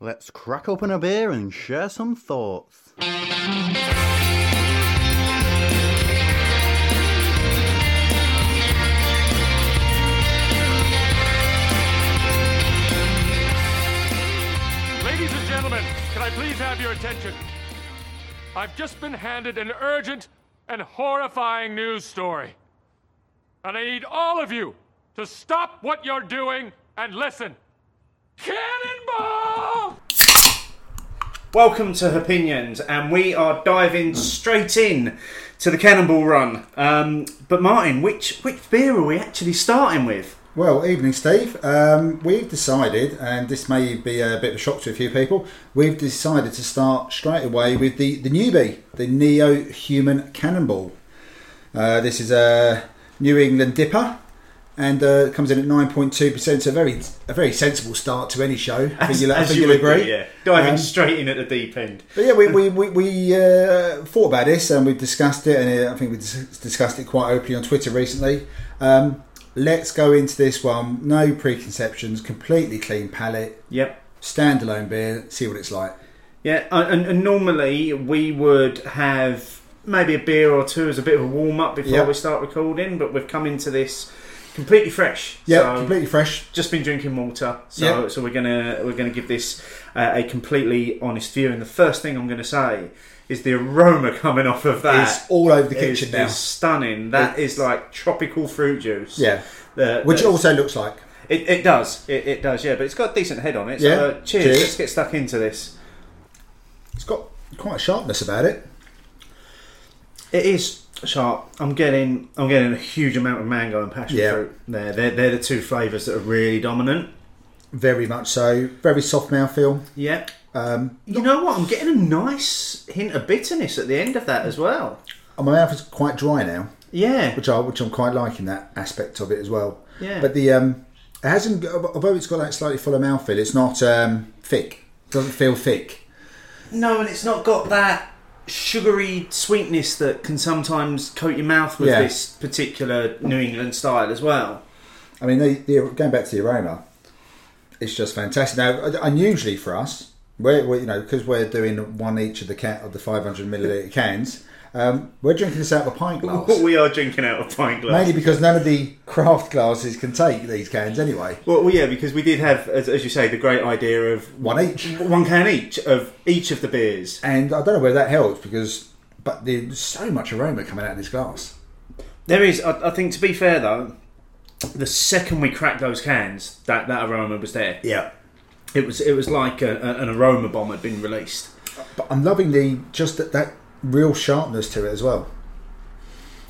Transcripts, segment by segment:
Let's crack open a beer and share some thoughts. Ladies and gentlemen, can I please have your attention? I've just been handed an urgent and horrifying news story. And I need all of you to stop what you're doing and listen. Cannonball! Welcome to Opinions, and we are diving straight in to the Cannonball Run. Um, but Martin, which which beer are we actually starting with? Well, evening, Steve. Um, we've decided, and this may be a bit of a shock to a few people, we've decided to start straight away with the, the newbie, the Neo Human Cannonball. Uh, this is a New England dipper. And uh, comes in at nine point two percent. So very, a very sensible start to any show. I think you'll, I think you'll agree. yeah. Diving Um, straight in at the deep end. But yeah, we we, we, we uh, thought about this and we discussed it, and uh, I think we dis- discussed it quite openly on Twitter recently. Um, let's go into this one. No preconceptions, completely clean palate, Yep. standalone beer. See what it's like. Yeah, and, and normally we would have maybe a beer or two as a bit of a warm up before Yep. we start recording, but we've come into this completely fresh. Yeah, So- completely fresh. just been drinking water, so Yeah. so we're gonna we're gonna give this uh, a completely honest view. And the first thing I'm gonna say is the aroma coming off of that It's all over the is- kitchen now. is stunning. That is like tropical fruit juice. Yeah, which the- also looks like. it, it does it, it does yeah, but it's got a decent head on it. So Yeah. uh, cheers. Cheers. Let's get stuck into this. It's got quite a sharpness about it. It is sharp. I'm getting I'm getting a huge amount of mango and passion Yeah. fruit there. They're, they're the two flavours that are really dominant. Very much so. Very soft mouthfeel. Yeah. Um, You know what? I'm getting a nice hint of bitterness at the end of that as well. and my mouth is quite dry now. Yeah. which I which I'm quite liking that aspect of it as well. Yeah. But the um, it hasn't although it's got that slightly fuller mouthfeel, it's not um, thick. It doesn't feel thick. No, and it's not got that sugary sweetness that can sometimes coat your mouth with Yeah. this particular New England style as well. I mean, the, the, going back to the aroma, it's just fantastic. Now, unusually for us, we're, we're you know because we're doing one each of the can of the 500 milliliter cans, um, we're drinking this out of a pint glass. we are drinking out of pint glass. Mainly because none of the craft glasses can take these cans anyway. Well, well, yeah, because we did have, as, as you say, the great idea of One each. one can each of each of the beers. And I don't know where that helps because, but there's so much aroma coming out of this glass. There is, I, I think, to be fair though, the second we cracked those cans, that, that aroma was there. Yeah. It was it was like a, a- an aroma bomb had been released. But I'm loving the just that, that real sharpness to it as well,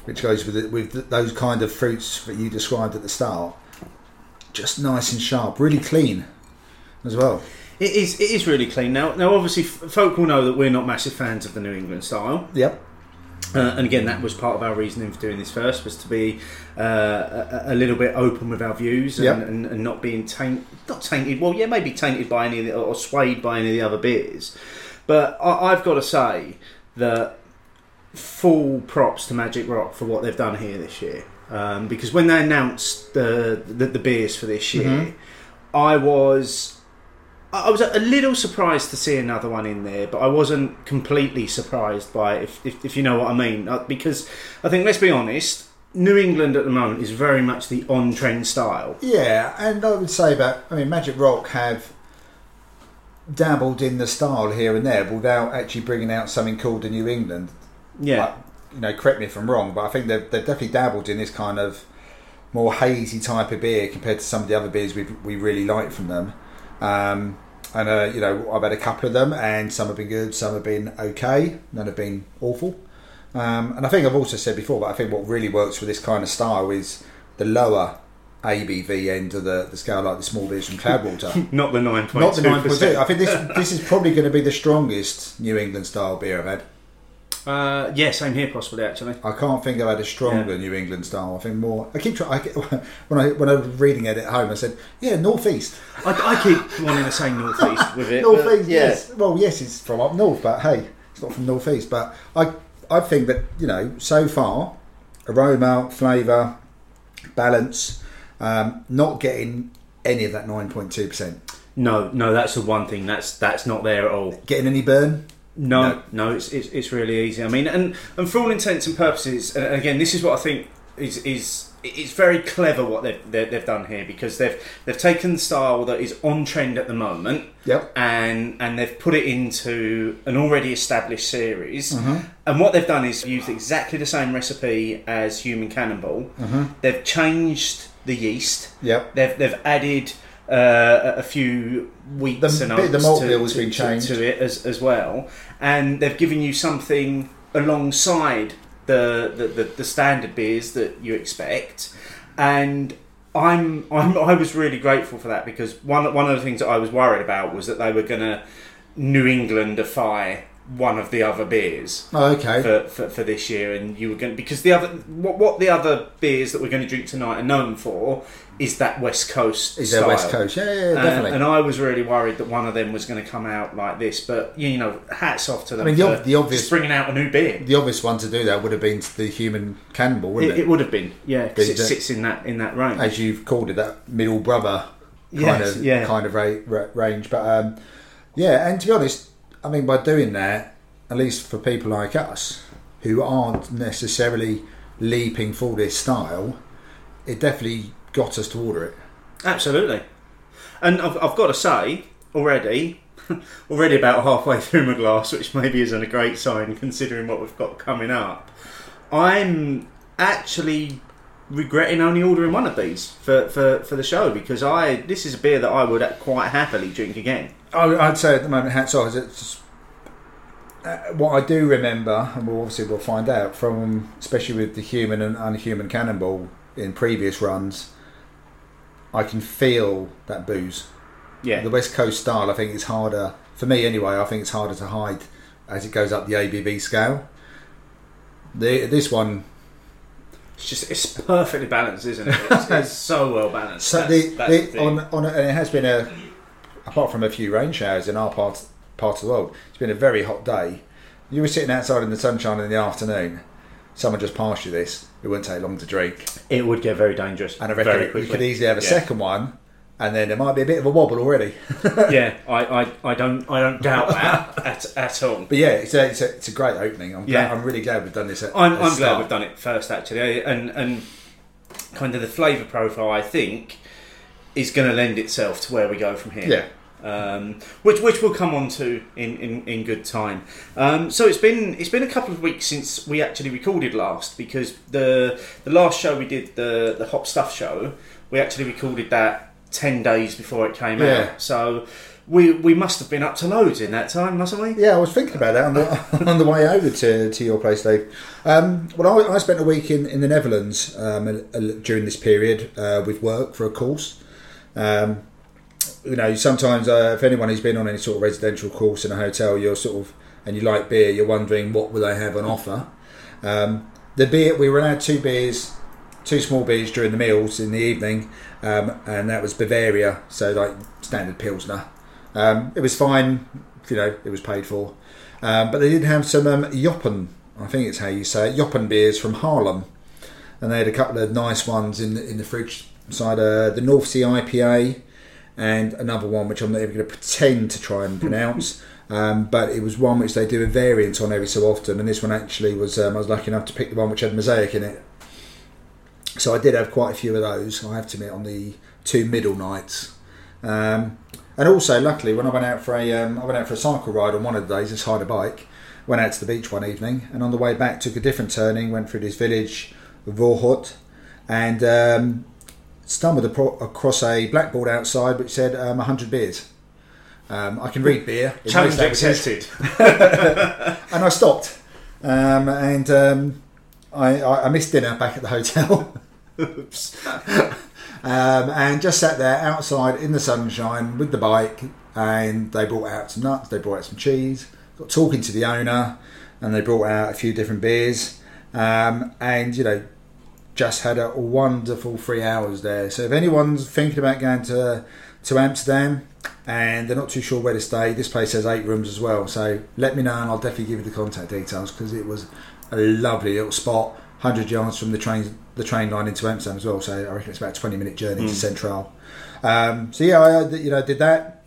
which goes with it, with those kind of fruits that you described at the start. Just nice and sharp, really clean as well. It is it is really clean now. Now, obviously, f- folk will know that we're not massive fans of the New England style. Yep. Uh, and again, that was part of our reasoning for doing this first, was to be uh, a, a little bit open with our views and, Yep. and, and not being tainted, not tainted. Well, yeah, maybe tainted by any of the, or swayed by any of the other beers. But I, I've got to say that full props to Magic Rock for what they've done here this year. Um, because when they announced the, the the beers for this year, I was I was a little surprised to see another one in there, but I wasn't completely surprised by it, if, if, if you know what I mean. Uh, Because I think, let's be honest, New England at the moment is very much the on trend style. Yeah, and I would say that I mean Magic Rock have dabbled in the style here and there, but without actually bringing out something called the New England. Yeah. Like, you know, correct me if I'm wrong, but I think they've, they've definitely dabbled in this kind of more hazy type of beer compared to some of the other beers we we really like from them. Um, and uh, you know, I've had a couple of them, and some have been good, some have been okay, none have been awful. Um, and I think I've also said before, but I think what really works for this kind of style is the lower ABV end of the, the scale, like the small beers from Cloudwater. Not the 9.2%. Not the nine point two. I think this this is probably going to be the strongest New England style beer I've had. Uh, yeah, same here, possibly, actually. I can't think I've had a stronger Yeah. New England style. I think more. I keep trying. I, when I when I was reading it at home, I said, "Yeah, northeast, I, I keep wanting to say northeast with it. northeast." yeah. Yes. Well, yes, it's from up north, but hey, it's not from northeast. But I I think that you know so far, aroma, flavour, balance, um, not getting any of that nine point two percent. No, no, that's the one thing. That's that's not there at all. Getting any burn? No, no, it's, it's it's really easy. I mean, and and for all intents and purposes, and again, this is what I think is is it's very clever what they've they've they've done here because they've they've taken the style that is on trend at the moment, Yep. and and they've put it into an already established series. Mm-hmm. And what they've done is used exactly the same recipe as Human Cannonball. They've changed the yeast. Yep. They've they've added uh, a few wheats The and the malt bill has to- been changed. to it as, as well, and they've given you something alongside the, the, the, the standard beers that you expect, and. I'm, I'm I was really grateful for that because one one of the things that I was worried about was that they were going to New Englandify one of the other beers Oh, okay. for, for, for this year, and you were going because the other what, what the other beers that we're going to drink tonight are known for is that West Coast Is style. West Coast? Yeah, yeah, yeah, And- definitely. And, I was really worried that one of them was going to come out like this, but you know, hats off to them. I mean, the the obvious- bringing out a new beer. the obvious one to do that would have been the Human Cannonball, wouldn't It, it? it would have been, yeah, because it sits in that in that range. As you've called it, that middle brother kind Yes, of yeah. kind of ra- ra- range. But um, yeah, and to be honest, I mean, by doing that, at least for people like us who aren't necessarily leaping for this style, it definitely got us to order it. Absolutely. And I've, I've got to say, already, already about halfway through my glass, which maybe isn't a great sign considering what we've got coming up, I'm actually regretting only ordering one of these for, for, for the show because I this is a beer that I would quite happily drink again. I, I'd say at the moment, hats off. It's, uh, what I do remember, and we'll obviously we'll find out from, especially with the human and unhuman cannonball in previous runs, I can feel that booze. Yeah. The West Coast style, I think, is harder for me anyway. I think it's harder to hide as it goes up the ABV scale. The, this one, It's just it's perfectly balanced, isn't it? It's, it's so well balanced. so That's- the, that's the, on on and it has been a apart from a few rain showers in our part part of the world, it's been a very hot day. You were sitting outside in the sunshine in the afternoon. Someone just passed you this. It wouldn't take long to drink, it would get very dangerous and I very reckon you could easily have a Yeah. second one, and then there might be a bit of a wobble already. yeah, I, I, I don't I don't doubt that at, at all. But yeah, it's a, it's a, it's a great opening. I'm, Yeah. glad, I'm really glad we've done this. At, I'm, I'm glad we've done it first actually, and and kind of the flavour profile I think is going to lend itself to where we go from here. Yeah. Um, which which we'll come on to in, in, in good time. Um, so it's been it's been a couple of weeks since we actually recorded last because the the last show we did the the hop stuff show we actually recorded that ten days before it came Yeah. out. So we we must have been up to loads in that time, mustn't we? Yeah, I was thinking about that on the on the way over to, to your place, Dave. Um, well, I, I spent a week in, in the Netherlands um, during this period uh, with work for a course. Um, you know, sometimes uh, if anyone who's been on any sort of residential course in a hotel, you're sort of and you like beer, you're wondering what will they have on offer. Um, the beer we were allowed two beers, two small beers during the meals in the evening, um, and that was Bavaria, so like standard pilsner. Um, it was fine, you know, it was paid for. Um, but they did have some um, Jopen, I think it's how you say it, Jopen beers from Haarlem, and they had a couple of nice ones in the, in the fridge side. Uh, the North Sea IPA, and another one which I'm not even going to pretend to try and pronounce. Um, but it was one which they do a variant on every so often, and this one actually was. Um, I was lucky enough to pick the one which had mosaic in it. So I did have quite a few of those. I have to admit on the two middle nights, um, and also luckily when I went out for a um, I went out for a cycle ride on one of the days. Just hired a bike, went out to the beach one evening, and on the way back took a different turning. Went through this village, Voorhout, and um, stumbled across a blackboard outside which said um, 100 beers. Um, I can read beer. Challenge accepted. and I stopped, um, and um, I, I, I missed dinner back at the hotel. Oops. um, and just sat there outside in the sunshine with the bike, and they brought out some nuts, they brought out some cheese, got talking to the owner, and they brought out a few different beers, um, and you know, just had a wonderful three hours there. So if anyone's thinking about going to to Amsterdam and they're not too sure where to stay, this place has eight rooms as well. So let me know, and I'll definitely give you the contact details because it was a lovely little spot, hundred yards from the train the train line into Amsterdam as well. So I reckon it's about a twenty minute journey to Central. Um, so yeah, I you know did that.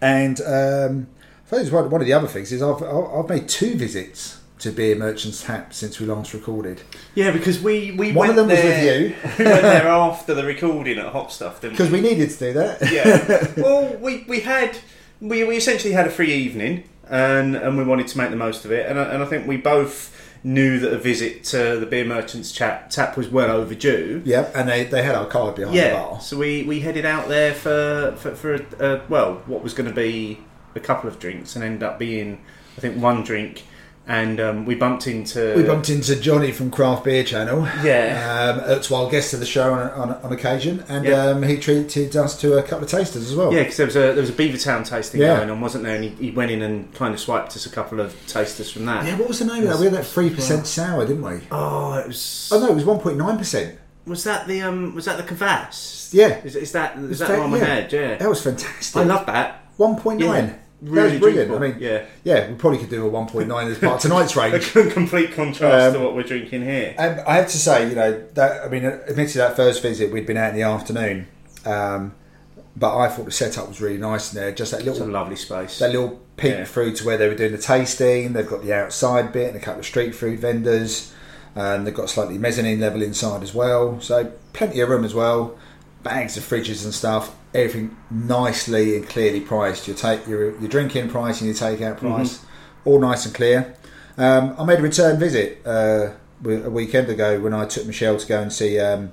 and um, I one, one of the other things is I've I've made two visits to Beer Merchants Tap since we last recorded. Yeah, because we, we One went of them was there, with you. we went there after the recording at Hop Stuff, didn't we? Because we? needed to do that. yeah. Well, we, we had we, we essentially had a free evening, and and we wanted to make the most of it, and I, and I think we both knew that a visit to the beer merchants chat tap was well overdue. Yep, and they, they had our card behind the bar. so we, we headed out there for for, for uh, well, what was going to be a couple of drinks, and ended up being I think one drink, and um, we bumped into We bumped into Johnny from Craft Beer Channel. Yeah. Um, that's while guest of the show on, on, on occasion, and Yeah. um, he treated us to a couple of tasters as well. Yeah, because there was a there was a Beavertown tasting Yeah. going on, wasn't there? And he, he went in and kind of swiped us a couple of tasters from that. Yeah, what was the name of that? We had that three percent sour, didn't we? Oh, it was. Oh no, it was one point nine percent. Was that the um? Was that the Kvass? Yeah. Is, is that is Is that that- the one yeah. had? Yeah. That was fantastic. I love that. one point nine. Really was brilliant. I mean, Yeah. yeah, we probably could do a one point nine as part of tonight's A range. complete contrast to Um, what we're drinking here. And I have to say, you know, that I mean, admittedly, that first visit we'd been out in the afternoon, um, but I thought the setup was really nice in there. Just that It's a little lovely space. that little peek Yeah. through to where they were doing the tasting. They've got the outside bit and a couple of street food vendors, and they've got slightly mezzanine level inside as well. So plenty of room as well. Bags of fridges and stuff. Everything nicely and clearly priced. Your take your your drinking price and your takeout price, all nice and clear. Um, I made a return visit uh, a weekend ago when I took Michelle to go and see um,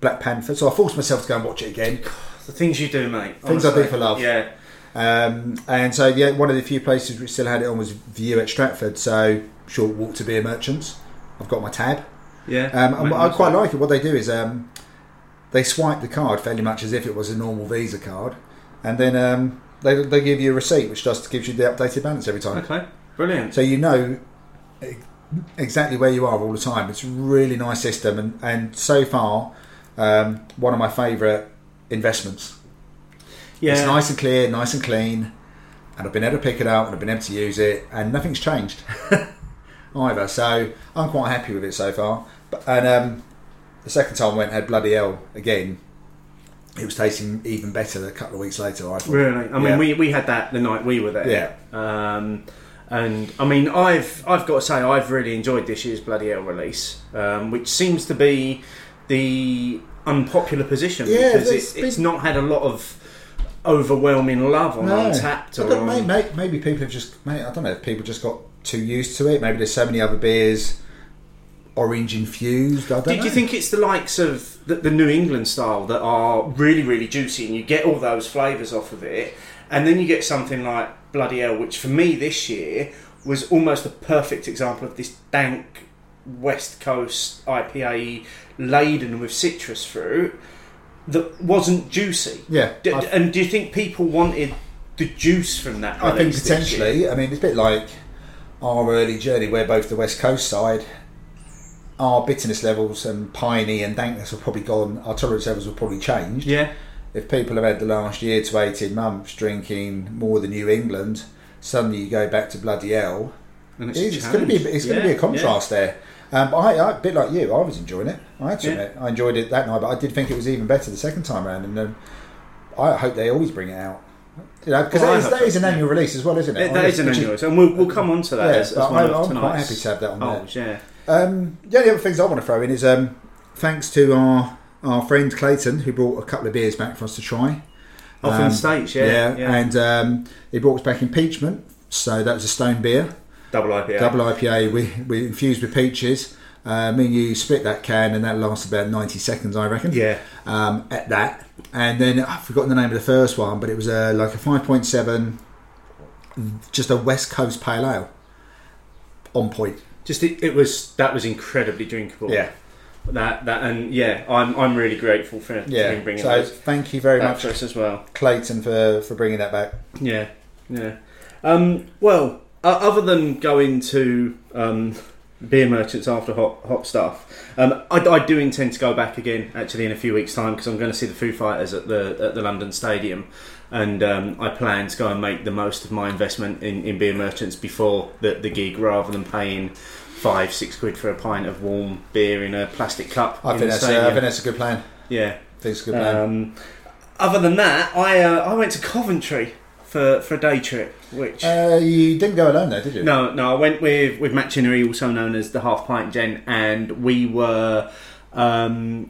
Black Panther. So I forced myself to go and watch it again. the things you do, mate. Things I do for love. Yeah. Um, and so, yeah, one of the few places which still had it on was Vue at Stratford. So, short walk to beer merchants. I've got my tab. Yeah. Um, and I quite like it. What they do is um, they swipe the card fairly much as if it was a normal Visa card, and then um, they, they give you a receipt which just gives you the updated balance every time. Okay. Brilliant. So you know exactly where you are all the time. It's a really nice system, and, and so far, um, one of my favourite investments. yeah. It's nice and clear, nice and clean, and I've been able to pick it up and I've been able to use it, and nothing's changed either. So I'm quite happy with it so far. But, and um, the second time I went, had bloody hell again. It was tasting even better a couple of weeks later. I thought. Really? I mean, Yeah. we, we had that the night we were there. Yeah. Um, and I mean, I've I've got to say, I've really enjoyed this year's Bloody Hell release, um, which seems to be the unpopular position Yeah, because it, it's been- not had a lot of overwhelming love on No. Untappd or on, may- may- maybe people have just. I don't know if people just got too used to it. Maybe there's so many other beers, orange infused. I don't Do, know. you think it's the likes of the, the New England style that are really, really juicy and you get all those flavours off of it, and then you get something like Bloody Hell, which for me this year was almost a perfect example of this dank West Coast IPA laden with citrus fruit that wasn't juicy? Yeah, D- and do you think people wanted the juice from that? I think release this year? potentially. I mean, it's a bit like our early journey, where both the West Coast side, our bitterness levels and piney and dankness have probably gone. Our tolerance levels have probably changed. Yeah. If people have had the last year to eighteen months drinking more than New England, suddenly you go back to bloody hell. And It's, it's, going to be it's going to be a contrast there. Um, but I, I, a bit like you, I was enjoying it. I had to Yeah. admit, I enjoyed it that night, but I did think it was even better the second time around. And um, I hope they always bring it out. You know, because Well, that, is, that is an annual release as well, isn't it? Yeah. That is an annual, and we'll, we'll come on to that Yeah, as, as I- I'm quite happy to have that on there. polls, Yeah. Um, the only other things I want to throw in is um, thanks to our our friend Clayton who brought a couple of beers back for us to try. Off Um, the States, yeah. yeah. and um, he brought us back impeachment. So that was a stone beer, double IPA. double IPA. We we infused with peaches. Uh, me and you split that can, and that lasts about ninety seconds, I reckon. Yeah. Um, at that, and then I've forgotten the name of the first one, but it was uh, like a five point seven, just a West Coast pale ale. On point. Just it, it was that was incredibly drinkable. Yeah. That that and yeah, I'm I'm really grateful for, for Yeah. him bringing So those thank you very much, for us as well. Clayton, for for bringing that back. Yeah, yeah. Um, well, uh, other than going to um, beer merchants after hot Hop Stuff, um, I, I do intend to go back again actually in a few weeks' time because I'm going to see the Foo Fighters at the at the London Stadium, and um, I plan to go and make the most of my investment in, in beer merchants before the the gig rather than paying. Five, six quid for a pint of warm beer in a plastic cup. I think that's uh, I think that's a good plan. yeah. I think it's a good plan. Um, other than that, I uh, I went to Coventry for, for a day trip, which. Uh, you didn't go alone, though, did you? No, no, I went with with Matt Chinnery, also known as the Half Pint Gent, and we were um,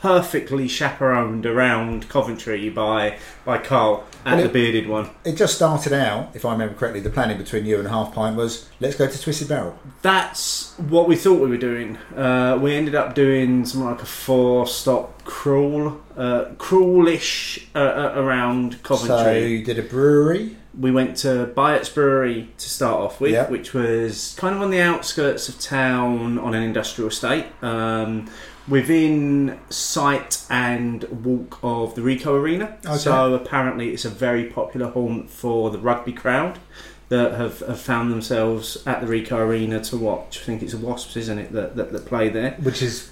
perfectly chaperoned around Coventry by by Carl and the bearded one. It just started out, if I remember correctly, the planning between you and Half Pint was let's go to Twisted Barrel. That's what we thought we were doing. Uh, we ended up doing something like a four stop crawl, uh, crawlish uh, uh, around Coventry. So you did a brewery. we went to Byatt's Brewery to start off with, Yeah. which was kind of on the outskirts of town on an industrial estate. Um, within sight and walk of the Ricoh Arena. Okay. So apparently it's a very popular haunt for the rugby crowd that have, have found themselves at the Ricoh Arena to watch. I think it's the Wasps, isn't it, that, that, that play there. which is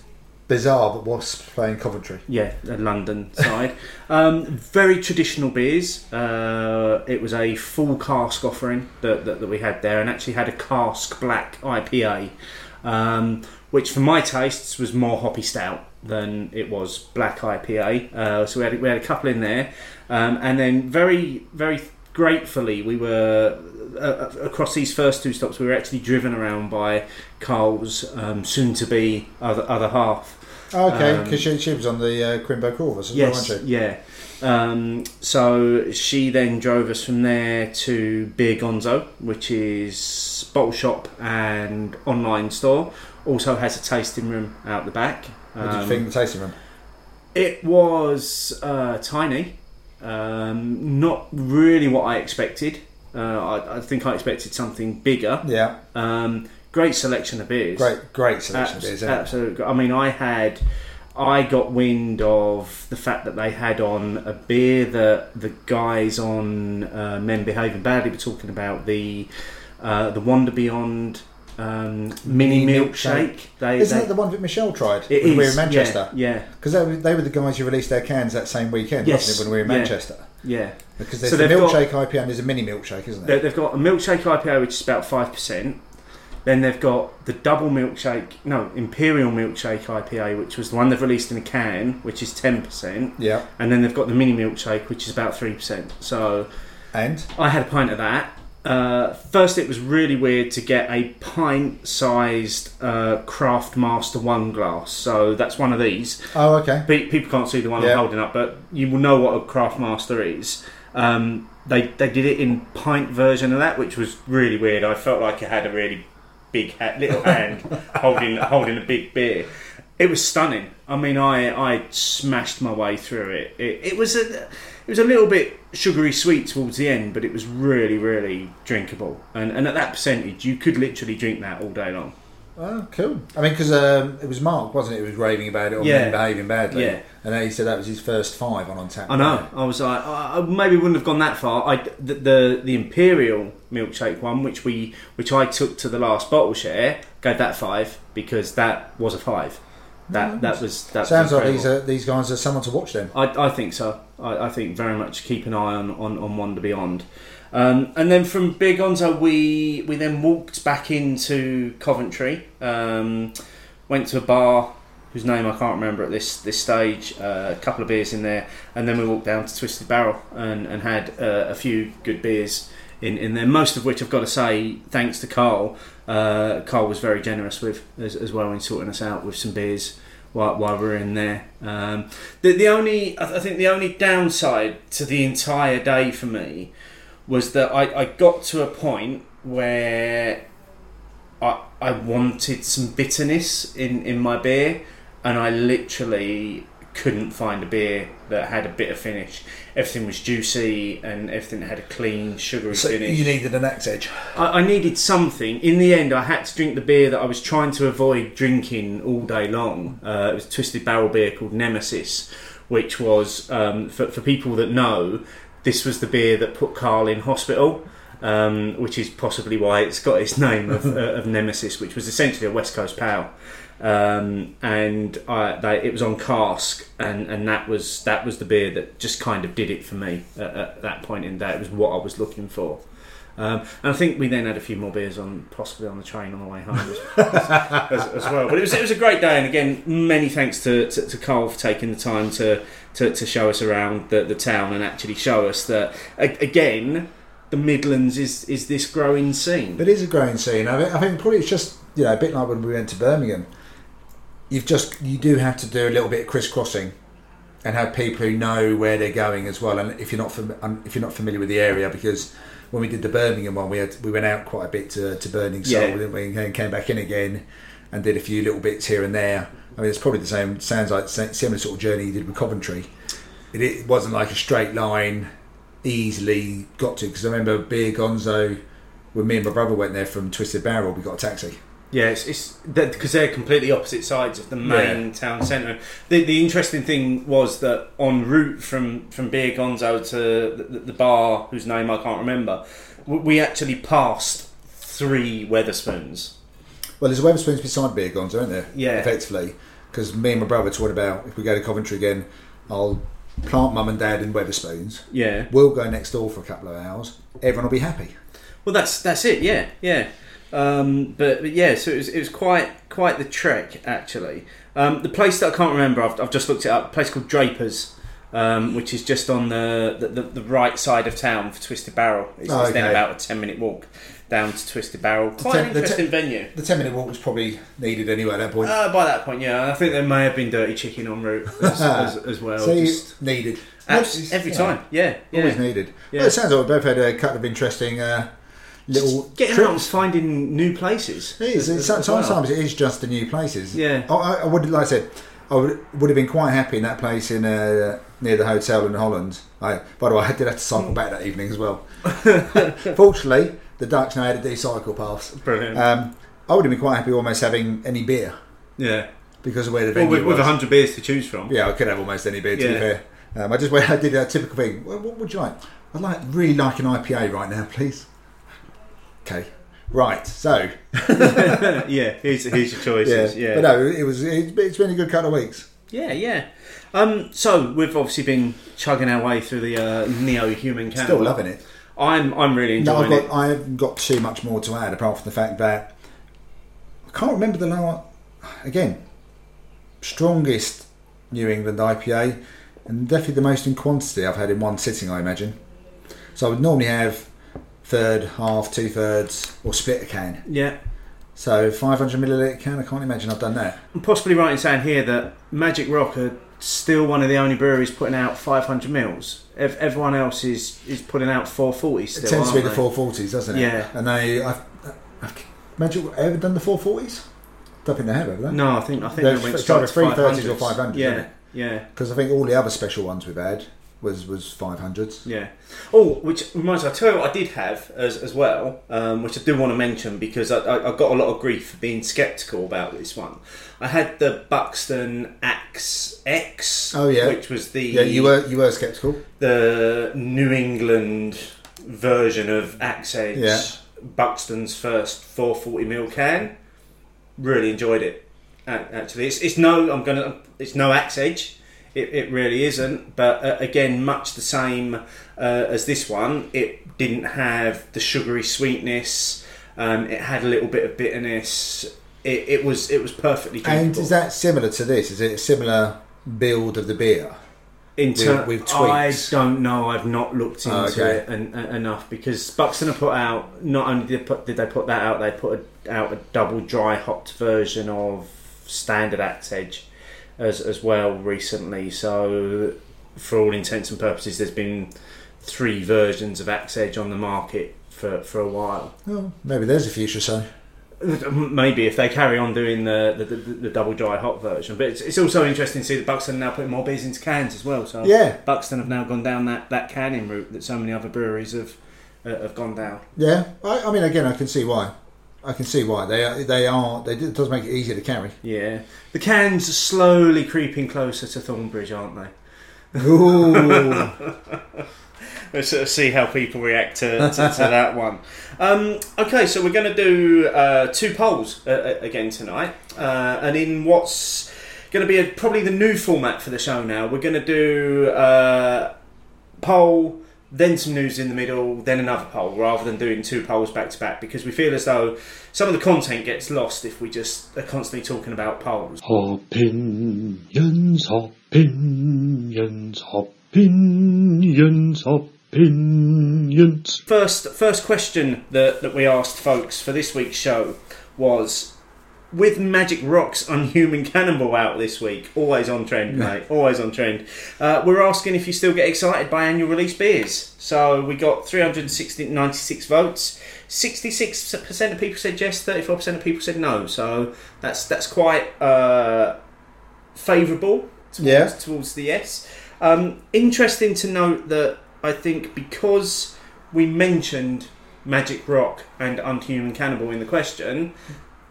bizarre, but Wasps playing Coventry. Yeah, the London side. um, very traditional beers. Uh, it was a full cask offering that, that, that we had there, and actually had a cask black IPA, um, which for my tastes was more hoppy stout than it was black IPA. Uh, so we had we had a couple in there, um, and then very very gratefully we were uh, across these first two stops we were actually driven around by Carl's um, soon to be other other half. Oh, okay, Um, because she, she was on the uh, Crimbo Corvus Yes, wasn't yeah. Um, so she then drove us from there to Beer Gonzo, which is bottle shop and online store. Also has a tasting room out the back. What did you Um, think of the tasting room? It was uh, tiny, um, not really what I expected. Uh, I, I think I expected something bigger. Yeah, Um, great selection of beers. great, great selection Abs- of beers. Absolutely. I mean, I had, I got wind of the fact that they had on a beer that the guys on uh, Men Behaving Badly were talking about the uh, the Wander Beyond um, mini Mini milkshake. milkshake. They, Isn't they, that the one that Michelle tried it when we were in Manchester? Yeah, Because they, were- they were the guys who released their cans that same weekend, Yes, wasn't it, when we were in yeah. Manchester? yeah, yeah. Because there's So the they've got- milkshake IPA and there's a mini milkshake, isn't They, there? they've got a milkshake IPA which is about five percent. Then they've got the double milkshake, no, imperial milkshake IPA, which was the one they've released in a can, which is ten percent. Yeah, and then they've got the mini milkshake, which is about three percent. So and I had a pint of that. Uh, first, it was really weird to get a pint-sized uh, Craft Master One glass. So that's one of these. oh, okay. Pe- People can't see the one Yeah. I'm holding up, but you will know what a Craft Master is. Um, they they did it in pint version of that, which was really weird. I felt like I had a really big ha- little hand holding holding a big beer. It was stunning. I mean, I I smashed my way through it. It, it was a it was a little bit sugary sweet towards the end, but it was really really drinkable. And and at that percentage, you could literally drink that all day long. Oh, cool. I mean, because um, it was Mark, wasn't it? Who was raving about it or Yeah. behaving badly. Yeah. And then he said that was his first five on on tap. I know. I was like, I I maybe wouldn't have gone that far. I the, the the imperial milkshake one, which we which I took to the last bottle share, gave that five because that was a five. That that was that. Sounds was like these are these guys are someone to watch then. I, I think so. I, I think very much keep an eye on on, on Wander Beyond. Um, and then from Beer Gonzo, we we then walked back into Coventry. Um, went to a bar whose name I can't remember at this this stage. Uh, a couple of beers in there, and then we walked down to Twisted Barrel and and had uh, a few good beers in in there. Most of which I've got to say, thanks to Carl. Uh, Carl was very generous with as, as well in sorting us out with some beers while, while we were in there. Um, the the only I think the only downside to the entire day for me was that I, I got to a point where I I wanted some bitterness in, in my beer and I literally couldn't find a beer that had a bitter finish. Everything was juicy and everything had a clean sugary So finish. you needed an axe edge. I, I needed something. In the end, I had to drink the beer that I was trying to avoid drinking all day long. Uh, it was a twisted barrel beer called Nemesis, which was um, for, for people that know. This was the beer that put Carl in hospital. um, which is possibly why it's got its name of, uh, of Nemesis, which was essentially a West Coast Pale. Um, and I, they, it was on cask, and, and that was that was the beer that just kind of did it for me at, at that point in day. It was what I was looking for. Um, and I think we then had a few more beers on, possibly on the train on the way home as, as, as well. But it was, it was a great day, and again, many thanks to, to, to Carl for taking the time to, to, to show us around the, the town and actually show us that a- again, the Midlands is is this growing scene. It is a growing scene. I, mean, I think probably it's just you know a bit like when we went to Birmingham. You've just you do have to do a little bit of crisscrossing, and have people who know where they're going as well. And if you're not fam- um, if you're not familiar with the area, because when we did the Birmingham one, we had we went out quite a bit to, to Burning Soul, Yeah. didn't we? And came back in again, and did a few little bits here and there. I mean, it's probably the same. Sounds like the same- similar sort of journey you did with Coventry. It, it wasn't like a straight line, easily got to. Because I remember Beer Gonzo when me and my brother went there from Twisted Barrel, we got a taxi. Yeah, it's, it's because they're completely opposite sides of the main Yeah. town centre. The, the interesting thing was that en route from from Beer Gonzo to the, the bar, whose name I can't remember, we actually passed three Wetherspoons. Well, there's a Wetherspoons beside Beer Gonzo, isn't there? Yeah. Effectively. Because me and my brother talked about if we go to Coventry again, I'll plant mum and dad in Wetherspoons. Yeah. We'll go next door for a couple of hours. Everyone will be happy. Well, that's that's it. Yeah, yeah. Um, but, but yeah, so it was, it was quite quite the trek actually. Um, the place that I can't remember, I've, I've just looked it up. A place called Drapers, um, which is just on the, the, the, the right side of town for Twisted Barrel. It's, Oh, it's then about a ten minute walk down to Twisted Barrel. Quite ten- an the interesting te- venue. The 10 minute walk was probably needed anyway at that point. Uh, by that point, yeah, I think there may have been dirty chicken en route as, as, as well. so just needed. abs- every Yeah, time, yeah, yeah. Always needed. Yeah. Well, it sounds like we both had a couple of interesting uh, little Getting out and trips. finding new places. It is. as- as well. sometimes it is just the new places. Yeah. I, I, would, like I said, I would, would have been quite happy in that place in uh, near the hotel in Holland. I, by the way, I did have to cycle back that evening as well. Fortunately, the Dutch know how to do cycle paths. Brilliant. Um, I would have been quite happy almost having any beer yeah. because of where the Well, venue with, with was. 100 beers to choose from. Yeah, I could have almost any beer. To be Yeah. fair, um, I just went. I did a typical thing. Well, what would you like? I'd like really like an IPA right now, please. Okay, right. So yeah, here's, here's your choices. Yeah, but no, it was. It, it's been a good couple of weeks. yeah, yeah. Um, so we've obviously been chugging our way through the uh, neo-human can. Still loving it. I'm I'm really No, I've enjoying got. I haven't got too much more to add apart from the fact that I can't remember the last. Again, strongest New England IPA, and definitely the most in quantity I've had in one sitting. I imagine. So I would normally have third, half, two thirds, or split a can. Yeah, So 500 milliliter can. I can't imagine I've done that. I'm possibly right in saying here that Magic Rock are still one of the only breweries putting out 500 mils. Ev- everyone else is is putting out 440 still. it tends to be the 440s, doesn't it? Yeah. And they, I've, I've imagine ever done the 440s? Don't think they have, have they? No, I think I think they went straight to 330s or 500s. 500s, Yeah, yeah. Because I think all the other special ones we've had was was 500s. Yeah. Oh, which reminds me, I'll tell you what I did have as, as well, um, which I do want to mention because I, I, I got a lot of grief for being sceptical about this one. I had the Buxton Axe X, Oh, yeah. which was the Yeah, you were you were sceptical. the New England version of Axe Edge, Yeah. Buxton's first 440ml can. Really enjoyed it. Actually, it's, it's no, I'm gonna, it's no Axe Edge. It, it really isn't. But uh, again, much the same uh, as this one. It didn't have the sugary sweetness. Um, it had a little bit of bitterness. It, it was it was perfectly drinkable. And is that similar to this? Is it a similar build of the beer? In ter- with- with I don't know. I've not looked into Oh, okay. it en- en- enough because Buxton have put out. Not only did they put, did they put that out, they put a, out a double dry hopped version of standard Axe Edge as as well recently. So, for all intents and purposes, there's been three versions of Axe Edge on the market for for a while. Oh, maybe there's a future. So Maybe if they carry on doing the the, the, the double dry hop version, but it's, it's also interesting to see that Buxton are now putting more beers into cans as well. So Yeah. Buxton have now gone down that, that canning route that so many other breweries have uh, have gone down. yeah, I, I mean, again, I can see why. I can see why they are. They are. They do, it does make it easier to carry. Yeah, the cans are slowly creeping closer to Thornbridge, aren't they? Ooh, we'll sort of see how people react to, to, to that one. Um, okay, so we're going to do uh, two polls uh, uh, again tonight, uh, and in what's going to be a, probably the new format for the show now, we're going to do uh, poll, then some news in the middle, then another poll, rather than doing two polls back to back, because we feel as though some of the content gets lost if we just are constantly talking about polls. Opinions, opinions, opinions, opinions. First, first question that, that we asked folks for this week's show was with Magic Rock's Unhuman Cannonball out this week, always on trend, mate, always on trend. Uh, we're asking if you still get excited by annual release beers. So we got 396 votes. 66% of people said yes, 34% of people said no. So that's that's quite uh, favourable towards, Yeah. towards the yes. Um, interesting to note that I think because we mentioned Magic Rock and Unhuman Cannonball in the question,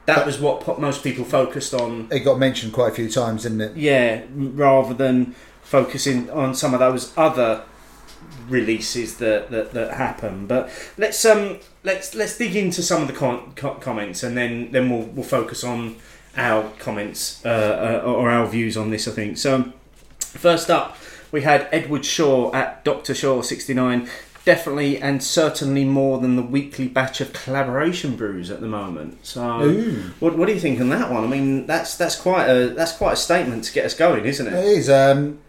that was what po- most people focused on. It got mentioned quite a few times, didn't it? Yeah, rather than focusing on some of those other releases that, that, that happen. But let's um let's let's dig into some of the con- co- comments and then then we'll we'll focus on our comments uh, uh, or our views on this. I think so. First up, we had Edward Shaw at Doctor Shaw sixty nine. Definitely and certainly more than the weekly batch of collaboration brews at the moment. So, what, what do you think on that one? I mean, that's that's quite a that's quite a statement to get us going, isn't It it? is. Um,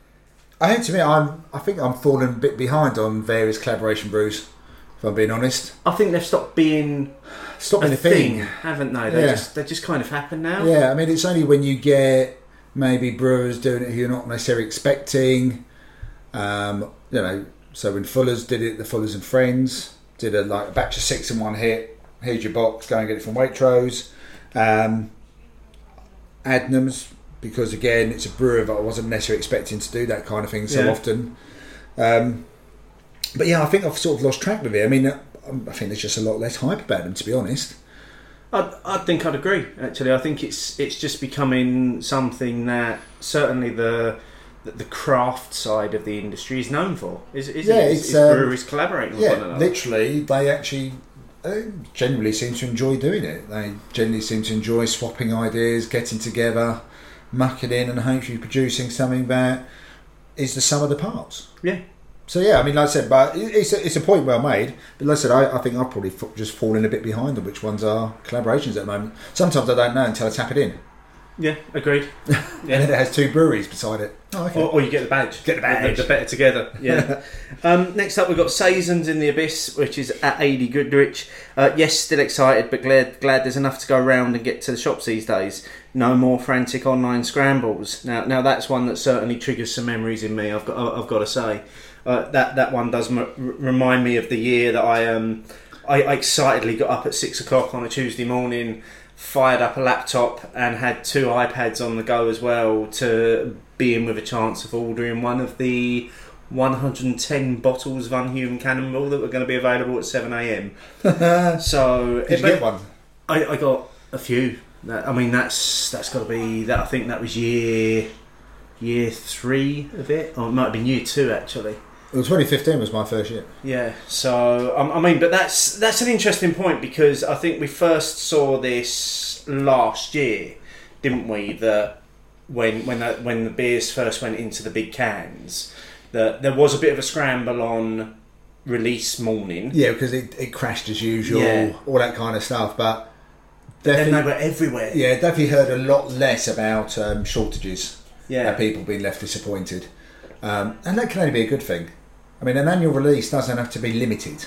I think to me, I'm. I think I'm falling a bit behind on various collaboration brews. If I'm being honest, I think they've stopped being stop a being a thing, thing. haven't they? They Yeah. just they just kind of happen now. Yeah, I mean, it's only when you get maybe brewers doing it who you're not necessarily expecting. Um, you know, so when Fuller's did it, the Fullers and Friends did a like a batch of six in one hit. Here's your box. Go and get it from Waitrose. Um, Adnams, because again, it's a brewer that I wasn't necessarily expecting to do that kind of thing so Yeah. often. Um, but yeah, I think I've sort of lost track of it. I mean, uh, I think there's just a lot less hype about them, to be honest. I, I think I'd agree. Actually, I think it's it's just becoming something that certainly the the, the craft side of the industry is known for. Is is Yeah, it? Is, it's, is um, breweries collaborating with one Yeah, another. literally, they actually generally seem to enjoy doing it. They generally seem to enjoy swapping ideas, getting together, mucking in, and hopefully producing something that is the sum of the parts. Yeah. So yeah, I mean, like I said, but it's a, it's a point well made. But like I said, I, I think I've probably f- just fallen a bit behind on which ones are collaborations at the moment. Sometimes I don't know until I tap it in, Yeah, agreed. Yeah. and then it has two breweries beside it. Oh, okay. Or, or you get the badge. Get the badge. The, the better together. Yeah. um, next up, we've got Saisons in the Abyss, which is at 80 Goodrich. Uh, yes, still excited, but glad glad there's enough to go around and get to the shops these days. No more frantic online scrambles. Now, now that's one that certainly triggers some memories in me. I've got I've got to say. Uh, that that one does m- remind me of the year that I um I, I excitedly got up at six o'clock on a Tuesday morning, fired up a laptop, and had two iPads on the go as well to be in with a chance of ordering one of the 110 bottles of Unhuman Cannonball that were going to be available at 7 a.m. so Did you get one? I, I got a few. That, I mean, that's that's got to be that. I think that was year year three of it, or it might have been year two actually. Well, 2015 was my first year. Yeah, so um, I mean, but that's that's an interesting point because I think we first saw this last year, didn't we? That when when that when the beers first went into the big cans, that there was a bit of a scramble on release morning. Yeah, because it, it crashed as usual, Yeah. all that kind of stuff. But Then definitely, they were everywhere. yeah, definitely heard a lot less about um, shortages. Yeah. and people being left disappointed, um, and that can only be a good thing. I mean, an annual release doesn't have to be limited.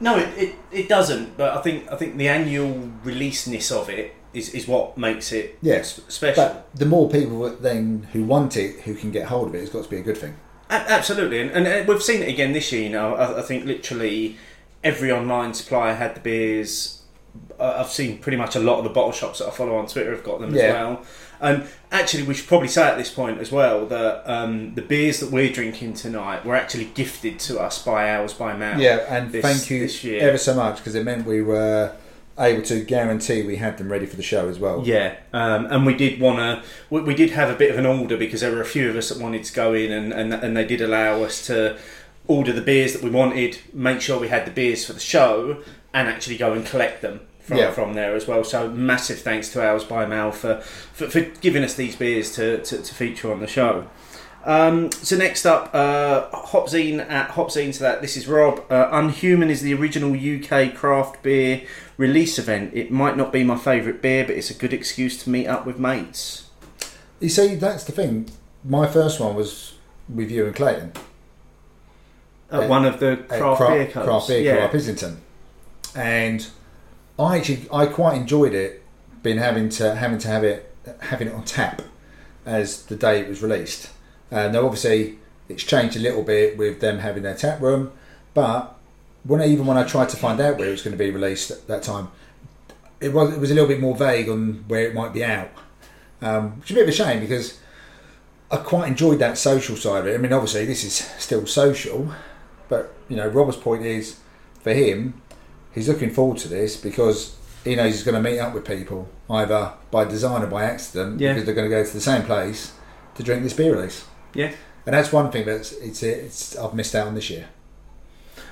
No, it, it, it doesn't. But I think I think the annual releaseness of it is, is what makes it Yes, s- special. but the more people then who want it, who can get hold of it, it's got to be a good thing. A- absolutely, and, and uh, we've seen it again this year. You know, I, I think literally every online supplier had the beers. I've seen pretty much a lot of the bottle shops that I follow on Twitter have got them as well. And actually, we should probably say at this point as well that um, the beers that we're drinking tonight were actually gifted to us by Ales by Mail. Yeah, and this- thank you ever so much because it meant we were able to guarantee we had them ready for the show as well. Yeah, um, and we did want to. We, we did have a bit of an order because there were a few of us that wanted to go in, and, and, and they did allow us to order the beers that we wanted, make sure we had the beers for the show, and actually go and collect them from, Yeah. from there as well. So massive thanks to Ales by Mail for, for, for giving us these beers to, to, to feature on the show. Um, so next up, uh, Hopzine at Hopzine to that. This is Rob. Uh, Unhuman is the original UK craft beer release event. It might not be my favourite beer, but it's a good excuse to meet up with mates. You see, that's the thing. My first one was with you and Clayton. At Uh, one of the at craft beer clubs. Craft beer yeah. club Islington, and I actually I quite enjoyed it. Been having to having to have it having it on tap as the day it was released. Uh, now, obviously, it's changed a little bit with them having their tap room, but when I, even when I tried to find out where it was going to be released at that time, it was it was a little bit more vague on where it might be out, um, which is a bit of a shame because I quite enjoyed that social side of it. I mean, obviously, this is still social, but you know, Robert's point is for him, he's looking forward to this because he knows he's going to meet up with people either by design or by accident Yeah. because they're going to go to the same place to drink this beer release. Yeah. And that's one thing that's it's it's I've missed out on this year.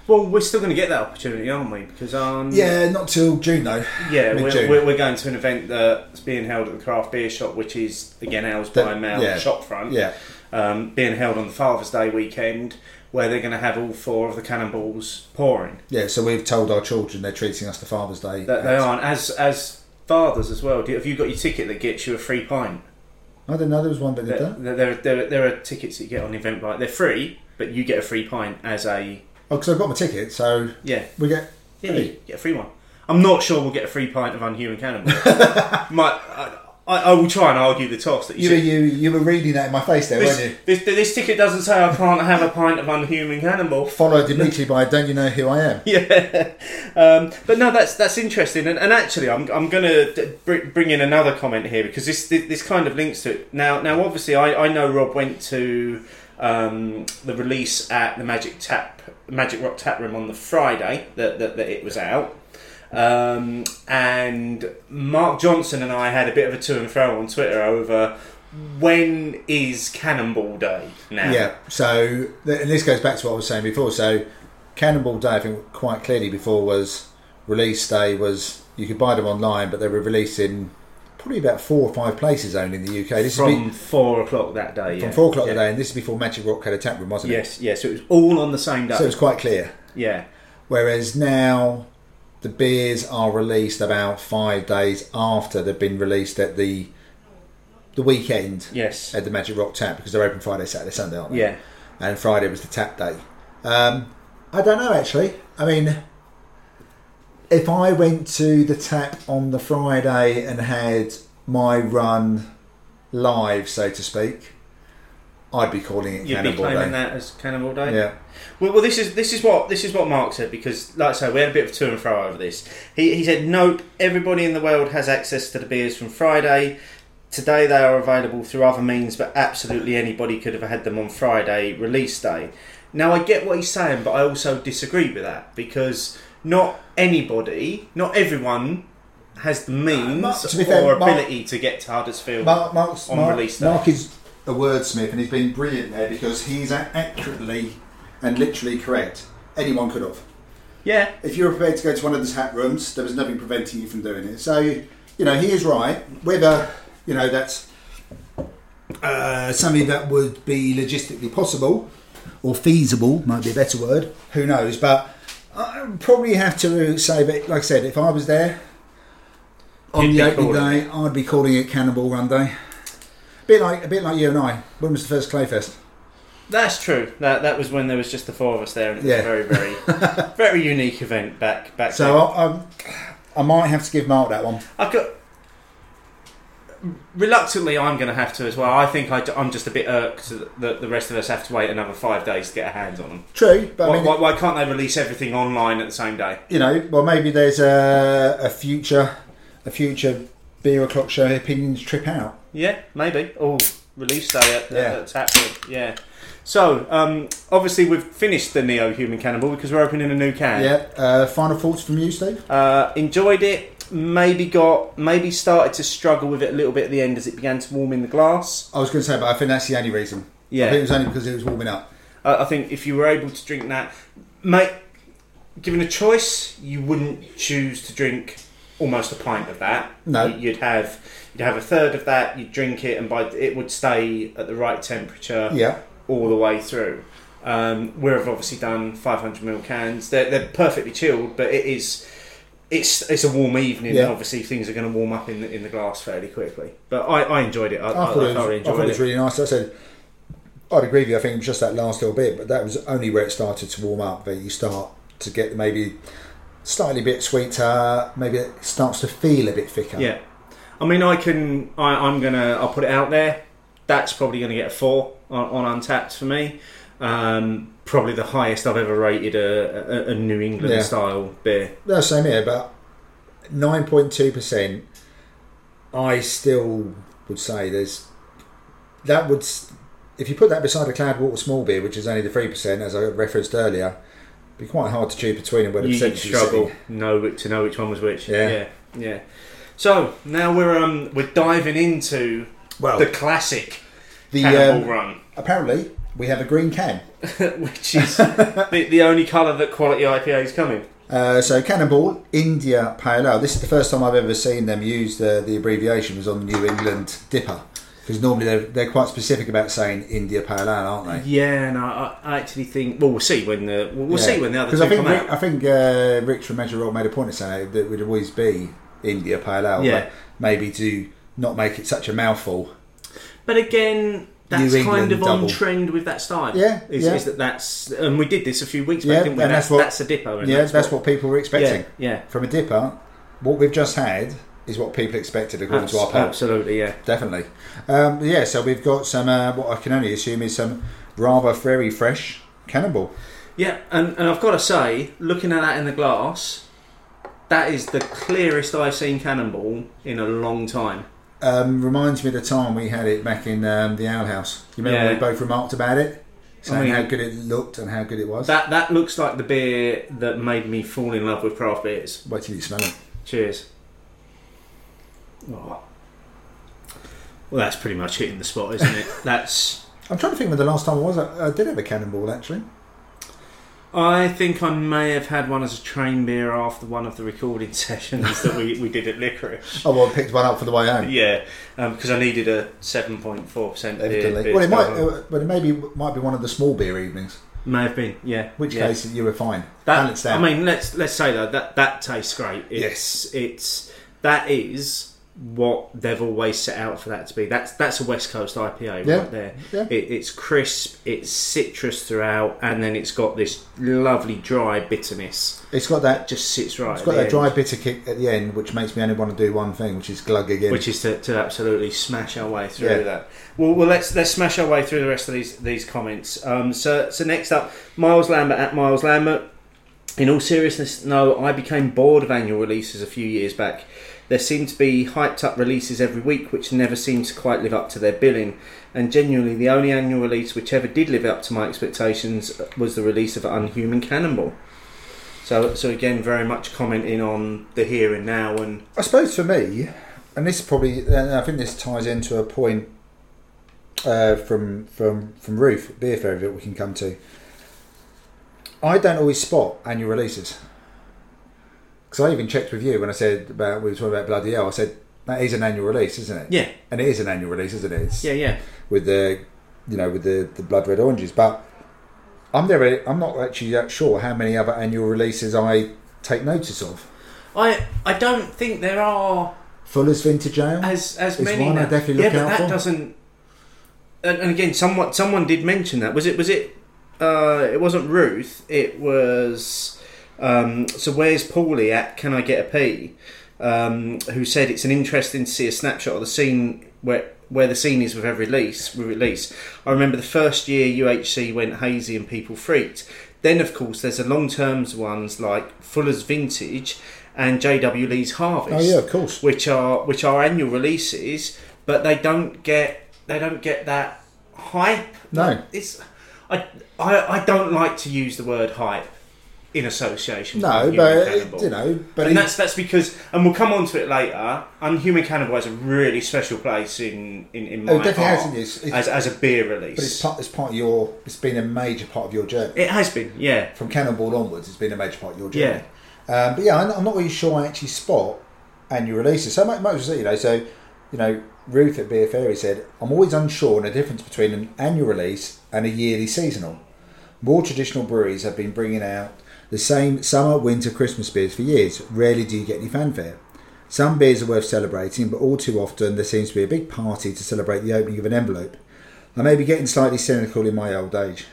Well, we're still going to get that opportunity, aren't we? Because um, Yeah, not till June though. yeah, Mid-June. we're, we're, going to an event that's being held at the craft beer shop, which is again Ales by Mail yeah. shop front. Yeah, um, being held on the Father's Day weekend, where they're going to have all four of the cannonballs pouring. yeah. So we've told our children they're treating us to Father's Day. That they aren't as as fathers as well. Do have you got your ticket that gets you a free pint? I didn't know there was one that did There, that. there, there, there, are tickets that you get on Eventbrite. They're free, but you get a free pint as a Oh, because I've got my ticket, so yeah. we get. Yeah, get a free one. I'm not sure we'll get a free pint of Unhuman Cannonball. Might, I, I, I will try and argue the toss that you, You were you you were reading that in my face there, this, weren't you? this, this ticket doesn't say I can't have a pint of Unhuman Cannonball. Followed immediately by "Don't you know who I am?" yeah, um, but no, that's that's interesting, and, and actually, I'm I'm going to br- bring in another comment here because this, this this kind of links to it. Now, now, obviously, I, I know Rob went to um, the release at the Magic Tap Magic Rock Tap Room on the Friday that that, that it was out. Um, and Mark Johnson and I had a bit of a to and fro on Twitter over when is Cannonball Day now. Yeah. So, and this goes back to what I was saying before. So, Cannonball Day, I think quite clearly before was release day was you could buy them online, but they were released in probably about four or five places only in the UK. This from is four o'clock that day. be, yeah. from four o'clock Yeah. day, and this is before Magic Rock had a tap room, wasn't it? Yes, yes. So it was all on the same day. So it was quite clear. yeah, Whereas now the beers are released about five days after they've been released at the the weekend yes, at the Magic Rock Tap because they're open Friday, Saturday, Sunday, aren't they? yeah. and Friday was the tap day. Um, I don't know actually. I mean, if I went to the tap on the Friday and had my run live, so to speak, I'd be calling it You'd be claiming Day. that as Cannonball Day. Yeah, Well, well, this is this is what this is what Mark said because, like I say, we had a bit of to and fro over this. He he said, "Nope, everybody in the world has access to the beers from Friday. Today they are available through other means, but absolutely anybody could have had them on Friday release day." Now I get what he's saying, but I also disagree with that because not anybody, not everyone. Has the means Mark- to or fair, Mark- ability to get to Huddersfield Mark, on Mark, release day. Mark is a wordsmith, and he's been brilliant there because he's accurately and literally correct. Anyone could have. Yeah, if you were prepared to go to one of the tap rooms, there was nothing preventing you from doing it. So, you know, he is right. Whether, you know, that's uh, something that would be logistically possible or feasible, might be a better word, who knows. But I probably have to say that, like I said, if I was there on You'd the opening day, I'd be calling it Cannonball Run Day. A bit like, a bit like you and I. When was the first Clayfest? That's true. That that was when there was just the four of us there, and it was Yeah. a very, very, very unique event back back. So. I, I, I might have to give Mark that one. I've got reluctantly, I'm going to have to as well. I think I, am just a bit irked that the rest of us have to wait another five days to get our hands on them. True, but why, I mean, why, why can't they release everything online at the same day? you know, well, maybe there's a, a future, a future beer o'clock show opinions trip out. Yeah, maybe. Oh, release day at, Yeah. at, at Tap Yeah. So, um, obviously, we've finished the Neo Human Cannonball because we're opening a new can. Yeah. Uh, final thoughts from you, Steve? Uh, enjoyed it. Maybe got maybe started to struggle with it a little bit at the end as it began to warm in the glass. I was going to say, but I think that's the only reason. I think it was only because it was warming up. Uh, I think if you were able to drink that, mate, given a choice, you wouldn't choose to drink almost a pint of that. No. You- you'd have you'd have a third of that. You'd drink it, and by it would stay at the right temperature Yeah. all the way through. Um, we've obviously done 500 ml cans. They're, they're perfectly chilled, but it is it's it's a warm evening. Yeah. and Obviously, things are going to warm up in the, in the glass fairly quickly. But I, I enjoyed it. I, I thought, I it was, thoroughly I thought it it. was really nice. I said, I'd agree with you. I think just that last little bit, but that was only where it started to warm up. That you start to get maybe slightly bit sweeter. Maybe it starts to feel a bit thicker. Yeah, I mean, I can. I, I'm gonna. I'll put it out there. That's probably going to get a four on, on Untappd for me. Um, probably the highest I've ever rated a, a, a New England Yeah. style beer. No, same here, but nine point two percent. I still would say there's that would if you put that beside a Cloudwater small beer, which is only the three percent, as I referenced earlier, be quite hard to choose between them where the You struggle know to know which one was which. Yeah. yeah, yeah. So now we're um we're diving into Well, the classic the Cannonball um, Run, apparently we have a green can. which is the, the only colour that quality IPAs come in. Uh, so Cannonball India Pale Ale. This is the first time I've ever seen them use the, the abbreviation was on the New England Dipper because normally they're, they're quite specific about saying India Pale Ale, aren't they? Yeah, no, I, I actually think. Well, we'll see when the we'll, we'll see when the other two I think come Rick, out. I think uh, Rick from Magic Rock made a point of saying that it would always be India Pale Ale. Yeah. maybe to not make it such a mouthful. But again, that's kind of on trend with that style. Yeah, is, yeah. is that that's and we did this a few weeks Yeah, back, didn't we? and that's, that's what- that's a dipper. Yeah, that's, what, people were expecting Yeah, yeah. from a dipper. What we've just had is what people expected according to our poll. absolutely, yeah. Definitely. Um, yeah, so we've got some, uh, what I can only assume is some rather very fresh cannonball. Yeah, and, and I've got to say, looking at that in the glass, that is the clearest I've seen Cannonball in a long time. Um, reminds me of the time we had it back in um, the Ale House. You remember Yeah. we both remarked about it? Saying mean- how good it looked and how good it was? That that looks like the beer that made me fall in love with craft beers. Wait till you smell it. Cheers. Oh. Well, that's pretty much hitting the spot, isn't it? that's. I'm trying to think when the last time I was. I, I did have a cannonball actually. I think I may have had one as a train beer after one of the recording sessions that we, we did at Licorice. Oh, well, I picked one up for the way home. Yeah, because I needed a seven point four percent beer. Evidently. beer Well, it might, uh, but it maybe might be one of the small beer evenings. may have been, yeah. Which yeah. case you were fine. That. I mean, let's let's say that that that tastes great. It's, it's that is what they've always set out for that to be. That's that's a West Coast IPA Yeah, right there. yeah. It, it's crisp, it's citrus throughout, and then it's got this lovely dry bitterness. it's got that. Just sits right. It's got that end, dry bitter kick at the end, which makes me only want to do one thing, which is glug again. which is to, to absolutely smash our way through Yeah. that. Well, well, let's let's smash our way through the rest of these these comments. Um, so so next up, Miles Lambert at Miles Lambert. In all seriousness, no, I became bored of annual releases a few years back. There seem to be hyped up releases every week, which never seem to quite live up to their billing. And genuinely, the only annual release which ever did live up to my expectations was the release of Unhuman Cannonball. So, so again, very much commenting on the here and now, and I suppose for me, and this probably, and I think this ties into a point uh, from from from Ruth Beer Fairy that we can come to. I don't always spot annual releases because I even checked with you when I said about we were talking about Bloody Hell. I said that is an annual release, isn't it? yeah, and it is an annual release, isn't it? It's yeah, yeah. with the you know with the the blood red oranges, but I'm never I'm not actually that sure how many other annual releases I take notice of. I I don't think there are Fuller's Vintage Ale. as as many. one I definitely yeah, look but out that for. doesn't. And, and again, someone someone did mention that. Was it was it? Uh, it wasn't Ruth. It was. Um, so where's Paulie at? Can I get a P? Um, who said it's an interesting to see a snapshot of the scene where where the scene is with every release. With release, I remember the first year UHC went hazy and people freaked. Then, of course, there's the long term ones like Fuller's Vintage and JW Lee's Harvest Oh yeah, of course. which are which are annual releases, but they don't get they don't get that hype. No. it's I I, I don't like to use the word hype in association. No, Unhuman but Cannonball. you know, but and that's that's because, and we'll come on to it later. Unhuman Cannonball has a really special place in in, in my Oh, definitely heart has, isn't it? It's- it's- as, as a beer release. but it's part, it's part of your. It's been a major part of your journey. it has been, yeah, From Cannonball onwards, it's been a major part of your journey. Um, but yeah, I'm, I'm not really sure I actually spot annual releases. So much, much you know, so you know, Ruth at Beer Fairy said, "I'm always unsure on the difference between an annual release and a yearly seasonal. More traditional breweries have been bringing out the same summer, winter, Christmas beers for years. Rarely do you get any fanfare. Some beers are worth celebrating, but all too often there seems to be a big party to celebrate the opening of an envelope. I may be getting slightly cynical in my old age.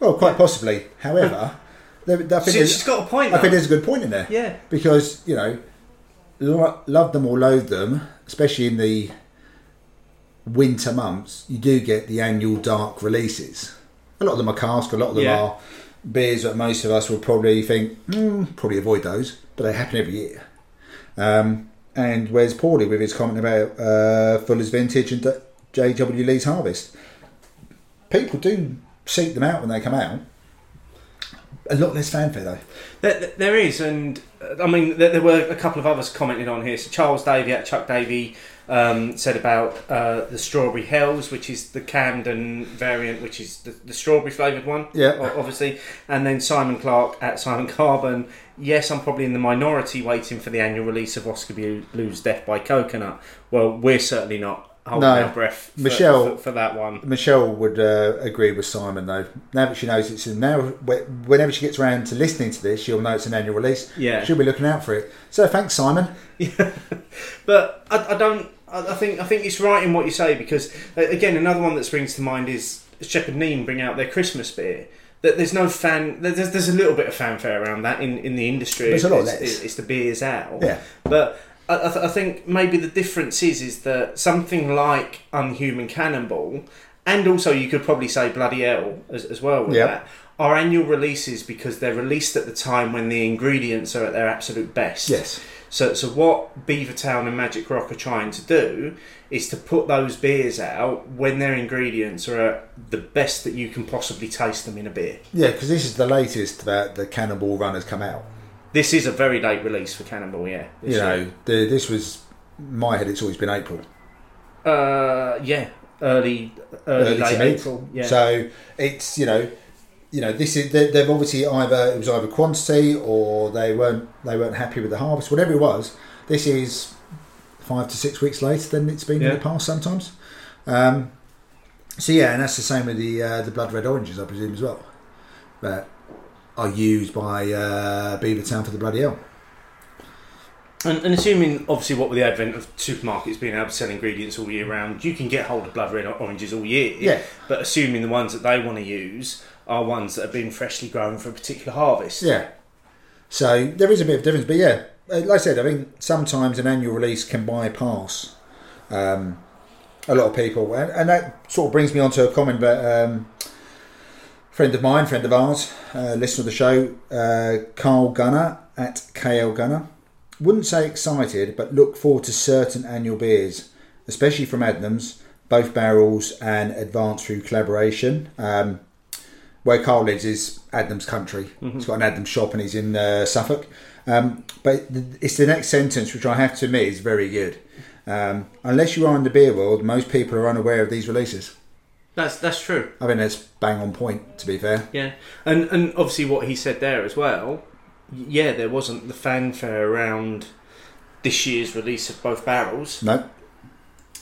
Well, quite possibly. However, there, I think she's got a point. I think there's a good point in there. Yeah. Because, you know, lo- love them or loathe them, especially in the winter months, you do get the annual dark releases. A lot of them are cask, a lot of them Yeah. are beers that most of us will probably think, hmm, probably avoid those, but they happen every year. Um, and where's Paulie with his comment about uh, Fuller's Vintage and J.W. Lee's Harvest? People do seek them out when they come out. A lot less fanfare though. There, there is, and uh, I mean, there, there were a couple of others commented on here. So Charles Davy at Chuck Davy um, said about uh, the Strawberry Hells, which is the Camden variant, which is the, the strawberry flavoured one, Yeah. obviously. And then Simon Clark at Simon Carbon. Yes, I'm probably in the minority waiting for the annual release of Oskar Blues Death by Coconut. Well, we're certainly not holding No. our breath for, Michelle- for, for that one. Michelle would uh, agree with Simon though. Now that she knows it's in now, whenever she gets around to listening to this, she'll know it's an annual release. Yeah. she'll be looking out for it. So thanks, Simon. But I, I don't. I think I think it's right in what you say because uh, again, another one that springs to mind is Shepherd Neame bring out their Christmas beer. That there's no fan. There's, there's a little bit of fanfare around that in, in the industry. There's a lot it's, less. it's, it's the beers out. Yeah. But I, I, th- I think maybe the difference is is that something like Unhuman Cannonball, and also you could probably say Bloody Hell as, as well with Yeah. that, are annual releases because they're released at the time when the ingredients are at their absolute best. Yes. So, so what Beavertown and Magic Rock are trying to do is to put those beers out when their ingredients are at the best that you can possibly taste them in a beer. Yeah, because this is the latest that the Cannonball Run has come out. This is a very late release for Cannonball, yeah. You know, the, this was my head. It's always been April, uh, yeah, early, early, late mid. April, yeah. So it's you know, you know, this is they, they've obviously either it was either quantity or they weren't they weren't happy with the harvest, whatever it was. This is five to six weeks later than it's been in Yeah. the past sometimes. Um, so yeah, and that's the same with the uh, the blood red oranges, I presume as well, that are used by uh, Beavertown for the bloody hell. And, and assuming, obviously, what with the advent of supermarkets being able to sell ingredients all year round, you can get hold of blood red oranges all year. Yeah. But assuming the ones that they want to use are ones that have been freshly grown for a particular harvest. Yeah. So there is a bit of difference, but yeah, like I said, I mean, sometimes an annual release can bypass um, a lot of people, and, and that sort of brings me on to a comment that um, friend of mine, friend of ours, uh, listener of the show, uh, Carl Gunner at KL Gunner, wouldn't say excited, but look forward to certain annual beers, especially from Adnams, both barrels and advanced through collaboration. Um, where Carl lives is Adnams country. He's got an Adnams shop and he's in uh, Suffolk. Um, but it's the next sentence, which I have to admit is very good. Um, unless you are in the beer world, most people are unaware of these releases. That's that's true. I mean, that's bang on point, to be fair. Yeah, and and obviously what he said there as well. Yeah, there wasn't the fanfare around this year's release of both barrels, No,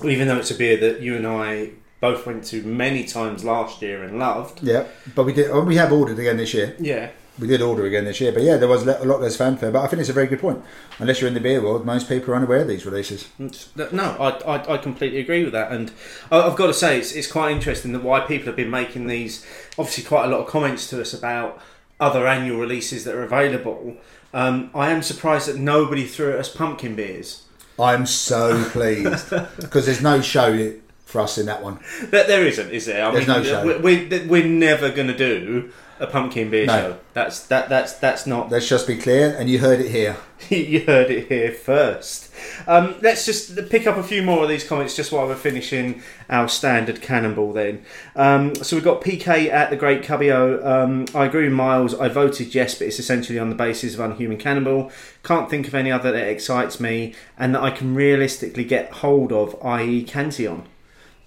even though it's a beer that you and I both went to many times last year and loved. yeah, but we did. We have ordered again this year. Yeah, We did order again this year, but yeah, there was a lot less fanfare. But I think it's a very good point. Unless you're in the beer world, most people are unaware of these releases. No, I, I, I completely agree with that, and I've got to say it's, it's quite interesting that why people have been making these. Obviously, quite a lot of comments to us about other annual releases that are available. Um, I am surprised that nobody threw at us pumpkin beers. I'm so pleased because there's no show for us in that one. There, there isn't, is there? I There's no show. We're, we're, never going to do a pumpkin beer No. show. That's that that's that's not. Let's just be clear, and you heard it here. you heard it here first. Um, let's just pick up a few more of these comments just while we're finishing our standard cannonball then. Um, so we've got PK at the Great Cubio. Um, I agree with Miles. I voted yes, but it's essentially on the basis of Unhuman Cannonball. Can't think of any other that excites me and that I can realistically get hold of, i.e., Cantillon.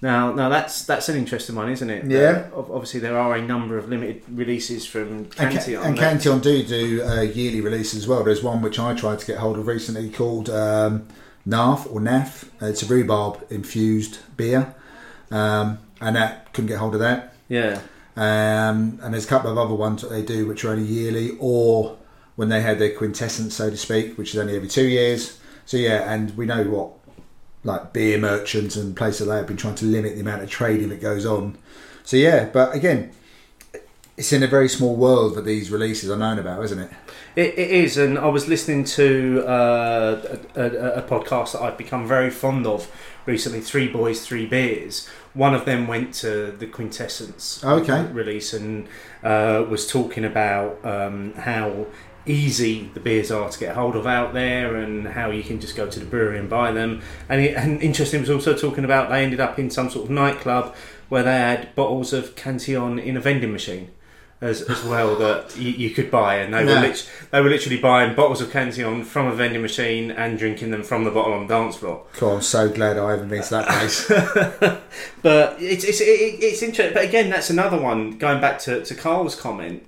Now, now that's that's an interesting one, isn't it? Yeah. Uh, obviously, there are a number of limited releases from And, Cantillon. Ca- and Cantillon do do uh, yearly releases as well. There's one which I tried to get hold of recently called um, NAF or NAF. Uh, It's a rhubarb infused beer, um, and that couldn't get hold of that. yeah. Um, and there's a couple of other ones that they do which are only yearly, or when they had their quintessence, so to speak, which is only every two years. So yeah, and we know what like beer merchants and places like that have been trying to limit the amount of trading that goes on. So yeah, but again, it's in a very small world that these releases are known about, isn't it? It, it is, and I was listening to uh, a, a, a podcast that I've become very fond of recently. Three boys, three beers. One of them went to the Quintessence Okay. release and uh, was talking about um, how easy the beers are to get hold of out there, and how you can just go to the brewery and buy them. And, it, and interesting was also talking about they ended up in some sort of nightclub where they had bottles of Cantillon in a vending machine as, as well that you, you could buy, and they Yeah. were lit- they were literally buying bottles of Cantillon from a vending machine and drinking them from the bottle on the dance floor. Cool, I'm so glad I haven't been to that place. But it's it's it, it's interesting. But again, that's another one. Going back to, to Carl's comment,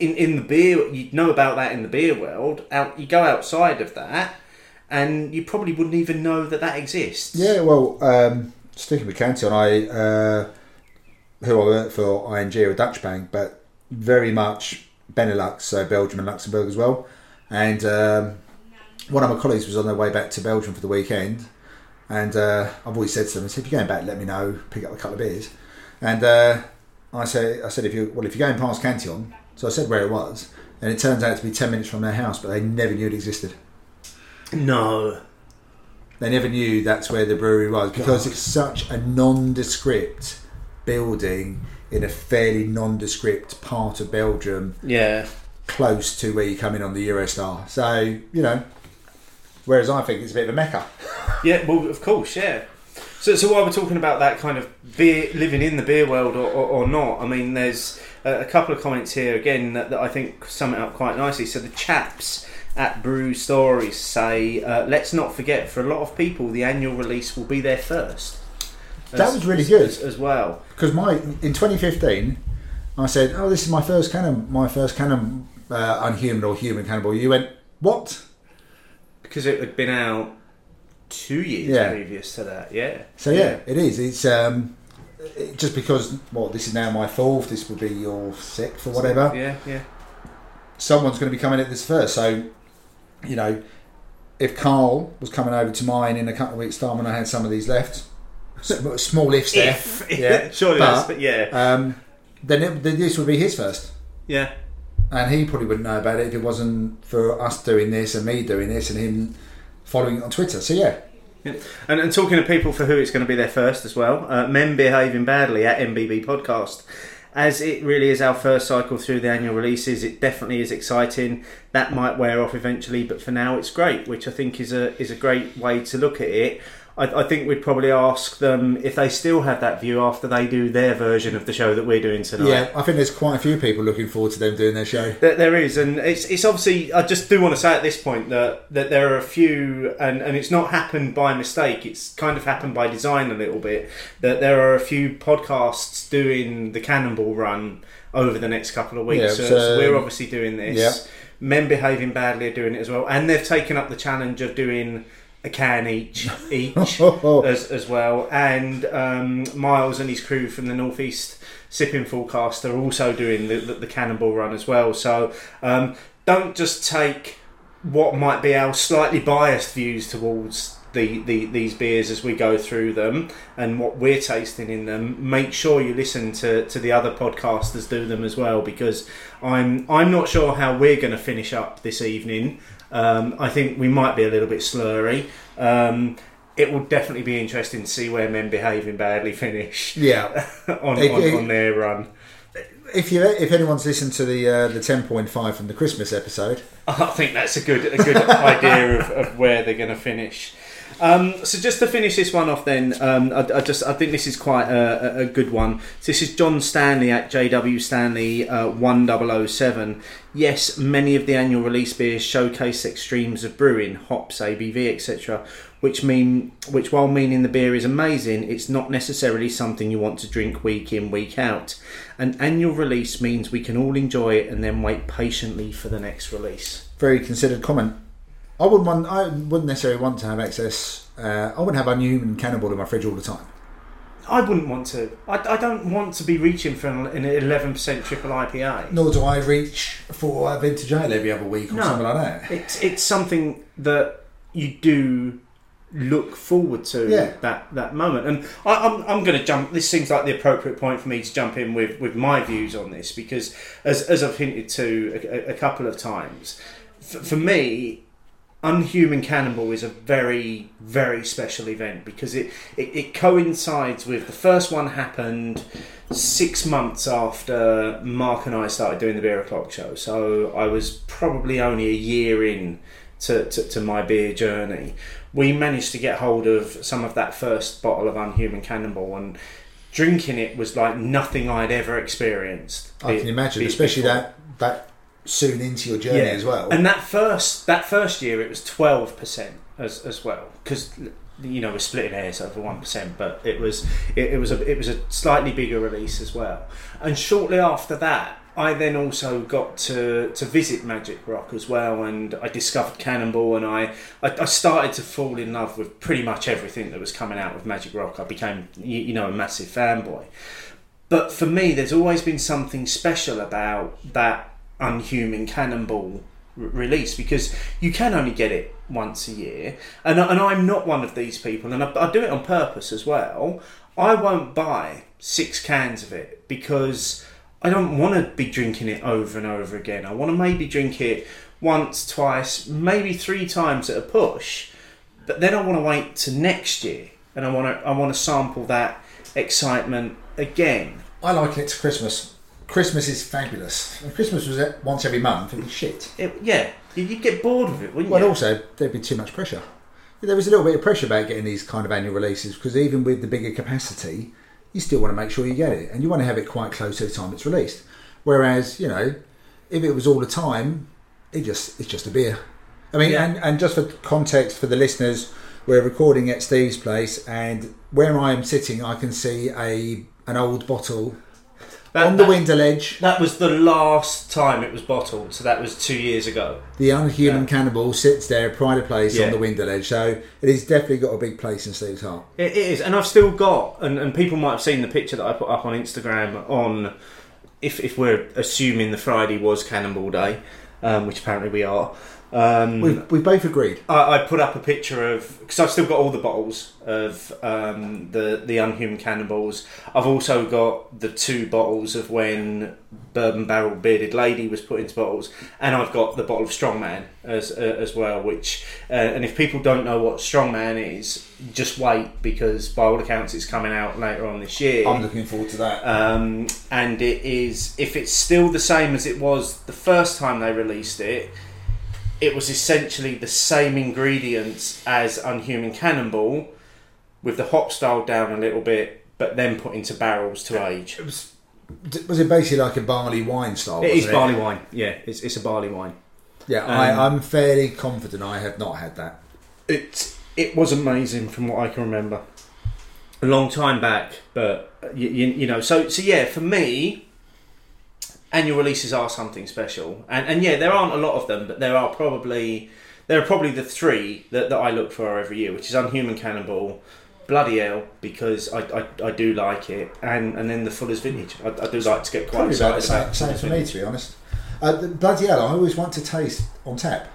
in in the beer, you know about that in the beer world. Out, you go outside of that, and you probably wouldn't even know that that exists. yeah, well, um, sticking with Cantillon, I uh, who I work for ING or a Dutch bank, but very much Benelux, so Belgium and Luxembourg as well. And um, one of my colleagues was on their way back to Belgium for the weekend, and uh, I've always said to them, I said, if you're going back, let me know, pick up a couple of beers. And uh, I said, I said, if you well, if you're going past Cantillon, so I said where it was, and it turns out to be ten minutes from their house, but they never knew it existed. No. They never knew that's where the brewery was because it's such a nondescript building in a fairly nondescript part of Belgium, Yeah. close to where you come in on the Eurostar. So you know, whereas I think it's a bit of a mecca. Yeah, well, of course, yeah. So, so while we're talking about that kind of beer, living in the beer world or, or, or not, I mean, there's a, a couple of comments here again that, that I think sum it up quite nicely. So the chaps at Brew Stories say, uh, let's not forget, for a lot of people, the annual release will be their first. That was really good. as, as well. Because my in 2015, I said, "Oh, this is my first canon, my first canon, uh, unhuman or human cannonball." You went, "What?" Because it had been out two years Yeah. previous to that, yeah. So yeah, it is. It's um, just because well, this is now my fourth. This will be your sixth or whatever. Yeah, yeah. someone's going to be coming at this first. So, you know, if Carl was coming over to mine in a couple of weeks' time when I had some of these left, small ifs there, If, Yeah. surely But- that's, but yeah. um, then, it, then this would be his first. Yeah. And he probably wouldn't know about it if it wasn't for us doing this and me doing this and him following it on Twitter. So, yeah. Yeah. And, and talking to people for who it's going to be their first as well, uh, men behaving badly at MBB podcast. As it really is our first cycle through the annual releases, it definitely is exciting. That might wear off eventually, but for now it's great, which I think is a is a great way to look at it. I, I think we'd probably ask them if they still have that view after they do their version of the show that we're doing tonight. Yeah, I think there's quite a few people looking forward to them doing their show. There, there is, and it's it's obviously. I just do want to say at this point that that there are a few, and and it's not happened by mistake. It's kind of happened by design a little bit. That there are a few podcasts doing the Cannonball Run over the next couple of weeks. Yeah, so, so- we're obviously doing this. Yeah. Men behaving badly are doing it as well, and they've taken up the challenge of doing a can each each as, as well. And um, Miles and his crew from the Northeast Sipping Forecast are also doing the, the, the Cannonball Run as well. So um, don't just take what might be our slightly biased views towards the, the these beers as we go through them and what we're tasting in them. Make sure you listen to, to the other podcasters do them as well because I'm I'm not sure how we're going to finish up this evening. Um, I think we might be a little bit slurry. Um, it will definitely be interesting to see where men behaving badly finish Yeah. on, It- on, it- on their run. if you if anyone's listened to the uh, the ten point five from the Christmas episode, I think that's a good a good idea of, of where they're going to finish. Um, so just to finish this one off, then um, I, I just I think this is quite a, a- good one. So this is John Stanley at JW Stanley uh, one 1007. Yes, many of the annual release beers showcase extremes of brewing, hops, ABV, etc. Which mean which while meaning the beer is amazing, it's not necessarily something you want to drink week in week out. An annual release means we can all enjoy it and then wait patiently for the next release. very considered comment. I wouldn't want. I wouldn't necessarily want to have excess. Uh, I wouldn't have unhuman cannonball in my fridge all the time. I wouldn't want to. I, I don't want to be reaching for an an 11% triple IPA. Nor do I reach for a vintage ale every other week or No. something like that. It's it's something that you do look forward to Yeah. that that moment. And I, I'm I'm going to jump. This seems like the appropriate point for me to jump in with with my views on this because as as I've hinted to a, a couple of times, for, for me. Unhuman Cannonball is a very, very special event because it, it, it coincides with the first one happened six months after Mark and I started doing the Beer O'Clock show. So I was probably only a year in to, to, to my beer journey. We managed to get hold of some of that first bottle of Unhuman Cannonball and drinking it was like nothing I'd ever experienced. I can imagine, especially before. that that soon into your journey as well. And that first that first year, it was twelve percent as as well because you know we're splitting hairs over one percent, but it was it, it was a it was a slightly bigger release as well. And shortly after that, I then also got to to visit Magic Rock as well, and I discovered Cannonball, and I I, I started to fall in love with pretty much everything that was coming out of Magic Rock. I became you, you know a massive fanboy. But for me, there's always been something special about that unhuman cannonball release because you can only get it once a year. And, and I'm not one of these people, and I, I do it on purpose as well. I won't buy six cans of it because I don't want to be drinking it over and over again. I want to maybe drink it once, twice, maybe three times at a push. But then I want to wait to next year, and I want to I want to sample that excitement again. I liken it to Christmas. Christmas is fabulous. If Christmas was once every month, it'd be shit. It, yeah, you- you'd get bored of it, wouldn't Well, you? also there'd be too much pressure. There was a little bit of pressure about getting these kind of annual releases because even with the bigger capacity, you still want to make sure you get it, and you want to have it quite close to the time it's released. Whereas, you know, if it was all the time, it just it's just a beer. I mean, Yeah. and, and just for context for the listeners, we're recording at Steve's place, and where I am sitting, I can see a an old bottle That- on the that- window ledge. That was the last time it was bottled, so that was two years ago. The unhuman Yeah. cannonball sits there, pride of place Yeah. on the window ledge. So it has definitely got a big place in Steve's heart. It is, and I've still got, and, and people might have seen the picture that I put up on Instagram on, if, if we're assuming the Friday was Cannonball Day, um, which apparently we are. Um, We've, we've both agreed. I, I put up a picture of because I've still got all the bottles of um, the the unhuman cannonballs. I've also got the two bottles of when Bourbon Barrel Bearded Lady was put into bottles, and I've got the bottle of Strongman as uh, as well. Which uh, and if people don't know what Strongman is, just wait because by all accounts it's coming out later on this year. I'm looking forward to that. Um, and it is if it's still the same as it was the first time they released it it was essentially the same ingredients as unhuman cannonball with the hop style down a little bit but then put into barrels to age It was, was it basically like a barley wine style? it is wasn't barley wine yeah it's, it's a barley wine Yeah, I, Um, I'm fairly confident I have not had that. it it was amazing from what I can remember. A long time back, but you, you, you know, so so yeah, for me, annual releases are something special, and and yeah, there aren't a lot of them, but there are probably there are probably the three that, that I look for every year, which is Unhuman Cannonball. Bloody hell, because I, I, I do like it, and, and then the Fuller's Vintage. I, I do like to get quite Probably about excited the same, about same for me, to be honest. Uh, the bloody hell, I always want to taste on tap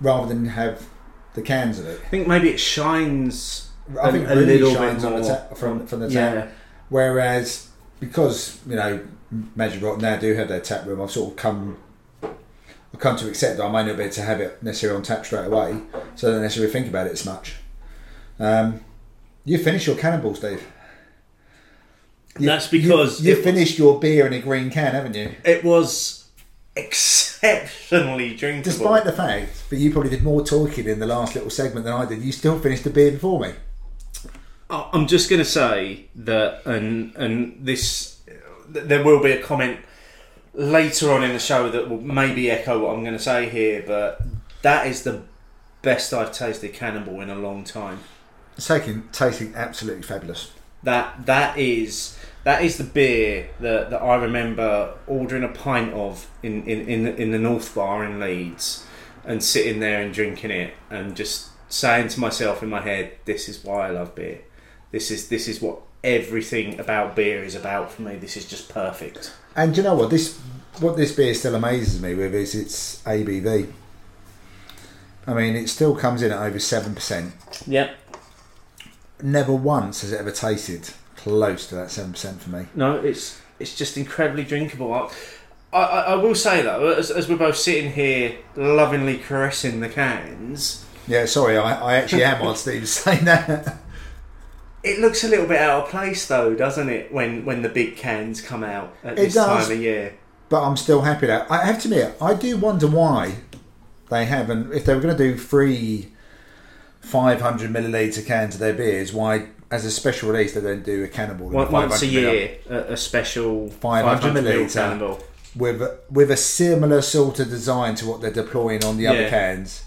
rather than have the cans of it. I think maybe it shines I think a really little shines bit on the tap, from, from the tap. yeah. Whereas, because you know, Magic Rock now do have their tap room, I've sort of come, I've come to accept that I may not be able to have it necessarily on tap straight away, so I don't necessarily think about it as much. Um, you finish your cannonball, Steve. That's because you, you finished your beer in a green can, haven't you? it was exceptionally drinkable. Despite the fact that you probably did more talking in the last little segment than I did, you still finished the beer before me. I'm just going to say that, and and this, th- there will be a comment later on in the show that will maybe echo what I'm going to say here, but that is the best I've tasted Cannonball in a long time. It's taking, tasting absolutely fabulous. That that is that is the beer that, that I remember ordering a pint of in in in in the North Bar in Leeds, and sitting there and drinking it, and just saying to myself in my head, "This is why I love beer. This is this is what everything about beer is about for me. This is just perfect." And do you know what this what this beer still amazes me with is its ABV. I mean, it still comes in at over seven percent. Yep. Never once has it ever tasted close to that seven percent for me. No, it's it's just incredibly drinkable. I, I, I will say though, as, as we're both sitting here lovingly caressing the cans, Yeah, sorry, I, I actually am on Steve saying that. it looks a little bit out of place though, doesn't it? When when the big cans come out at It this does. time of year. But I'm still happy that I have to admit I do wonder why they haven't. If they were going to do free 500 milliliter cans of their beers, why as a special release they don't do a cannonball Once a year, a, a special 500 ml milliliter. cannonball. with with a similar sort of design to what they're deploying on the other cans.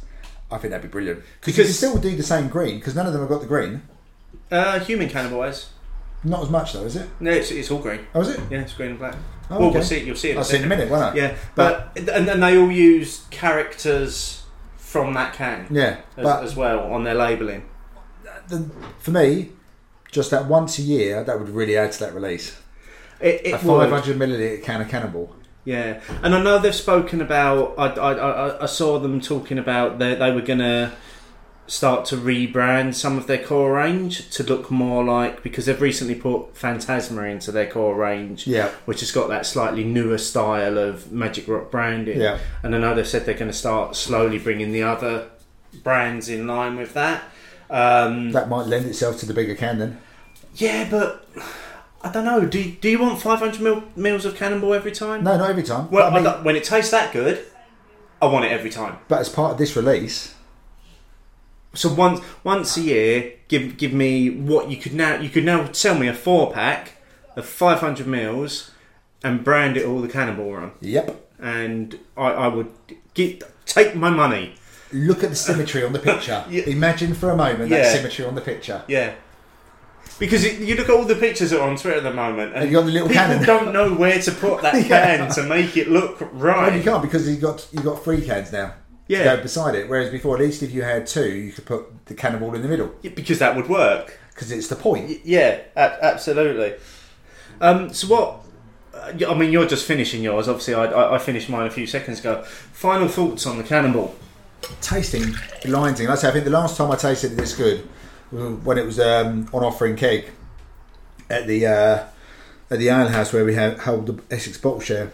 I think that'd be brilliant because you can still do the same green because none of them have got the green. Uh, human cannonball has. Not as much though, is it? No, it's, it's all green. Oh, is it? Yeah, it's green and black. Oh, well, okay. we'll see. You'll see it. I'll see it in a minute, won't I? Yeah, but, and then they all use characters from that can Yeah, as, but as well on their labelling. the, for me, just that once a year, that would really add to that release. It, A it would. 500 milliliter can of Cannonball. Yeah, and I know they've spoken about. I, I, I, I saw them talking about they they were gonna start to rebrand some of their core range to look more like because they've recently put Phantasma into their core range, Yeah. which has got that slightly newer style of Magic Rock branding. Yeah. and I know they've said they're going to start slowly bringing the other brands in line with that. Um, That might lend itself to the bigger can then. yeah, but I don't know. Do do you want 500 mil, mils of Cannonball every time? No, not every time. Well, I mean, I when it tastes that good, I want it every time. but as part of this release, So once once a year, give give me what you could now you could now sell me a four pack of 500 mils and brand it all the Cannonball Run, yep. and I, I would get take my money. Look at the symmetry on the picture. Yeah. Imagine for a moment that symmetry on the picture. Yeah. Because it, you look at all the pictures that are on Twitter at the moment, and And you got the little people cannon. don't know where to put that Yeah. can to make it look Well, you can't because you got you got three cans now. Yeah. Go beside it. Whereas before, at least if you had two, you could put the cannonball in the middle Because that would work. because it's the point. Yeah, a- absolutely. Um, so what? uh, I mean, you're just finishing yours. Obviously, I, I, I finished mine a few seconds ago. Final thoughts on the Cannonball? Tasting blinding. Like I say, I think the last time I tasted it this good was when it was um, on offer in keg at the uh, at the ale house where we had held the Essex bottle share.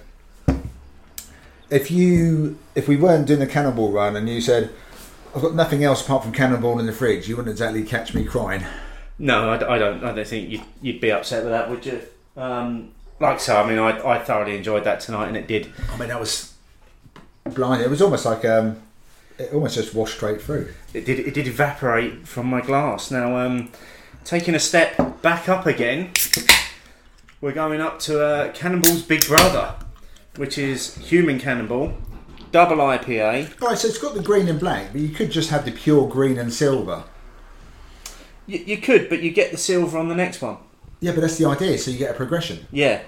If you if we weren't doing the cannonball run and you said I've got nothing else apart from cannonball in the fridge, you wouldn't exactly catch me crying. No, I, I don't. I don't think you'd, you'd be upset with that, would you? Um, like so, I mean, I, I thoroughly enjoyed that tonight, and it did. I mean, that was blind. It was almost like um, it almost just washed straight through. It did. It did evaporate from my glass. Now, um, taking a step back up again, we're going up to uh, Cannonball's Big Brother, which is Human Cannonball, double IPA. Right, so it's got the green and black, but you could just have the pure green and silver. You, you could, but you get the silver on the next one. Yeah, but that's the idea. So you get a progression. Yeah,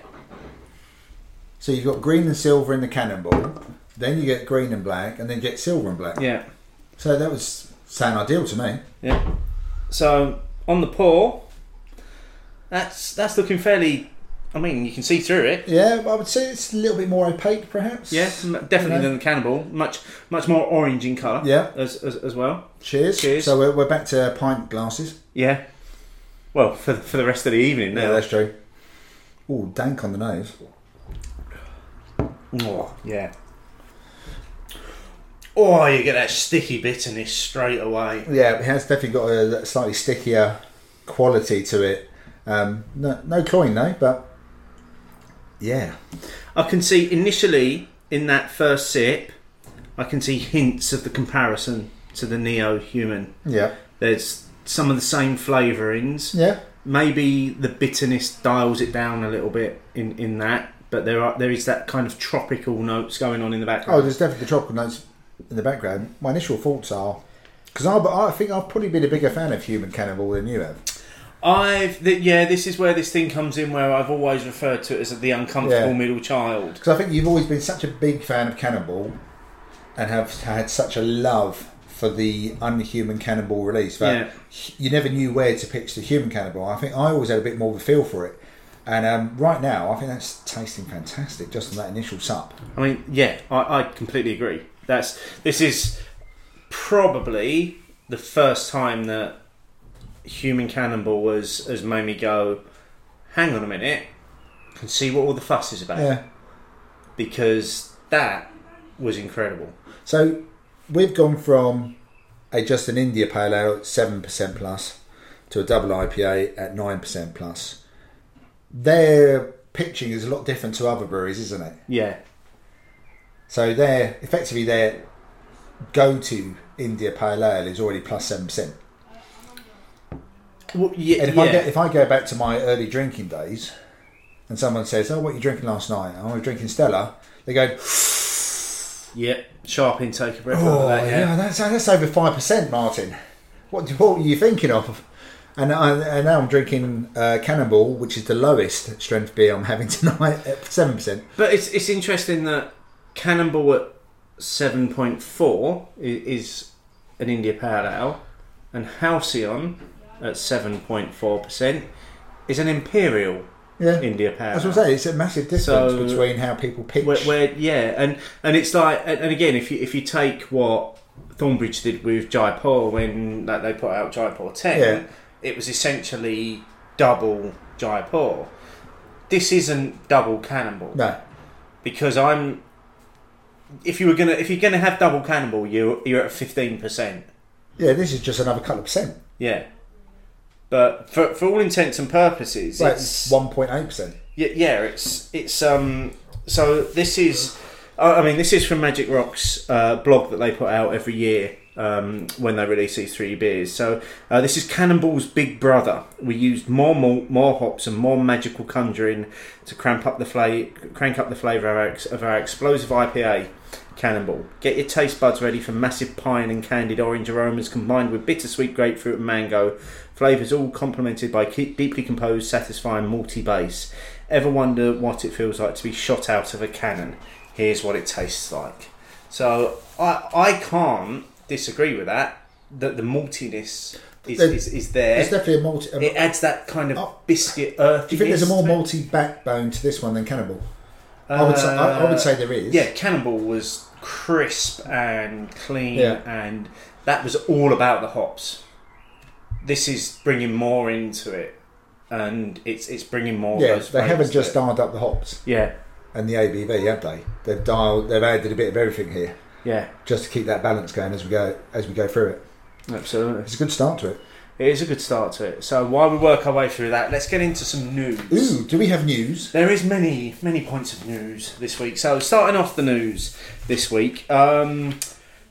So you've got green and silver in the cannonball, then you get green and black, and then get silver and black. yeah, So that was sound ideal to me. yeah. So on the pour, that's that's looking fairly. I mean, you can see through it. Yeah, I would say it's a little bit more opaque, perhaps. Yeah, definitely You know? than the cannonball. Much much more orange in colour. Yeah. as, as as well. Cheers. Cheers. So we're, we're back to pint glasses. Yeah. Well, for for the rest of the evening Yeah, now. that's true. Oh, dank on the nose. Oh, yeah. Oh, you get that sticky bitterness straight away. Yeah, it has definitely got a slightly stickier quality to it. Um, no, no clawing though, but yeah, I can see initially in that first sip, I can see hints of the comparison to the Neo Human. yeah, There's some of the same flavourings. yeah. Maybe the bitterness dials it down a little bit in, in that, but there are there is that kind of tropical notes going on in the background. Oh, there's definitely tropical notes in the background. My initial thoughts are because I, I think I've probably been a bigger fan of Human Cannonball than you have. I've th- yeah, this is where this thing comes in where I've always referred to it as the uncomfortable Yeah. middle child. Because I think you've always been such a big fan of Cannonball and have had such a love for the Unhuman Cannonball release that you never knew where to pitch the Human Cannonball. I think I always had a bit more of a feel for it. And um, right now, I think that's tasting fantastic just on that initial sup. I mean, yeah, I, I completely agree. That's this is probably the first time that Human Cannonball has has made me go, hang on a minute, can see what all the fuss is about Yeah. because that was incredible. So we've gone from a just an India Pale Ale at seven percent plus to a double IPA at nine percent plus. Their pitching is a lot different to other breweries, isn't it? Yeah, So they're effectively their go-to India Pale Ale is already plus seven percent. Well, yeah, And if yeah. I get, if I go back to my early drinking days, and someone says, "Oh, what you drinking last night?" "Oh, I was drinking Stella. They go, yeah, sharp intake of breath. "Oh, that, yeah, yeah. that's that's over five percent, Martin. What what were you thinking of?" And, I, and now I'm drinking uh, Cannonball, which is the lowest strength beer I'm having tonight at seven percent. But it's it's interesting that Cannonball at seven point four is an India Pale Ale, and Halcyon at seven point four percent is an Imperial Yeah, India power. that's what I'm Ale. It's a massive difference So- between how people pitch. Where, where yeah, and and it's like and, and again, if you if you take what Thornbridge did with Jaipur when like, they put out Jaipur ten, Yeah. it was essentially double Jaipur. This isn't double Cannonball. no, because I'm. If you were gonna, if you're gonna have double cannonball, you you're at fifteen percent. yeah, this is just another couple of percent. Yeah, but for for all intents and purposes, Well, it's one point eight percent. yeah, yeah, it's it's um. So this is, I mean, this is from Magic Rock's uh, blog that they put out every year um, when they release these three beers. So uh, this is Cannonball's Big Brother. We used more malt, more hops, and more magical conjuring to cramp up the fla- crank up the flavour of our, ex- of our explosive IPA. Cannonball. Get your taste buds ready for massive pine and candied orange aromas combined with bittersweet grapefruit and mango. Flavours all complemented by deeply composed, satisfying malty base. Ever wonder what it feels like to be shot out of a cannon? Here's what it tastes like. So I I can't disagree with that. That the maltiness is, There- is, is there. It's definitely a multi. a- it adds that kind of Oh. biscuit earthiness. do you think there's a more multi backbone to this one than Cannonball? I would say I, I would say there is. Yeah, Cannonball was crisp and clean, Yeah. and that was all about the hops. This is bringing more into it, and it's it's bringing more. Yeah, those they haven't just dialed up the hops Yeah, and the ABV, have they? They've dialed. They've added a bit of everything here yeah, just to keep that balance going as we go as we go through it. absolutely. It's a good start to it. It is a good start to it. So while we work our way through that, let's get into some news. Ooh, do we have news? There is many, many points of news this week. So starting off the news this week, um,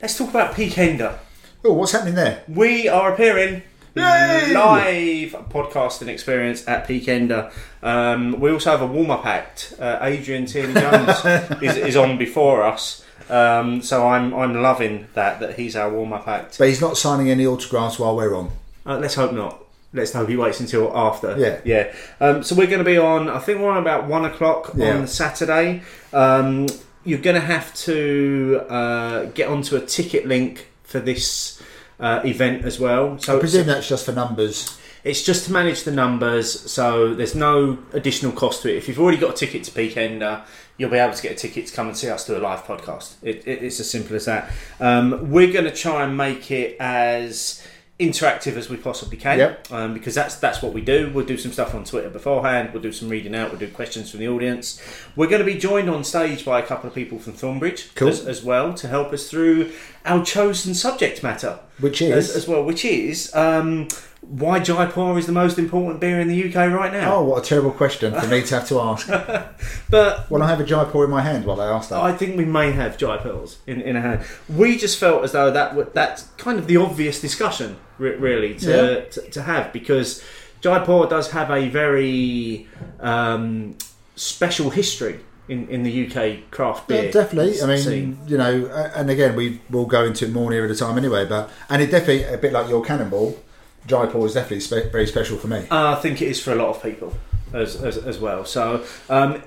let's talk about Peakender. Oh, what's happening there? We are appearing! Live podcasting experience at Peakender. Um, we also have a warm up act. Uh, Adrian Tierney Jones is, is on before us. Um, so I'm I'm loving that that he's our warm up act. But he's not signing any autographs while we're on. Uh, let's hope not. Let's hope he waits until after. Yeah. yeah. Um, so we're going to be on. I think we're on about one o'clock Yeah. on Saturday. Um, you're going to have to uh, get onto a ticket link for this uh, event as well. So I presume that's just for numbers. it's just to manage the numbers, so there's no additional cost to it. If you've already got a ticket to Peakender, you'll be able to get a ticket to come and see us do a live podcast. It, it, it's as simple as that. Um, we're going to try and make it as interactive as we possibly can, Yep. um, because that's that's what we do. We'll do some stuff on Twitter beforehand. We'll do some reading out. We'll do questions from the audience. We're going to be joined on stage by a couple of people from Thornbridge Cool. as, as well to help us through our chosen subject matter, Which is as well, which is um, why Jaipur is the most important beer in the UK right now. oh, what a terrible question for me to have to ask. But Well, I have a Jaipur in my hand while I ask that. I think we may have Jaipurs in, in a hand. We just felt as though that that's kind of the obvious discussion, really, to, Yeah. to, to have because Jaipur does have a very um, special history in, in the UK craft beer. Yeah, definitely. I mean, scene. you know, and again, we will go into it more near at a time anyway. But and it definitely a bit like your cannonball. Jaipur is definitely spe- very special for me. Uh, I think it is for a lot of people as, as, as well. So, um,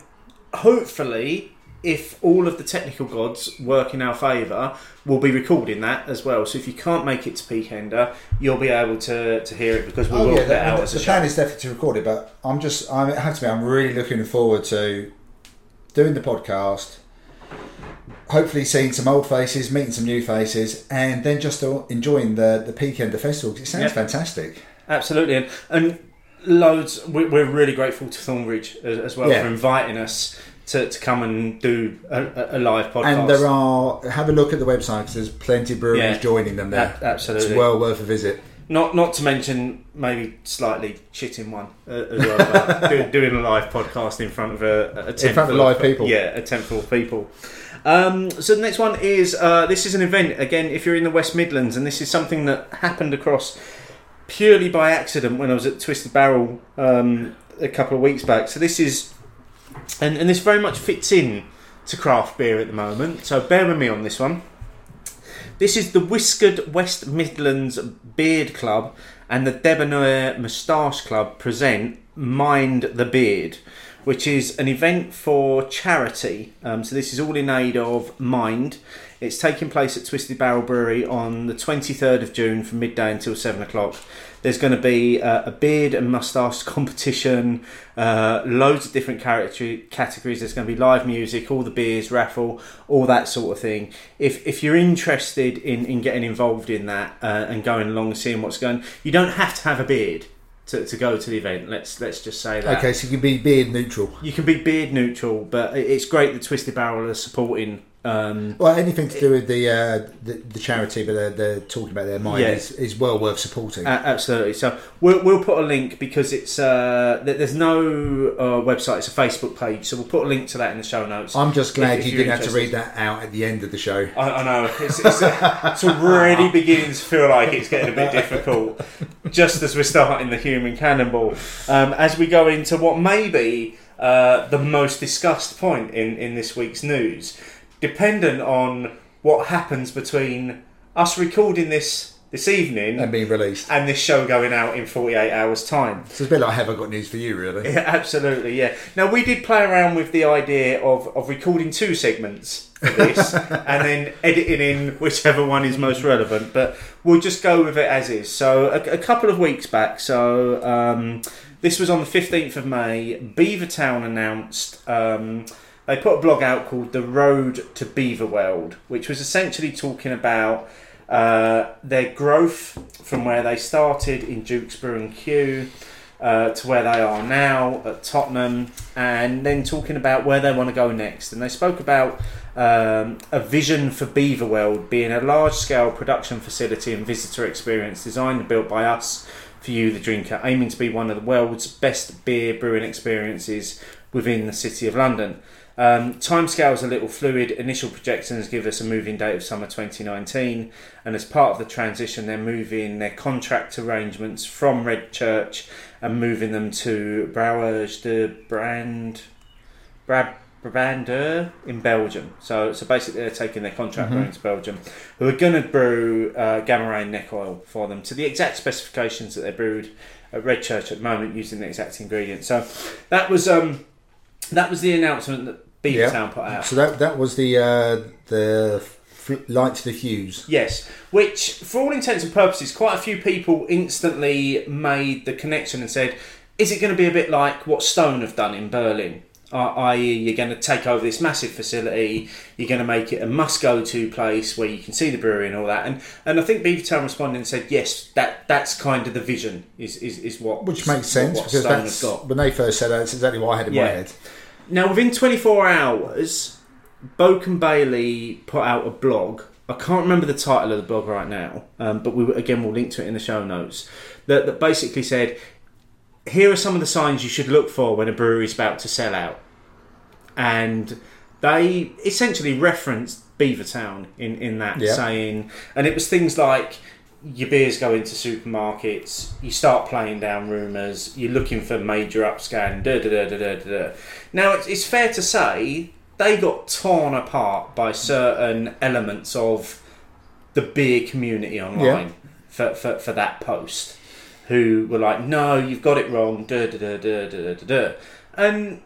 hopefully, if all of the technical gods work in our favour, we'll be recording that as well. So, if you can't make it to Peakender, you'll be able to, to hear it because we will Oh, yeah, put it out the, the plan show. is definitely to record it, but I'm just, I have to be, I'm really looking forward to doing the podcast. Hopefully, seeing some old faces, meeting some new faces, and then just uh, enjoying the the peak end of the Festival. 'cause It sounds Yep. fantastic. Absolutely, and, and loads. we- We're really grateful to Thornbridge as, well Yeah. for inviting us to, to come and do a, a- a live podcast. And there are have a look at the website because there's plenty of breweries Yeah. joining them there. A- absolutely. it's well worth a visit. Not not to mention maybe slightly shitting one uh, as well. about doing, doing a live podcast in front of a, a tent front of live people. Yeah, a tent full of people. Um, so the next one is uh, this is an event again. If you're in the West Midlands, and this is something that happened across purely by accident when I was at Twisted Barrel um, a couple of weeks back. So this is and and this very much fits in to craft beer at the moment. So bear with me on this one. This is the Whiskered West Midlands Beard Club and the Debonair Moustache Club present Mind the Beard, which is an event for charity. Um, so this is all in aid of Mind. It's taking place at Twisted Barrel Brewery on the 23rd of June from midday until 7 o'clock. There's going to be uh, a beard and moustache competition, uh, loads of different character- categories. There's going to be live music, all the beers, raffle, all that sort of thing. If if you're interested in, in getting involved in that uh, and going along and seeing what's going, you don't have to have a beard to, to go to the event. Let's let's just say that. Okay, so you can be beard neutral. You can be beard neutral, but it's great that Twisted Barrel are supporting. Um, Well, anything to do with the uh, the, the charity, but they're, they're talking about their mind Yeah. is, is well worth supporting. A- absolutely. So we'll, we'll put a link because it's uh, there's no uh, website. It's a Facebook page, so we'll put a link to that in the show notes. I'm just glad if you you're didn't have to read that out at the end of the show. I, I know it's, it's, it's already beginning to feel like it's getting a bit difficult, just as we're starting the human cannonball. Um, as we go into what may be uh, the most discussed point in, in this week's news, dependent on what happens between us recording this this evening And being released. and this show going out in 48 hours time. So it's a bit like, have I got news for you, really? Yeah, absolutely, yeah. Now we did play around with the idea of, of recording two segments of this and then editing in whichever one is most relevant, but we'll just go with it as is. So a, a couple of weeks back, so um, this was on the 15th of May, Beavertown announced um, they put a blog out called The Road to Beaverworld, which was essentially talking about uh, their growth from where they started in Duke's Brew and Que uh, to where they are now at Tottenham, and then talking about where they want to go next. And they spoke about um, a vision for Beaverworld being a large scale production facility and visitor experience designed and built by us for you, the drinker, aiming to be one of the world's best beer brewing experiences within the City of London. Um, timescales a little fluid. Initial projections give us a moving date of summer 2019, and as part of the transition, they're moving their contract arrangements from Redchurch and moving them to Brouwerij de Brand, Brab, Brabandere in Belgium. So, so basically, they're taking their contract brewing to Belgium, who are going to brew uh, Gamma Ray neck oil for them to the exact specifications that they're brewed at Redchurch at the moment, using the exact ingredients. So, that was um, that was the announcement that Beavertown put out. So that that was the uh, the f- light to the fuse. Yes, which, for all intents and purposes, quite a few people instantly made the connection and said, "Is it going to be a bit like what Stone have done in Berlin?" Uh, i.e., you're going to take over this massive facility, you're going to make it a must-go-to place where you can see the brewery and all that. And and I think Beavertown responded and said, "Yes, that that's kind of the vision. Is is, is what Which makes sense what because Stone that's got." when they first said that. That's exactly what I had in my head. Now, within 24 hours, Boak and Bailey put out a blog I can't remember the title of the blog right now, um, but we again we'll link to it in the show notes. That, that basically said, here are some of the signs you should look for when a brewery's about to sell out, and they essentially referenced Beavertown in in that saying, and it was things like your beers go into supermarkets, you start playing down rumours, you're looking for major upscaling, da da da da da da. da. Now, it's, it's fair to say they got torn apart by certain elements of the beer community online for, for, for that post, who were like, no, you've got it wrong, da da da da da da. da. And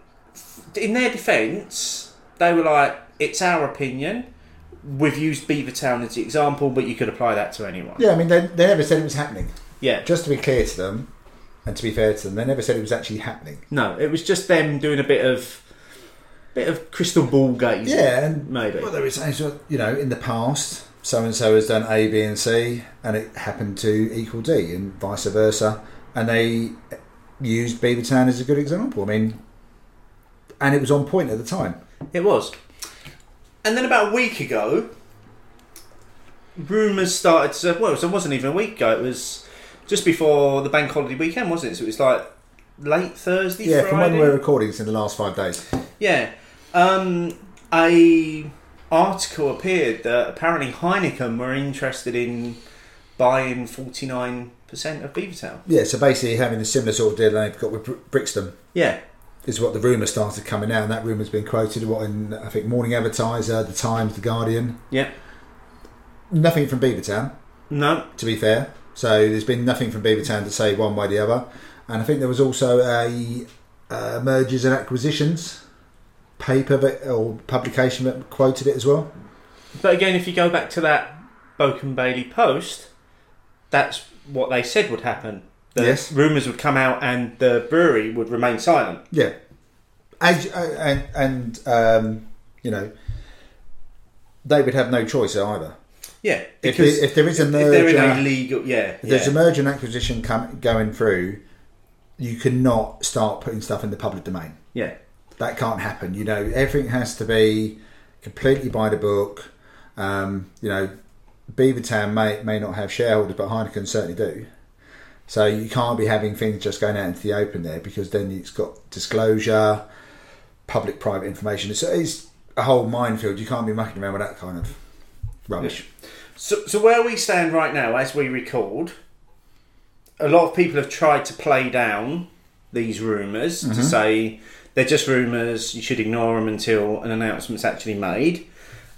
in their defence, they were like, it's our opinion. We've used Beavertown as the example, but you could apply that to anyone. Yeah, I mean, they, they never said it was happening. Yeah. Just to be clear to them, and to be fair to them, they never said it was actually happening. No, it was just them doing a bit of bit of crystal ball gazing. Yeah, and maybe. Well, they were saying, you know, in the past, so and so has done A, B, and C, and it happened to equal D, and vice versa. And they used Beavertown as a good example. I mean, and it was on point at the time. It was. And then about a week ago, rumours started to. Well, it wasn't even a week ago. It was just before the bank holiday weekend, wasn't it? So it was like late Thursday, Yeah, Friday. from when we're recording, it's in the last five days. Yeah. Um, a article appeared that apparently Heineken were interested in buying forty nine percent of Beavertown. Yeah, so basically having a similar sort of deal they've got with Br- Brixton Yeah. Is what the rumour started coming out, and that rumour's been quoted what in I think Morning Advertiser, The Times, The Guardian. Yeah. Nothing from Beavertown. No. to be fair. So there's been nothing from Beavertown to say one way or the other. And I think there was also a uh, mergers and acquisitions paper that, or publication that quoted it as well. But again, if you go back to that Boak and Bailey post, that's what they said would happen. The Yes. rumours would come out and the brewery would remain silent. Yeah, As, uh, and and um, you know they would have no choice either. Yeah, If, there- if there is a if they're in merger, a legal, yeah, if there's a merger and acquisition com- going through, you cannot start putting stuff in the public domain. yeah, that can't happen. You know, everything has to be completely by the book. Um, you know, Beavertown may may not have shareholders, but Heineken certainly do. So you can't be having things just going out into the open there because then it's got disclosure, public-private information. It's, it's a whole minefield. You can't be mucking around with that kind of rubbish. So, so where we stand right now, as we record, a lot of people have tried to play down these rumors Mm-hmm. to say they're just rumors. You should ignore them until an announcement's actually made.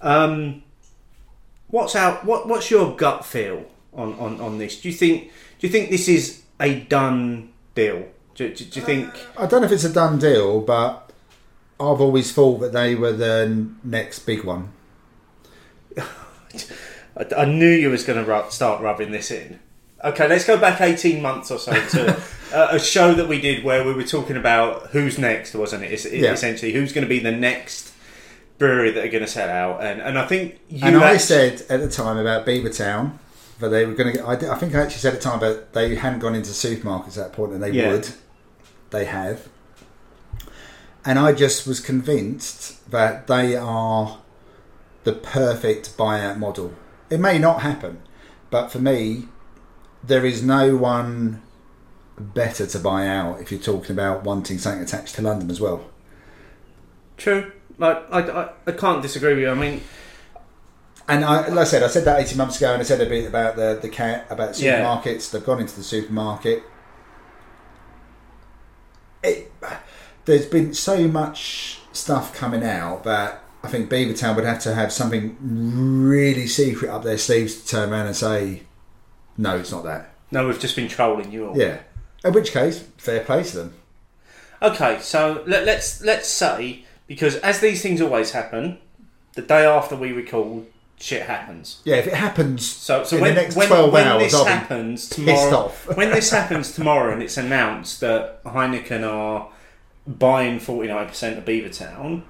Um, what's out? What What's your gut feel on, on, on this? Do you think Do you think this is a done deal? Do, do, do you think? I don't know if it's a done deal, but I've always thought that they were the next big one. I, I knew you was going to start rubbing this in. Okay, let's go back eighteen months or so to uh, a show that we did where we were talking about who's next, wasn't it? It's, it's Yeah. Essentially, who's going to be the next brewery that are going to sell out, and and I think you. and I said at the time about Beavertown that they were going to. I, did- I think I actually said at the time, but they hadn't gone into supermarkets at that point, and they Yeah. would. They have, and I just was convinced that they are the perfect buyout model. It may not happen, but for me, there is no one better to buy out if you're talking about wanting something attached to London as well. true. Like I, I, I can't disagree with you. I mean, And I, like I said, I said that eighteen months ago, and I said a bit about the the cat about Yeah. supermarkets. They've gone into the supermarket. It, there's been so much stuff coming out that I think Beavertown would have to have something really secret up their sleeves to turn around and say, "No, it's not that." no, we've just been trolling you all. Yeah. In which case, fair play to them. Okay, so let, let's let's say because as these things always happen, the day after we record, shit happens. Yeah, if it happens So, so in when, the next when, twelve when hours, this I'll happens tomorrow, off. when this happens tomorrow, and it's announced that Heineken are buying forty nine percent of Beavertown,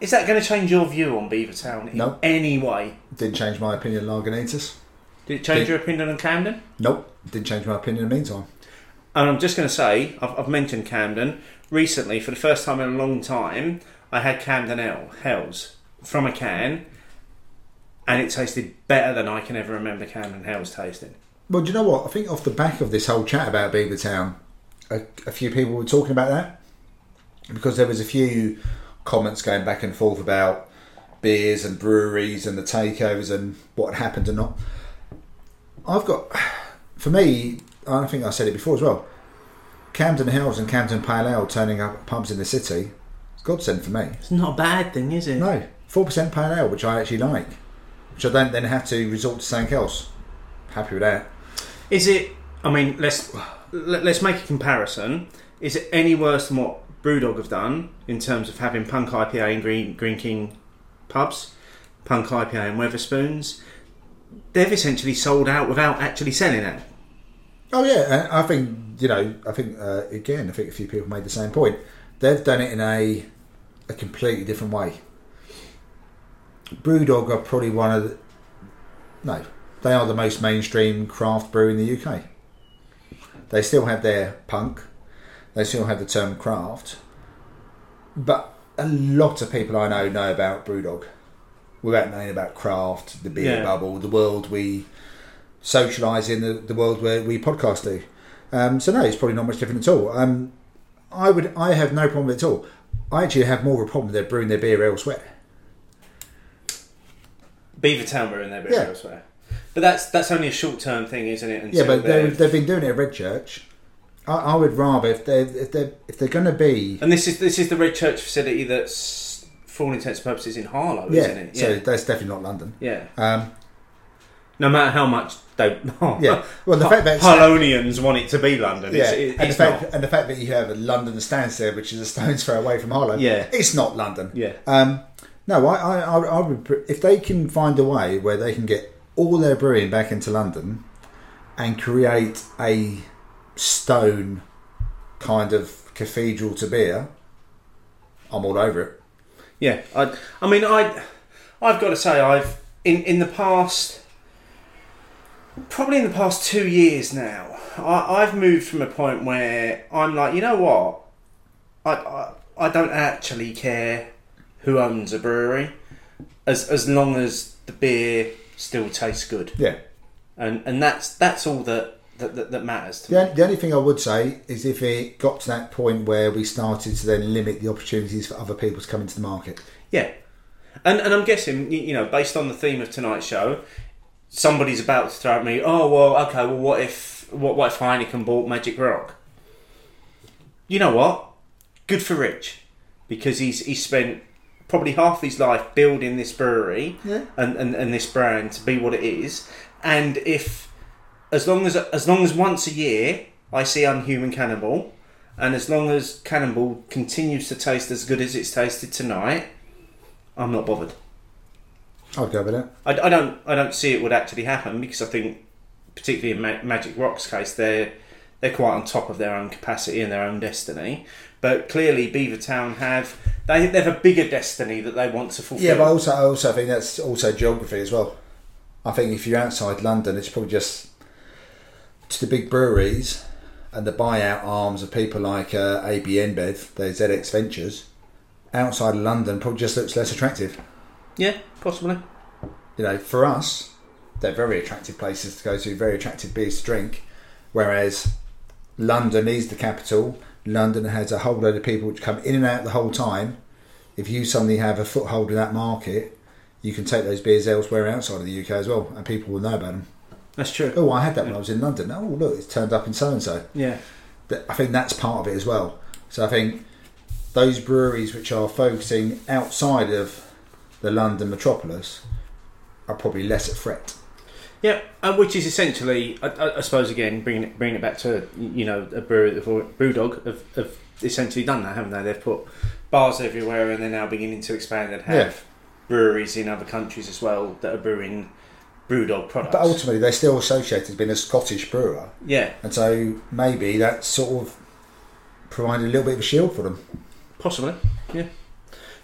is that going to change your view on Beavertown in No. any way? Didn't change my opinion on Lagunitas. Did it change Did- your opinion on Camden? Nope, didn't change my opinion in the meantime. And I'm just going to say, I've, I've mentioned Camden recently for the first time in a long time. I had Camden L Hells from a can. and it tasted better than I can ever remember Camden Hell's tasting. Well, do you know what? I think off the back of this whole chat about Beavertown, a, a few people were talking about that because there was a few comments going back and forth about beers and breweries and the takeovers and what happened and not. I've got, for me, I think I said it before as well. Camden Hells and Camden Pale Ale turning up at pubs in the city, it's godsend for me. It's not a bad thing, is it? No, four percent pale ale, which I actually like, which I don't then have to resort to something else. Happy with that. Is it? I mean, let's let- let's make a comparison. Is it any worse than what BrewDog have done in terms of having Punk IPA and Green Greene King pubs, Punk IPA and Wetherspoons? They've essentially sold out without actually selling it. Oh yeah, and I think you know. I think uh, again, I think a few people made the same point. They've done it in a a completely different way. Brewdog are probably one of the no, they are the most mainstream craft brew in the UK. They still have their punk, they still have the term craft, but a lot of people I know know about Brewdog without knowing about craft, the beer Yeah. bubble, the world we socialise in, the, the world where we podcast to. Um, so no, it's probably not much different at all. Um, I would, I have no problem with it at all. I actually have more of a problem with them brewing their beer elsewhere. Beavertown were in their beer Yeah. elsewhere, but that's that's only a short term thing, isn't it? Yeah, but they, they've- they've been doing it at Redchurch. I, I would rather if they if they if they're going to be and this is this is the Redchurch facility that's, for all intents and purposes, in Harlow, yeah, isn't it? Yeah, so that's definitely not London. yeah. Um, No matter how much they, Yeah. Well, the fact that Harlonians want it to be London, yeah, it's, it- and the fact not. and the fact that you have a London Stansted, which is a stone's throw away from Harlow, Yeah. it's not London. Yeah. Um, no, I, I, I, I would if they can find a way where they can get all their brewing back into London and create a stone kind of cathedral to beer, I'm all over it. Yeah, I, I mean, I, I've got to say, I've in in the past, probably in the past two years now, I, I've moved from a point where I'm like, you know what, I, I, I don't actually care who owns a brewery, as as long as the beer still tastes good, Yeah. and and that's that's all that that, that, that matters to The, me. the only thing I would say is if it got to that point where we started to then limit the opportunities for other people to come into the market. Yeah, and and I'm guessing you know based on the theme of tonight's show, somebody's about to throw at me. Oh well, okay. Well, what if what what if Heineken bought Magic Rock? You know what? Good for Rich, because he's he spent probably half his life building this brewery Yeah. and, and and this brand to be what it is. And if as long as as long as once a year I see Unhuman Cannonball, and as long as Cannonball continues to taste as good as it's tasted tonight, I'm not bothered. I'll go with it. I, I don't I don't see it would actually happen because I think, particularly in Ma- Magic Rock's case, they're they're quite on top of their own capacity and their own destiny. But clearly, Beavertown have they they have a bigger destiny that they want to fulfil. Yeah, but also I also think that's also geography as well. I think if you're outside London, it's probably just to the big breweries and the buyout arms of people like uh, AB InBev, the ZX Ventures. Outside of London, probably just looks less attractive. yeah, possibly. You know, for us, they're very attractive places to go to, very attractive beers to drink. Whereas London is the capital. London has a whole load of people which come in and out the whole time. If you suddenly have a foothold in that market, you can take those beers elsewhere outside of the UK as well, and people will know about them. That's true. Oh, I had that when I was in London. Oh, look, it's turned up in so and so. Yeah, I think that's part of it as well. So I think those breweries which are focusing outside of the London metropolis are probably less at threat. Yeah. Uh, which is essentially, I, I, I suppose, again bringing it bringing it back to you know a brewery, BrewDog have, have essentially done that, haven't they? They've put bars everywhere, and they're now beginning to expand and have Yeah. breweries in other countries as well that are brewing BrewDog products. But ultimately, they're still associated as being a Scottish brewer, yeah, and so maybe that sort of provided a little bit of a shield for them. Possibly, yeah.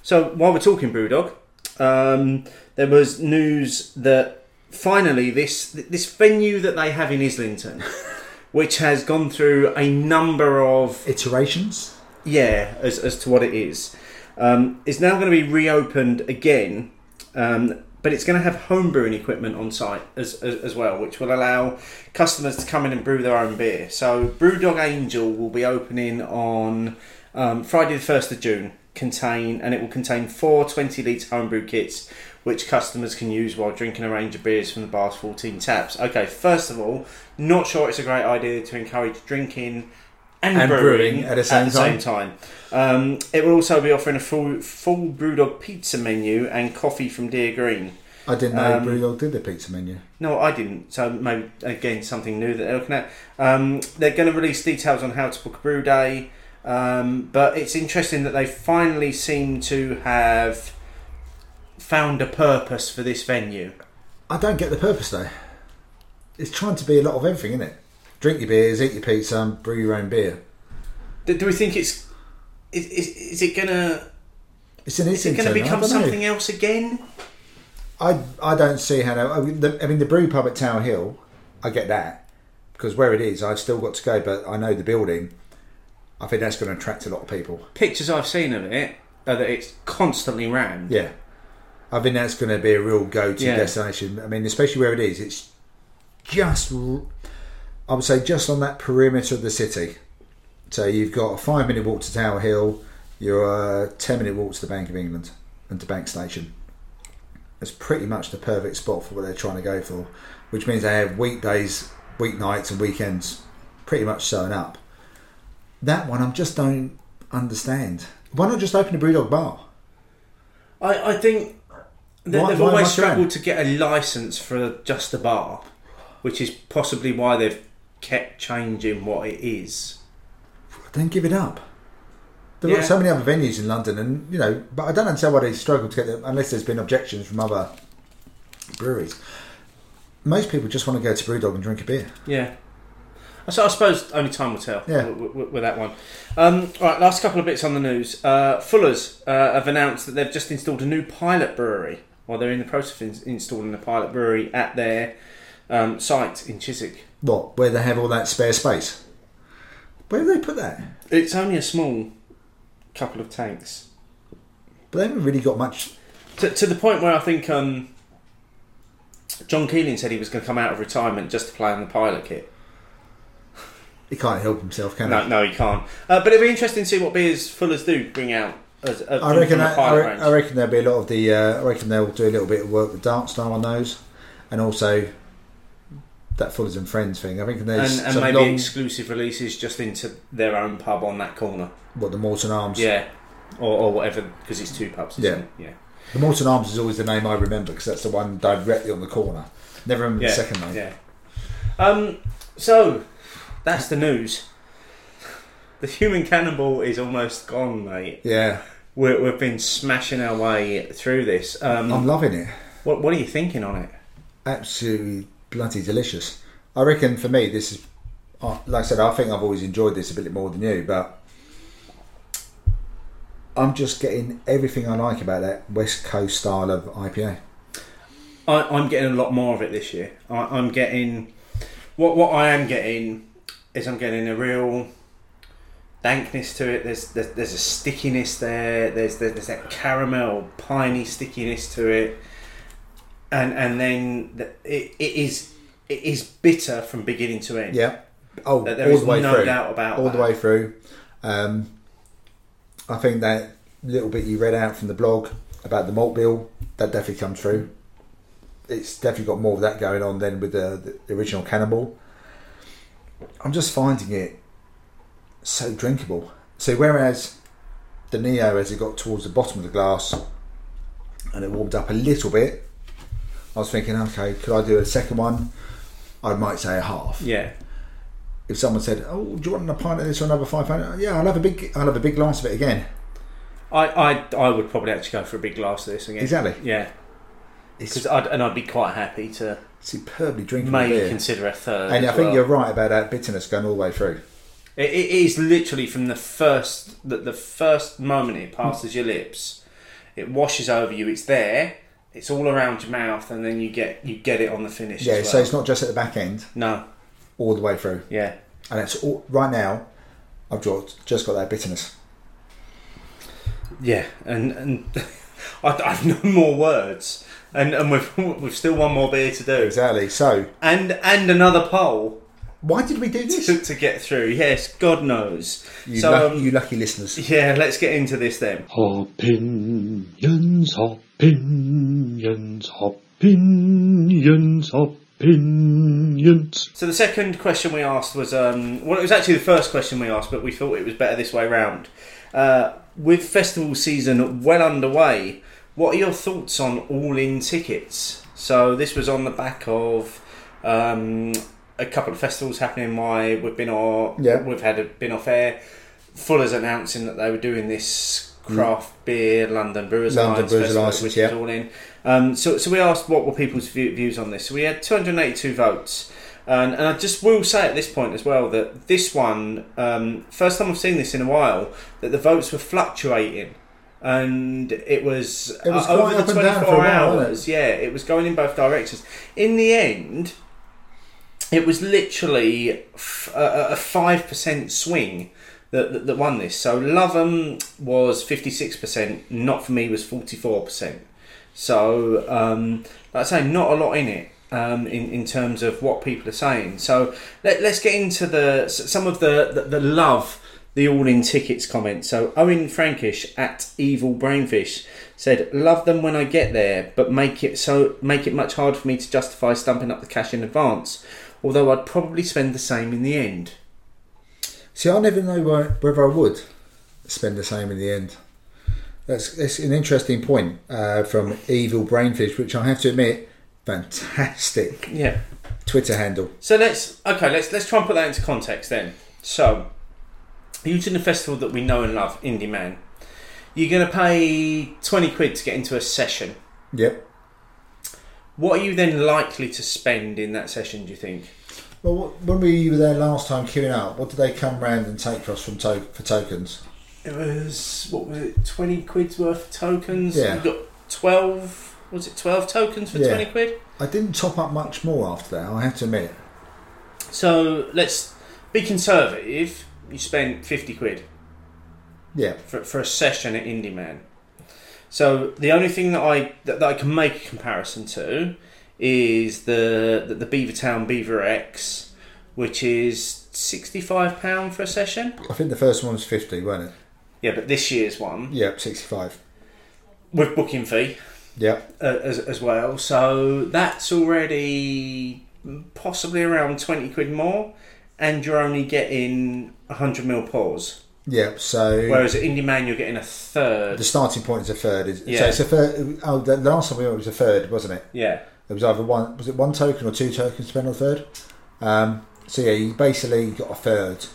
So while we're talking BrewDog, um, there was news that finally this this venue that they have in Islington, which has gone through a number of Iterations. yeah as as to what it is, um, is now going to be reopened again. Um, but it's going to have home brewing equipment on site as, as, as well, which will allow customers to come in and brew their own beer. So Brewdog Angel will be opening on um, Friday the 1st of June, contain and it will contain four 20 litre homebrew kits which customers can use while drinking a range of beers from the bar's 14 taps. Okay, first of all, not sure it's a great idea to encourage drinking and, And brewing, brewing at the same same time. Um, it will also be offering a full full Brewdog pizza menu and coffee from Dear Green. I didn't know Um, Brewdog did the pizza menu. No, I didn't. So maybe again something new that they're looking at. Um, they're going to release details on how to book a brew day, um, but it's interesting that they finally seem to have found a purpose for this venue. I don't get the purpose though. It's trying to be a lot of everything, isn't it? Drink your beers, eat your pizza, and brew your own beer. Do, do we think it's is, is, is it gonna It's an is it gonna become know. something else again? I I don't see how. I mean, the, I mean, the brew pub at Tower Hill, I get that because where it is, I've still got to go, but I know the building. I think that's going to attract a lot of people. Pictures I've seen of it are that it's constantly rammed. Yeah, I think that's going to be a real go-to Yeah. destination. I mean, especially where it is, it's just I would say just on that perimeter of the city. So you've got a five-minute walk to Tower Hill. You're a ten-minute walk to the Bank of England and to Bank Station. It's pretty much the perfect spot for what they're trying to go for, which means they have weekdays, weeknights, and weekends pretty much sewn up. That one, I just don't understand. Why not just open a Brewdog bar? I, I think they, Why- they've why always struggled to get a license for just a bar, which is possibly why they've kept changing what it is. Then give it up. There Yeah. are so many other venues in London, and you know, but I don't understand why they struggle to get them unless there's been objections from other breweries. Most people just want to go to Brewdog and drink a beer. Yeah. So I suppose only time will tell Yeah. with, with, with that one. Um, all right, last couple of bits on the news. Uh, Fuller's uh, have announced that they've just installed a new pilot brewery. While they're in the process of in- installing a pilot brewery at their um, site in Chiswick. What? Where they have all that spare space? Where do they put that? It's only a small couple of tanks. But they haven't really got much. To, to the point where I think um, John Keeling said he was going to come out of retirement just to play on the pilot kit. He can't help himself, can No, he? no, he can't. Uh, but it'd be interesting to see what beers Fuller's do bring out. As, uh, I reckon. That, I, re- I reckon there'll be a lot of the. Uh, I reckon they'll do a little bit of work with Darkstar on those, and also that Fullers and Friends thing. I think there's and, and some maybe long, exclusive releases just into their own pub on that corner. what the Mawson Arms. Yeah, or, or whatever because it's two pubs. Isn't Yeah. it? yeah, The Mawson Arms is always the name I remember because that's the one directly on the corner. Never remember yeah. the second name. Yeah. Um. So that's the news. The human cannonball is almost gone, mate. Yeah, We're, we've been smashing our way through this. Um, I'm loving it. what What are you thinking on it? Absolutely bloody delicious. I reckon for me, this is, uh, like I said, I think I've always enjoyed this a bit more than you, but I'm just getting everything I like about that West Coast style of IPA. I, I'm getting a lot more of it this year. I, I'm getting what what I am getting is I'm getting a real dankness to it. There's there's, there's a stickiness there. There's, there's there's that caramel piney stickiness to it, and and then the, it, it is it is bitter from beginning to end. Yeah. Oh, There- there all is the way no through. doubt about all that. the way through. Um, I think that little bit you read out from the blog about the malt bill that definitely comes through. It's definitely got more of that going on than with the, the original Cannonball. I'm just finding it so drinkable. So whereas the Neo, as it got towards the bottom of the glass and it warmed up a little bit, I was thinking, okay, could I do a second one? I might say a half Yeah. if someone said, "Oh, do you want a pint of this or another five pound?" Yeah, I'll have a big, I'll have a big glass of it again. I, I I would probably actually go for a big glass of this again. Exactly. Yeah. Because I'd, and I'd be quite happy to superbly drinkable maybe beer. consider a third. and I as think well. you're right about that bitterness going all the way through. It, it is literally from the first the, the first moment it passes your lips, it washes over you. It's there. It's all around your mouth, and then you get you get it on the finish. Yeah, as so it's not just at the back end, no. all the way through. Yeah. And it's all, right now. I've just just got that bitterness. Yeah, and and I, I've no more words and and we've we've still one more beer to do, Exactly. So, and and another poll why did we do this? to, to get through. Yes, God knows. You, so luck- um, you lucky listeners. yeah, let's get into this then. Opinions, opinions, opinions, opinions. So the second question we asked was, um, well, it was actually the first question we asked, but we thought it was better this way round. Uh, with festival season well underway, what are your thoughts on all-in tickets? So this was on the back of um, a couple of festivals happening. Why we've been on, Yeah. we've had a, been off air. Fuller's announcing that they were doing this craft beer London Brewers London Alliance Brewers Festival, Alliance, which yeah. is all in. Um, so, so we asked what were people's view, views on this. So we had 282 votes, and, and I just will say at this point as well that this one, um, first time I've seen this in a while, that the votes were fluctuating, and it was, It was uh, over the 24 for while, it? hours. Yeah, it was going in both directions. In the end, it was literally a five percent swing that, that that won this. So Loveham was fifty six percent. Not for me was forty four percent. So um, like I say, not a lot in it. Um, in, in terms of what people are saying, so let, let's get into the some of the, the, the love the all in tickets comment. So Owen Frankish at Evil Brainfish said, "Love them when I get there, but make it so make it much harder for me to justify stumping up the cash in advance. Although I'd probably spend the same in the end." See, I never know whether I would spend the same in the end. That's, that's an interesting point uh, from Evil Brainfish, which I have to admit, fantastic Yeah. Twitter handle. So let's okay. Let's let's try and put that into context then. So, using the festival that we know and love, Indy Man, you're going to pay twenty quid to get into a session. Yep. What are you then likely to spend in that session? Do you think? Well, wh- when we were there last time queuing up, what did they come round and take for us from to- for tokens? It was what was it? Twenty quid's worth of tokens. Yeah. We got twelve. Was it twelve tokens for Yeah. twenty quid? I didn't top up much more after that. I have to admit. So let's be conservative. You spent fifty quid. Yeah. for, for a session at Indy Man. So the only thing that I that, that I can make a comparison to is the the, the Beavertown Beaver X, which is sixty five pound for a session. I think the first one was fifty, wasn't it? Yeah, but this year's one Yep, sixty-five. with booking fee Yep. uh, as as well. So that's already possibly around twenty quid more, and you're only getting hundred mil pause. Yep. So Whereas at Indy Man, you're getting a third. the starting point is a third. Is, So it's a third. Oh, the the last time we went it was a third, wasn't it? Yeah. It was either one. Was it one token or two tokens to spend on a third? Um, so yeah, you basically got a third.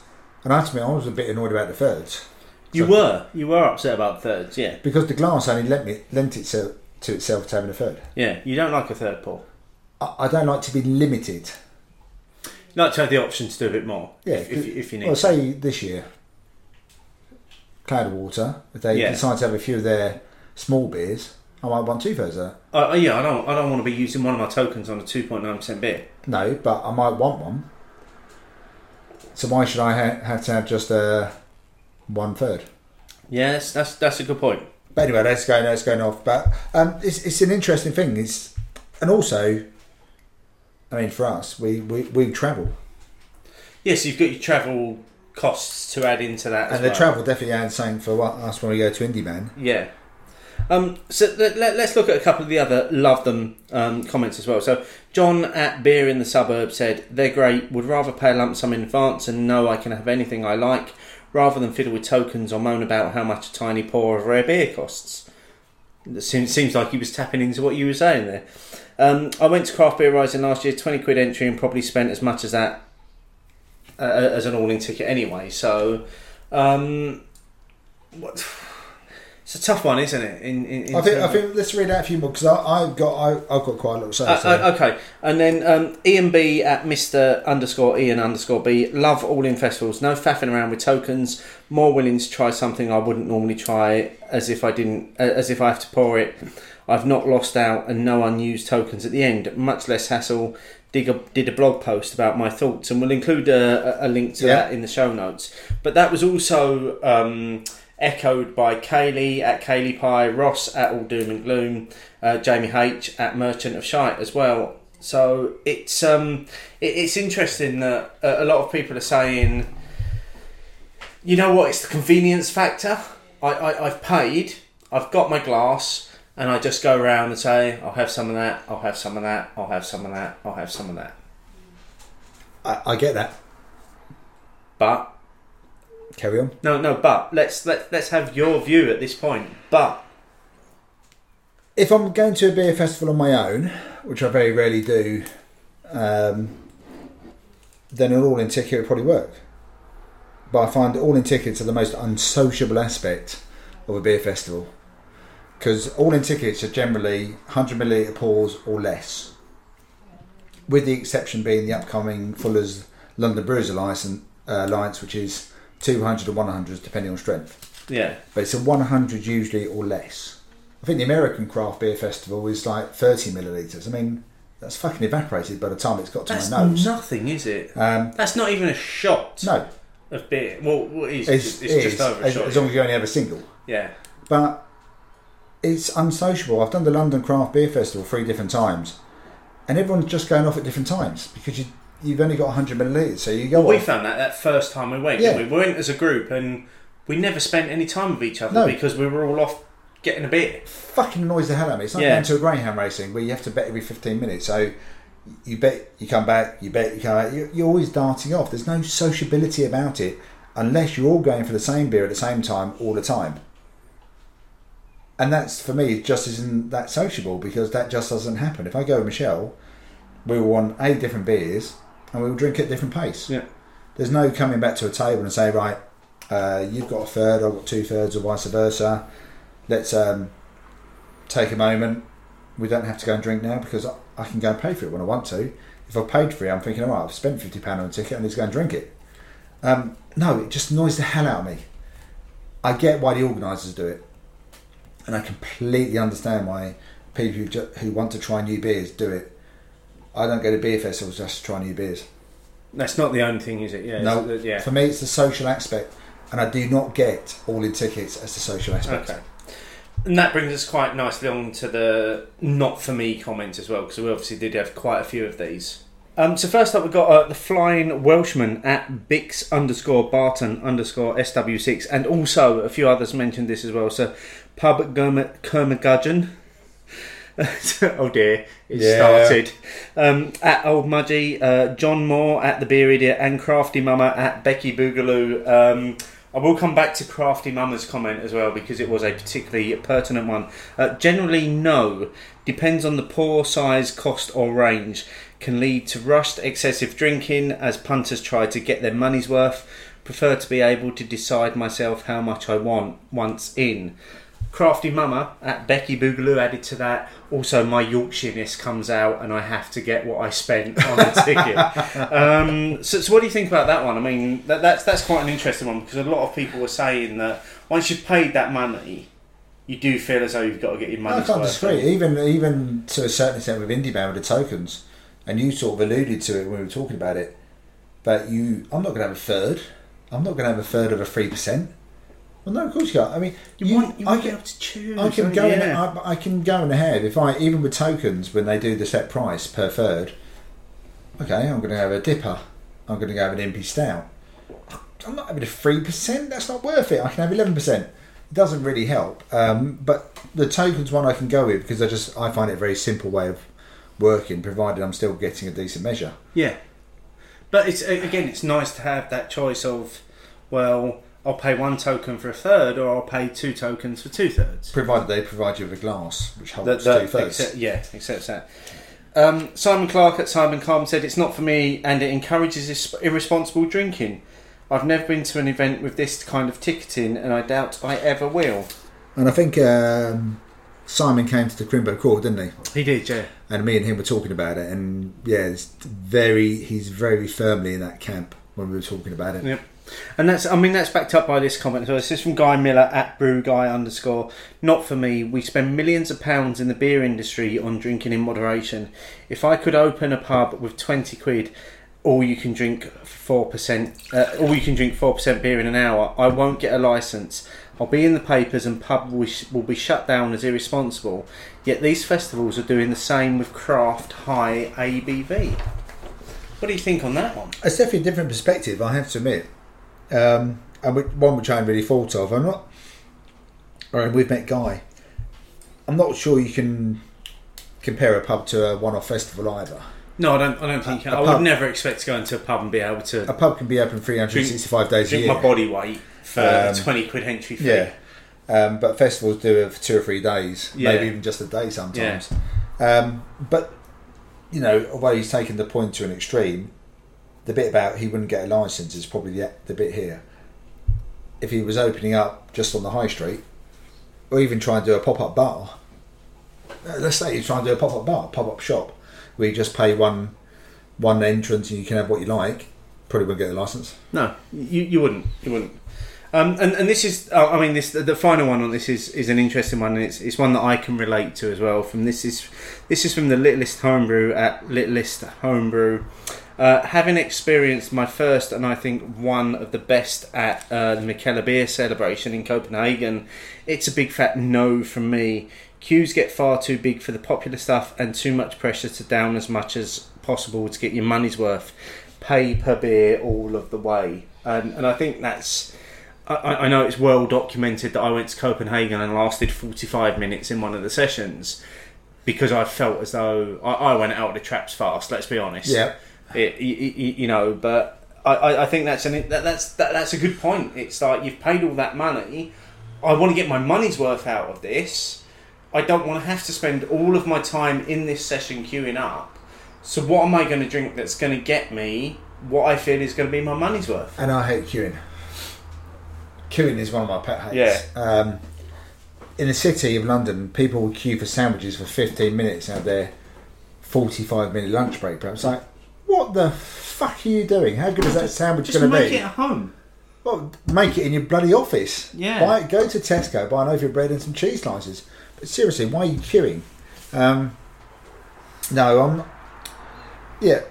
And I have to admit, I was a bit annoyed about the thirds You were you were upset about thirds, yeah. because the glass only lent me lent itself to itself to having a third. Yeah, you don't like a third pull. I, I don't like to be limited. You like to have the option to do a bit more. Yeah, if, if, if you need. Well, to. say this year, Cloudwater, if they Yeah. decide to have a few of their small beers, I might want two thirds of that. Uh, uh, yeah, I don't. I don't want to be using one of my tokens on a two point nine percent beer. No, but I might want one. So why should I ha- have to have just a one third? Yes, that's that's a good point. But anyway, that's going that's going off. But um, it's it's an interesting thing. It's and also, I mean, for us, we we, we travel, Yes, you've got your travel costs to add into that. and the well. travel definitely adds something for what- us when we go to Indy Man. Yeah. Um, so let, let, us look at a couple of the other love them um, comments as well. So John at Beer in the Suburb said they're great. Would rather pay a lump sum in advance and know I can have anything I like, rather than fiddle with tokens or moan about how much a tiny pour of rare beer costs. It seems, seems like he was tapping into what you were saying there. Um, I went to Craft Beer Rising last year, twenty quid entry, and probably spent as much as that uh, as an all-in ticket anyway. So. Um, what, it's a tough one, isn't it? In, in, in I think I think let's read out a few more because I've got I, I've got quite a lot to say. Uh, so. uh, okay, and then um, Ian B at Mister underscore Ian underscore B. Love all in festivals. No faffing around with tokens. More willing to try something I wouldn't normally try, as if I didn't, as if I have to pour it. I've not lost out, and no unused tokens at the end. Much less hassle. Did a, did a blog post about my thoughts, and we'll include a, a link to Yeah. that in the show notes. But that was also um, echoed by Kaylee at Kaylee Pie, Ross at All Doom and Gloom, uh, Jamie H at Merchant of Shite as well. So it's um, it, it's interesting that a lot of people are saying, you know what, it's the convenience factor. I, I I've paid, I've got my glass, and I just go around and say, I'll have some of that, I'll have some of that, I'll have some of that, I'll have some of that. I, I get that. But Carry on. no, no, but let's let let's have your view at this point. But If I'm going to a beer festival on my own, which I very rarely do, um, then an all-in ticket would probably work. But I find all-in tickets are the most unsociable aspect of a beer festival because all-in tickets are generally 100 milliliter pours or less, with the exception being the upcoming Fuller's London Brewers Alliance, uh, Alliance which is 200 and 100 depending on strength yeah, but it's a 100 usually or less. I think the American Craft Beer Festival is like 30 millilitres. I mean, that's fucking evaporated by the time it's got to that's my nose. nothing, is it? Um, That's not even a shot no, of beer. Well, well, it is, it's, it's, it just over as, shot. as long as you only have a single. yeah, But it's unsociable. I've done the London Craft Beer Festival three different times, and everyone's just going off at different times because you, you've only got 100 millilitres. So you go well, we found that that first time we went. Yeah. We went as a group, and we never spent any time with each other No. because we were all off getting a beer. fucking annoys the hell out of me. It's like Yeah. going to a greyhound racing where you have to bet every 15 minutes. So you bet, you come back, you bet, you come back. You're, you're always darting off. There's no sociability about it unless you're all going for the same beer at the same time all the time. And that's for me just isn't that sociable because that just doesn't happen. If I go with Michelle, we will want eight different beers and we will drink at different pace. Yeah. There's no coming back to a table and say, right, uh, you've got a third, I've got two thirds, or vice versa. Let's um, take a moment. We don't have to go and drink now because I, I can go and pay for it when I want to. If I've paid for it, I'm thinking, all right, I've spent fifty pound on a ticket, I need to go and drink it. Um, no, it just annoys the hell out of me. I get why the organisers do it, and I completely understand why people who, ju- who want to try new beers do it. I don't go to beer festivals just to try new beers. That's not the only thing, is it? Yeah. No, it's- yeah. for me it's the social aspect, and I do not get all in tickets as the social aspect. Okay. And that brings us quite nicely on to the not for me comments as well, because we obviously did have quite a few of these. Um, so first up, we've got uh, the Flying Welshman at Bix underscore Barton underscore SW6, and also a few others mentioned this as well. So Pub Curmudgeon. oh dear, it Yeah. started. Um, at Old Mudgy, uh, John Moore at the Beer Idiot, and Crafty Mama at Becky Boogaloo. Um, I will come back to Crafty Mama's comment as well because it was a particularly pertinent one. Uh, generally, no. Depends on the pour, size, cost, or range. Can lead to rushed, excessive drinking as punters try to get their money's worth. Prefer to be able to decide myself how much I want once in. Crafty Mama at Becky Boogaloo added to that. Also, my Yorkshireness comes out, and I have to get what I spent on the ticket. Um, so, so, what do you think about that one? I mean, that, that's that's quite an interesting one because a lot of people were saying that once you've paid that money, you do feel as though you've got to get your money. I money's can't worth. disagree. Even even to a certain extent with Indy Man with the tokens, and you sort of alluded to it when we were talking about it. But you, I'm not going to have a third. I'm not going to have a third of a three percent. Well, no, of course you can't. I mean, You, want you I can, to choose. I can go you? in. I, I can go in ahead if I even with tokens when they do the set price per third. Okay, I'm going to have a dipper. I'm going to have an MP stout. I'm not having a three percent. That's not worth it. I can have eleven percent. It doesn't really help. Um, but the tokens one I can go with because I just I find it a very simple way of working, provided I'm still getting a decent measure. Yeah, but it's again, it's nice to have that choice of, well, I'll pay one token for a third, or I'll pay two tokens for two thirds. Provided they provide you with a glass which holds two thirds. accept, yeah, accepts that. Um, Simon Clark at Simon Calm said it's not for me, and it encourages irresponsible drinking. I've never been to an event with this kind of ticketing, and I doubt I ever will. And I think um, Simon came to the Crimbo Court, didn't he? He did, yeah. and me and him were talking about it, and yeah, it's very he's very firmly in that camp when we were talking about it. Yep. And that's, I mean, that's backed up by this comment. So this is from Guy Miller at Brew Guy underscore. Not for me. We spend millions of pounds in the beer industry on drinking in moderation. If I could open a pub with twenty quid all you can drink four percent, uh, all you can drink four percent beer in an hour. I won't get a license. I'll be in the papers, and pub will, will be shut down as irresponsible. Yet these festivals are doing the same with craft high ABV. What do you think on that one? It's definitely a different perspective, I have to admit. Um, and one which I haven't really thought of. I'm not. Or we've met Guy. I'm not sure you can compare a pub to a one-off festival either. No, I don't. I don't think. A- I a would pub- never expect to go into a pub and be able to. A pub can be open 365 days a year. my body weight for a Um, twenty quid entry fee. Yeah. Um, but festivals do it for two or three days, Yeah. maybe even just a day sometimes. Um, but you know, although he's taken the point to an extreme, the bit about he wouldn't get a license is probably the, the bit here. If he was opening up just on the high street, or even trying to do a pop up bar, uh, let's say he's trying to do a pop up bar, pop up shop, where you just pay one one entrance and you can have what you like, probably wouldn't get a license. No, you, you wouldn't. You wouldn't. Um, and, and this is, uh, I mean, this the, final one on this is, is an interesting one, and it's, it's one that I can relate to as well. From this is this is from the Littlest Homebrew at Littlest Homebrew. Uh, having experienced my first and I think one of the best at uh, the Mikkeller Beer celebration in Copenhagen, it's a big fat no from me. Queues get far too big for the popular stuff and too much pressure to down as much as possible to get your money's worth. Pay per beer all of the way. And, and I think that's. I, I know it's well documented that I went to Copenhagen and lasted 45 minutes in one of the sessions because I felt as though I, I went out of the traps fast, let's be honest. Yeah. it, you, you know but I, I, I think that's an that, that's that, that's a good point. It's like you've paid all that money. I want to get my money's worth out of this. I don't want to have to spend all of my time in this session queuing up. So what am I going to drink that's going to get me what I feel is going to be my money's worth? And I hate queuing. Queuing is one of my pet hates. Yeah. Um, in the city of London, people will queue for sandwiches for 15 minutes out have their 45 minute lunch break. But it's like, what the fuck are you doing? How good is that sandwich just going to be? Just make it at home Well, make it in your bloody office. Yeah. Buy, go to Tesco, buy an loaf of bread and some cheese slices. But seriously, why are you queuing? Um, no, I'm. Yeah,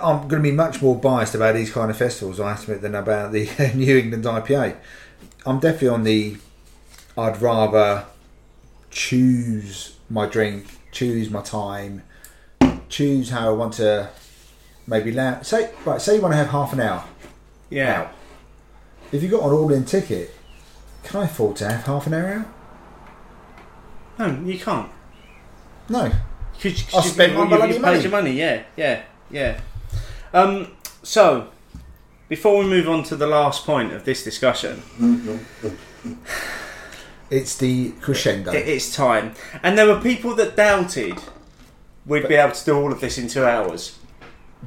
I'm going to be much more biased about these kind of festivals, I admit, than about the New England IPA. I'm definitely on the. I'd rather choose my drink, choose my time, choose how I want to. Maybe la say right. Say you want to have half an hour yeah out. If you've got an all-in ticket, can I afford to have half an hour out? no you can't No. Cause, I spent my you, bloody you money. your money, yeah, yeah, yeah. Um, so, before we move on to the last point of this discussion, It's the crescendo. it, it's time. And there were people that doubted we'd be able to do all of this in two hours.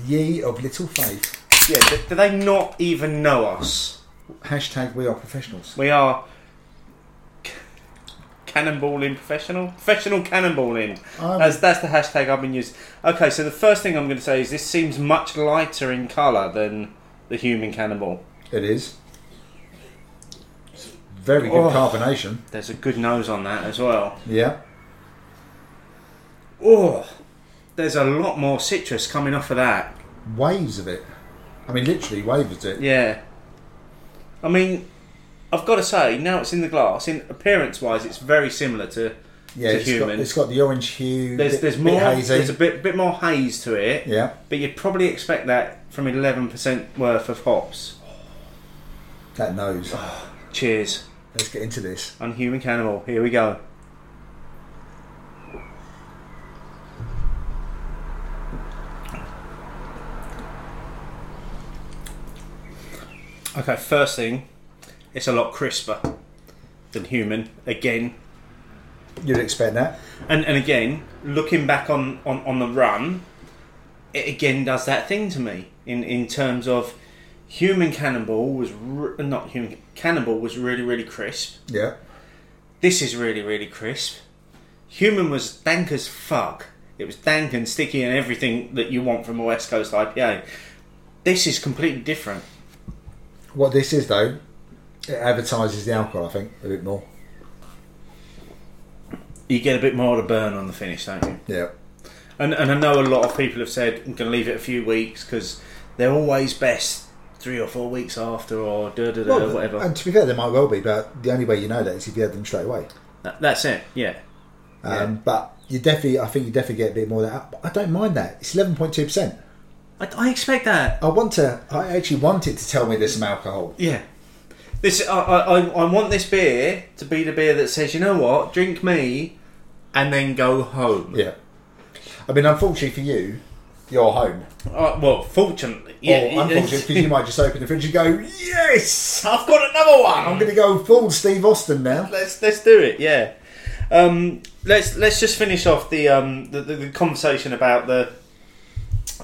Ye of little faith. Yeah, do, do they not even know us? Hashtag we are professionals. We are cannonballing professional, professional cannonballing. Um, That's that's the hashtag I've been using. Okay, so the first thing I'm going to say is this seems much lighter in colour than the human cannonball. It is. Very good Oh. carbonation. There's a good nose on that as well. Yeah. Oh, there's a lot more citrus coming off of that. Waves of it. I mean, literally waves of it. Yeah. I mean, I've got to say, now it's in the glass, in appearance wise, it's very similar to. Yeah, to it's got, human. it's got the orange hue. There's bit- there's more hazy. there's a bit bit more haze to it, Yeah. but you'd probably expect that from 11% worth of hops. That nose. Cheers, Let's get into this. unhuman cannonball. Here we go. Okay, first thing, it's a lot crisper than human. Again, You'd expect that. and and again, looking back on, on, on the run, it again does that thing to me in, in terms of human cannonball was re- not human cannonball was really really crisp. Yeah. This is really really crisp. Human was dank as fuck. It was dank and sticky and everything that you want from a West Coast IPA. This is completely different. What this is, though, it advertises the alcohol, I think, a bit more. You get a bit more of the burn on the finish, don't you? Yeah. And and I know a lot of people have said I'm going to leave it a few weeks because they're always best three or four weeks after or da da da whatever. And to be fair, they might well be, but the only way you know that is if you had them straight away. That- that's it. Yeah. Um, But you definitely, I think you definitely get a bit more of that. I don't mind that. It's eleven point two percent. I, I expect that. I want to. I actually want it to tell me there's some alcohol. Yeah. This I, I I- want this beer to be the beer that says you know what drink me, and then go home. Yeah. I mean, unfortunately for you, you're home. Uh, well, fortunately, yeah. or unfortunately because you might just open the fridge and go, yes, I've got another one. I'm going to go full Steve Austin now. let's let's do it. Yeah. Um, let's let's just finish off the um the, the, the conversation about the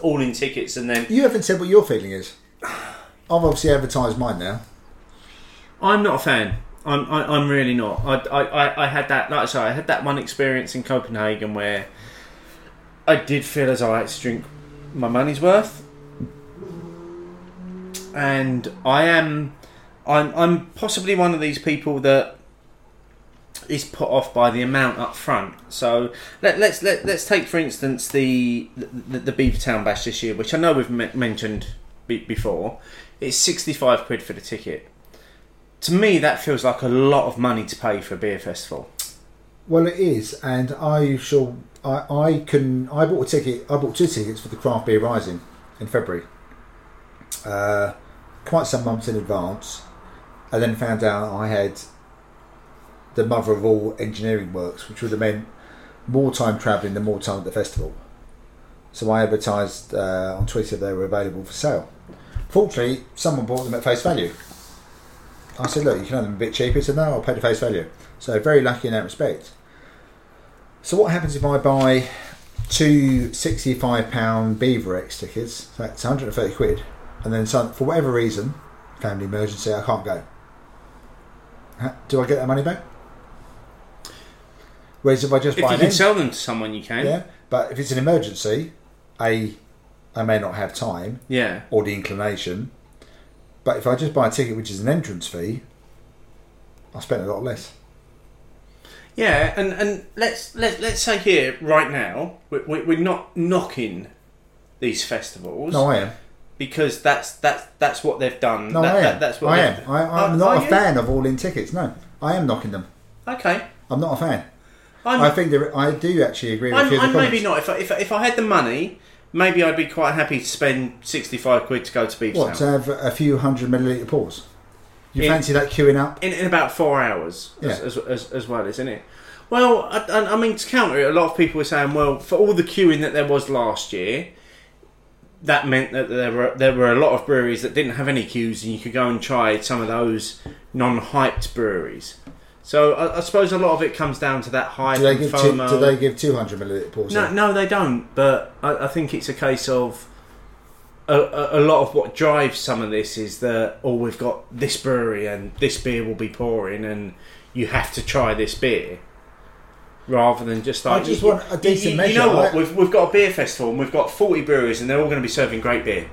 all in tickets and then You haven't said what your feeling is. I've obviously advertised mine now. I'm not a fan. I'm I, I'm really not. I, I, I, had that like say, I had that one experience in Copenhagen where I did feel as I had to drink my money's worth, and I am I'm I'm possibly one of these people that is put off by the amount up front. So let, let's let, let's take for instance the the, the Beavertown Bash this year, which I know we've me- mentioned be- before. It's sixty five quid for the ticket. To me, that feels like a lot of money to pay for a beer festival. Well, it is, and I shall. I, I can. I bought a ticket. I bought two tickets for the Craft Beer Rising in February. Uh, quite some months in advance, and then found out I had the mother of all engineering works, which would have meant more time travelling than more time at the festival. So I advertised uh, on Twitter they were available for sale. Fortunately, someone bought them at face value. I said, "Look, you can have them a bit cheaper." He said, "No, I'll pay the face value." So very lucky in that respect. So what happens if I buy two £65 Beaver X tickets? So that's 130 quid. And then some, for whatever reason, family emergency, I can't go. Do I get that money back? Whereas if I just If buy you can sell them to someone, you can. yeah, but if it's an emergency, a I may not have time Yeah. or the inclination. But if I just buy a ticket, which is an entrance fee, I spend a lot less. Yeah, and, and let's let let's say here right now we, we, we're not knocking these festivals No, I am. because that's that's that's what they've done. No, That- I am. that- that's what I am. I, I'm Oh, not are a you? fan of all in tickets. No, I am knocking them. Okay, I'm not a fan. I'm, I think I do actually agree with I'm, you. I'm maybe not. If I, if, I- if I had the money, maybe I'd be quite happy to spend sixty five quid to go to Beach What to have a few hundred milliliter pours? You In- fancy that queuing up? in, in about four hours as, Yeah. as, as, as well, isn't it? Well, I, I, I mean to counter it, a lot of people were saying, well, for all the queuing that there was last year. That meant that there were there were a lot of breweries that didn't have any queues, and you could go and try some of those non-hyped breweries. So I, I suppose a lot of it comes down to that high. Do they give two, do they give two hundred milliliter pours? No, no, they don't. But I, I think it's a case of a, a, a lot of what drives some of this is that oh, we've got this brewery and this beer will be pouring, and you have to try this beer. Rather than just like I just you- want a decent you, you measure. know what? We've, we've got a beer festival and we've got forty breweries, and they're all going to be serving great beer.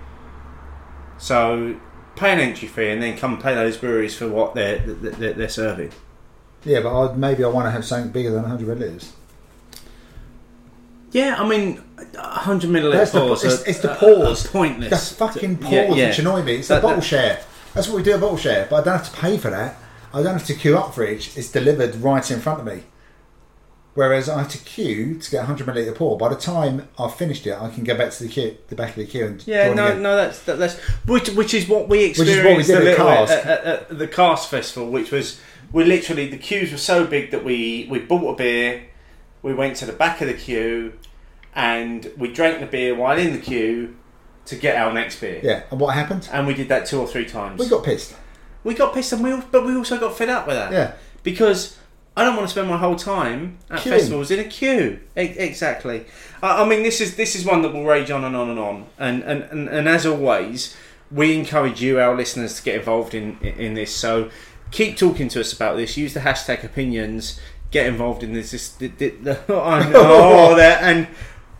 So pay an entry fee and then come pay those breweries for what they're they're, they're serving. Yeah, but I'd, maybe I want to have something bigger than hundred milliliters. Yeah, I mean, hundred milliliter That's the- it's- uh, it's the uh, uh, pause. are pours. pointless. The fucking pours Yeah, yeah. which annoy me. It's That- a bottle that- share. That's what we do a bottle share, but I don't have to pay for that. I don't have to queue up for it. It's delivered right in front of me. Whereas I have to queue to get a 100 milliliter pour. By the time I've finished it, I can go back to the queue, the back of the queue, and Yeah, no, no, that's that, that's which which is what we is what we experienced did at at, at, at the Cast Festival, which was we literally the queues were so big that we we bought a beer, we went to the back of the queue, and we drank the beer while in the queue to get our next beer. Yeah, and what happened? And we did that two or three times. We got pissed. we got pissed, and we but we also got fed up with that. Yeah. because I don't want to spend my whole time at Queuing. festivals in a queue. E- exactly. I, I mean, this is this is one that will rage on and on and on. And and, and, and as always, we encourage you, our listeners, to get involved in in this. So keep talking to us about this. Use the hashtag opinions. Get involved in this. this the, the, the, oh, that and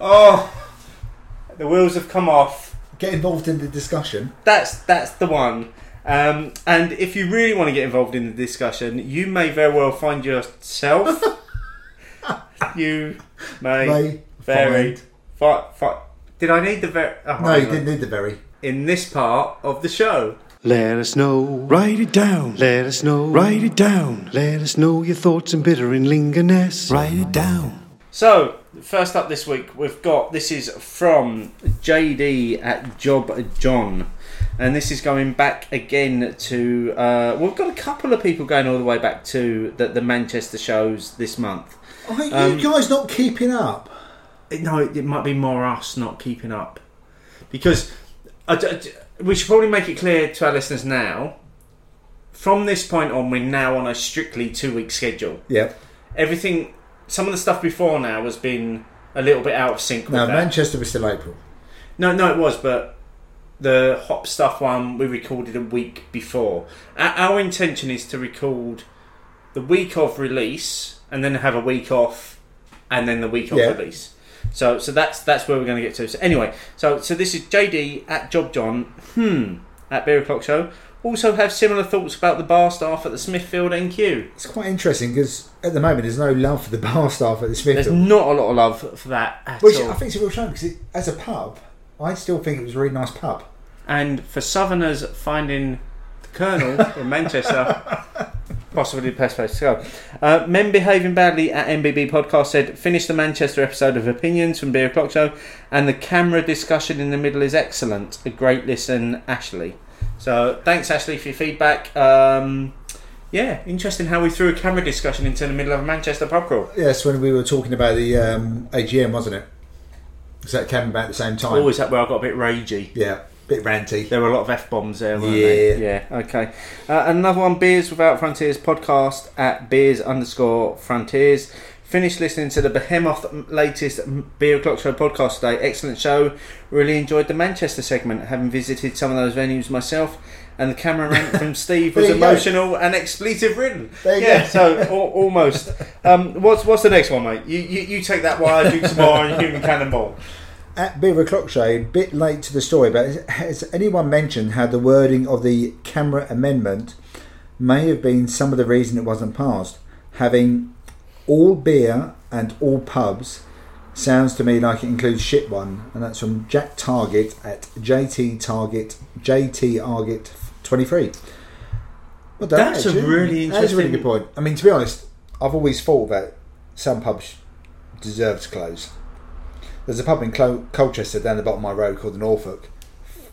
oh, the wheels have come off. Get involved in the discussion. That's that's the one. Um, and if you really want to get involved in the discussion, you may very well find yourself. you may, May very, Fi fi Did I need the very? Oh, No, you didn't need the very. In this part of the show. Let us know. Write it down. Let us know. Write it down. Let us know your thoughts and bitter and lingerness. Write it down. So, first up this week, we've got this is from JD at Job John. And this is going back again to. Uh, we've got a couple of people going all the way back to the, the Manchester shows this month. Are you Um, guys not keeping up? No, it, it might be more us not keeping up. Because I d- d- we should probably make it clear to our listeners now. From this point on, we're now on a strictly two week schedule. Yeah. Everything, some of the stuff before now has been a little bit out of sync with No, that. Manchester was still April. No, no, it was, but the hop stuff one we recorded a week before. Our, our intention is to record the week of release and then have a week off, and then the week of Yeah. release. So, so that's that's where we're going to get to. So anyway, so so this is JD at Job John. Hmm. At Beer O'clock Show. Also have similar thoughts about the bar staff at the Smithfield NQ. It's quite interesting because at the moment there's no love for the bar staff at the Smithfield. There's not a lot of love for that at Which all. I think is a real shame because as a pub, I still think it was a really nice pub. And for Southerners finding Colonel in Manchester, possibly the best place to go. Uh, Men behaving badly at MBB podcast said, finish the Manchester episode of Opinions from Beer O'Clock Show, and the CAMRA discussion in the middle is excellent. A great listen, Ashley. So thanks, Ashley, for your feedback. Um, yeah, interesting how we threw a CAMRA discussion into the middle of a Manchester pub crawl. Yes, when we were talking about the um, AGM, wasn't it? Because that came about at the same time. Always that where I got a bit ragey. Yeah, bit ranty. There were a lot of f bombs there, weren't Yeah. there? Yeah. Okay. Uh, another one, Beers Without Frontiers podcast at beers underscore frontiers. Finished listening to the Behemoth latest Beer O'clock Show podcast today. Excellent show. Really enjoyed the Manchester segment. Having visited some of those venues myself. And the CAMRA rant from Steve was There you go. emotional and expletive ridden. Yeah, go. so al- almost. Um, what's what's the next one, mate? You you, you take that while I drink some more and human cannonball. At Beer O'Clock Show, a bit late to the story, but has anyone mentioned how the wording of the CAMRA amendment may have been some of the reason it wasn't passed? Having all beer and all pubs sounds to me like it includes shit one, and that's from Jack Target at JT Target JT Arget twenty three. Well done, That's a actually. really That's a really good point. I mean, to be honest, I've always thought that some pubs deserve to close. There's a pub in Colchester down the bottom of my road called the Norfolk.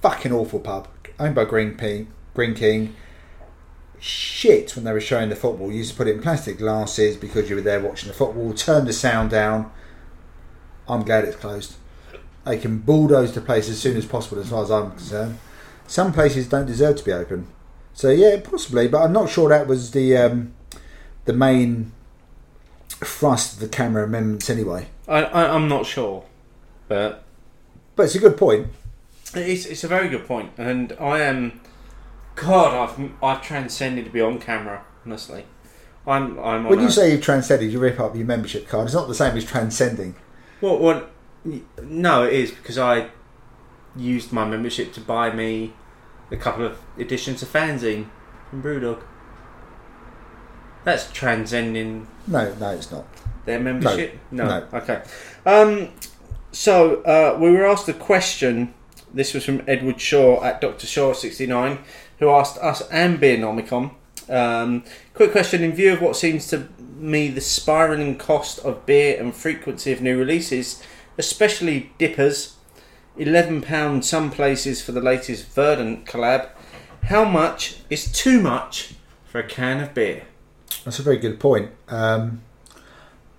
Fucking awful pub. Owned by Greene, Greene King. Shit when they were showing the football. You used to put it in plastic glasses because you were there watching the football. Turn the sound down. I'm glad it's closed. They can bulldoze the place as soon as possible, as far as I'm concerned. Some places don't deserve to be open. So yeah, possibly, but I'm not sure that was the um, the main thrust of the CAMRA amendments anyway. I, I I'm not sure, but But it's a good point. It's, it's a very good point, and I am. God, I've I've transcended beyond CAMRA. Honestly, I'm I'm. When you a- say you've transcended, you rip up your membership card. It's not the same as transcending. what what? No, it is because I used my membership to buy me a couple of editions of fanzine from Brewdog. That's transcending No, no, it's not. Their membership? No. No. Okay. Um, so uh, we were asked a question. This was from Edward Shaw at Dr. Shaw69, who asked us and Beer Nomicon. Um, quick question in view of what seems to me the spiralling cost of beer and frequency of new releases, especially dippers, £11 some places for the latest Verdant collab. How much is too much for a can of beer? That's a very good point. Um,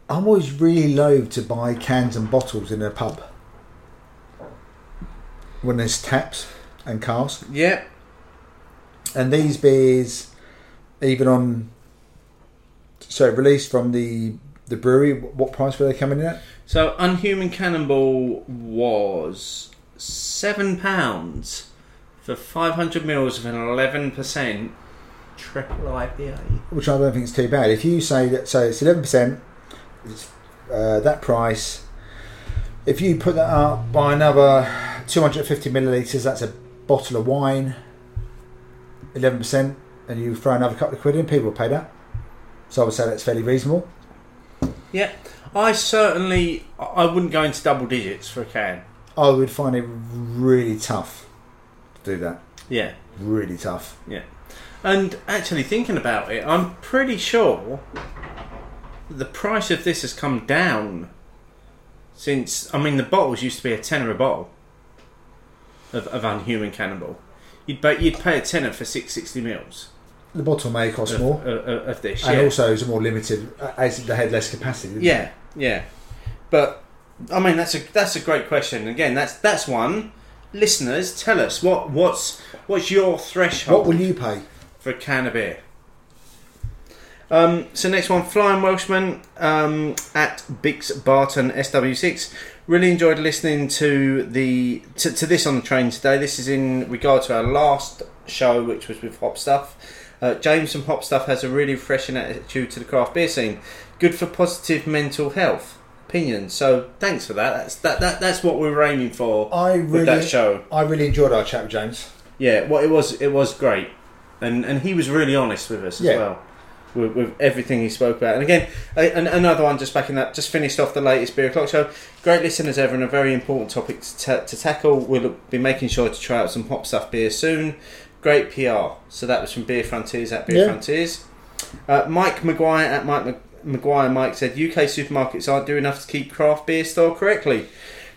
I'm always really loath to buy cans and bottles in a pub when there's taps and casks. Yeah, And these beers, even on so released from the the brewery, what price were they coming in at? So Unhuman Cannonball was seven pounds for five hundred mils of an eleven percent triple IPA. Which I don't think is too bad. If you say that, so it's eleven percent, it's uh, that price. If you put that up by another two hundred fifty milliliters, that's a bottle of wine. Eleven percent, and you throw another couple of quid in, people will pay that. So I would say that's fairly reasonable. Yeah, I certainly I wouldn't go into double digits for a can. I would find it really tough to do that. Yeah, Really tough. yeah. And actually, thinking about it, I'm pretty sure the price of this has come down since. I mean, the bottles used to be a tenner a bottle of, of Unhuman Cannonball. You'd pay, you'd pay a tenner for six sixty mils The bottle may cost of, more, of, of- this. and yeah. also it's a more limited uh, as they had less capacity. didn't Yeah, yeah. But I mean, that's a that's a great question. Again, that's that's one. Listeners, tell us what what's what's your threshold What will you pay? for a can of beer? Um, so next one, Flying Welshman um, at Bix Barton SW6. Really enjoyed listening to the to, to this on the train today. This is in regard to our last show, which was with Hop Stuff. Uh, James from Hop Stuff has a really refreshing attitude to the craft beer scene. Good for positive mental health opinion. So thanks for that. That's that, that that's what we were aiming for I with really, that show. I really enjoyed our chat with James. Yeah, well, it was it was great, and and he was really honest with us as well, with, with everything he spoke about. And again, a, an, another one just back in that, just finished off the latest beer o'clock show. Great listeners ever, and a very important topic to, ta- to tackle. We'll be making sure to try out some hop stuff beer soon. Great PR. So that was from Beer Frontiers at Beer Yeah. Frontiers. Uh, Mike McGuire at Mike Maguire. Mike said UK supermarkets aren't doing enough to keep craft beer stored correctly.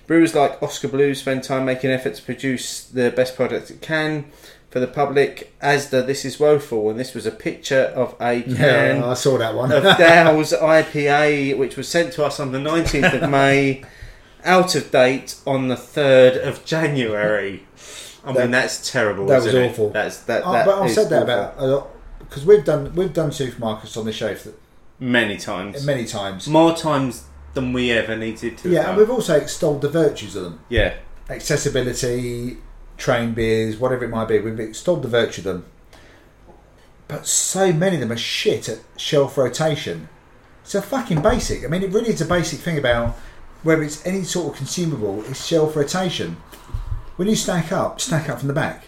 Brewers like Oskar Blue spend time making effort to produce the best product it can for the public. Asda, this is woeful, and this was a picture of a can Yeah, I saw that one. of Dale's IPA, which was sent to us on the 19th of May, out of date on the 3rd of January. I mean, that's terrible. that was it? awful. That's that. Oh, that but I've said that awful. about a lot because we've done we've done supermarkets on the show for, many times, many times. more times than we ever needed to. Yeah, and we've also extolled the virtues of them. yeah, accessibility, train beers, whatever it might be. We've extolled the virtue of them. But so many of them are shit at shelf rotation. It's a fucking basic. I mean, it really is a basic thing about whether it's any sort of consumable, it's shelf rotation. When you stack up, stack up from the back.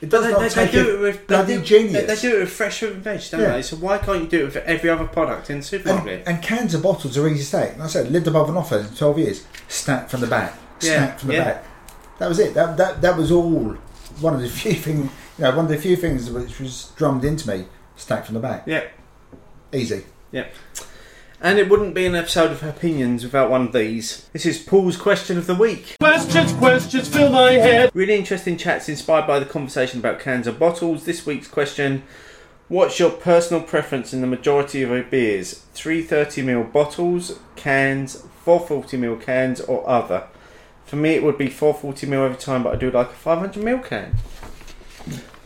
It does They, they, they do it with bloody they do, genius. They, they do it with fresh fruit and veg, don't Yeah. they? So why can't you do it with every other product in the and, supermarket? and cans and bottles are easy to stack. Like I said, lived above an offer in 12 years. Stack from the back. Yeah, Stack from the yeah. back. That was it. That, that that was all. One of the few things, you know, one of the few things which was drummed into me. Stack from the back. yeah, Easy. Yep. And it wouldn't be an episode of opinions without one of these. This is Paul's question of the week. Questions, questions fill my head. Really interesting chats inspired by the conversation about cans and bottles. This week's question What's your personal preference in the majority of your beers? 330ml bottles, cans, 440ml cans, or other? For me, it would be 440ml every time, but I do like a 500ml can.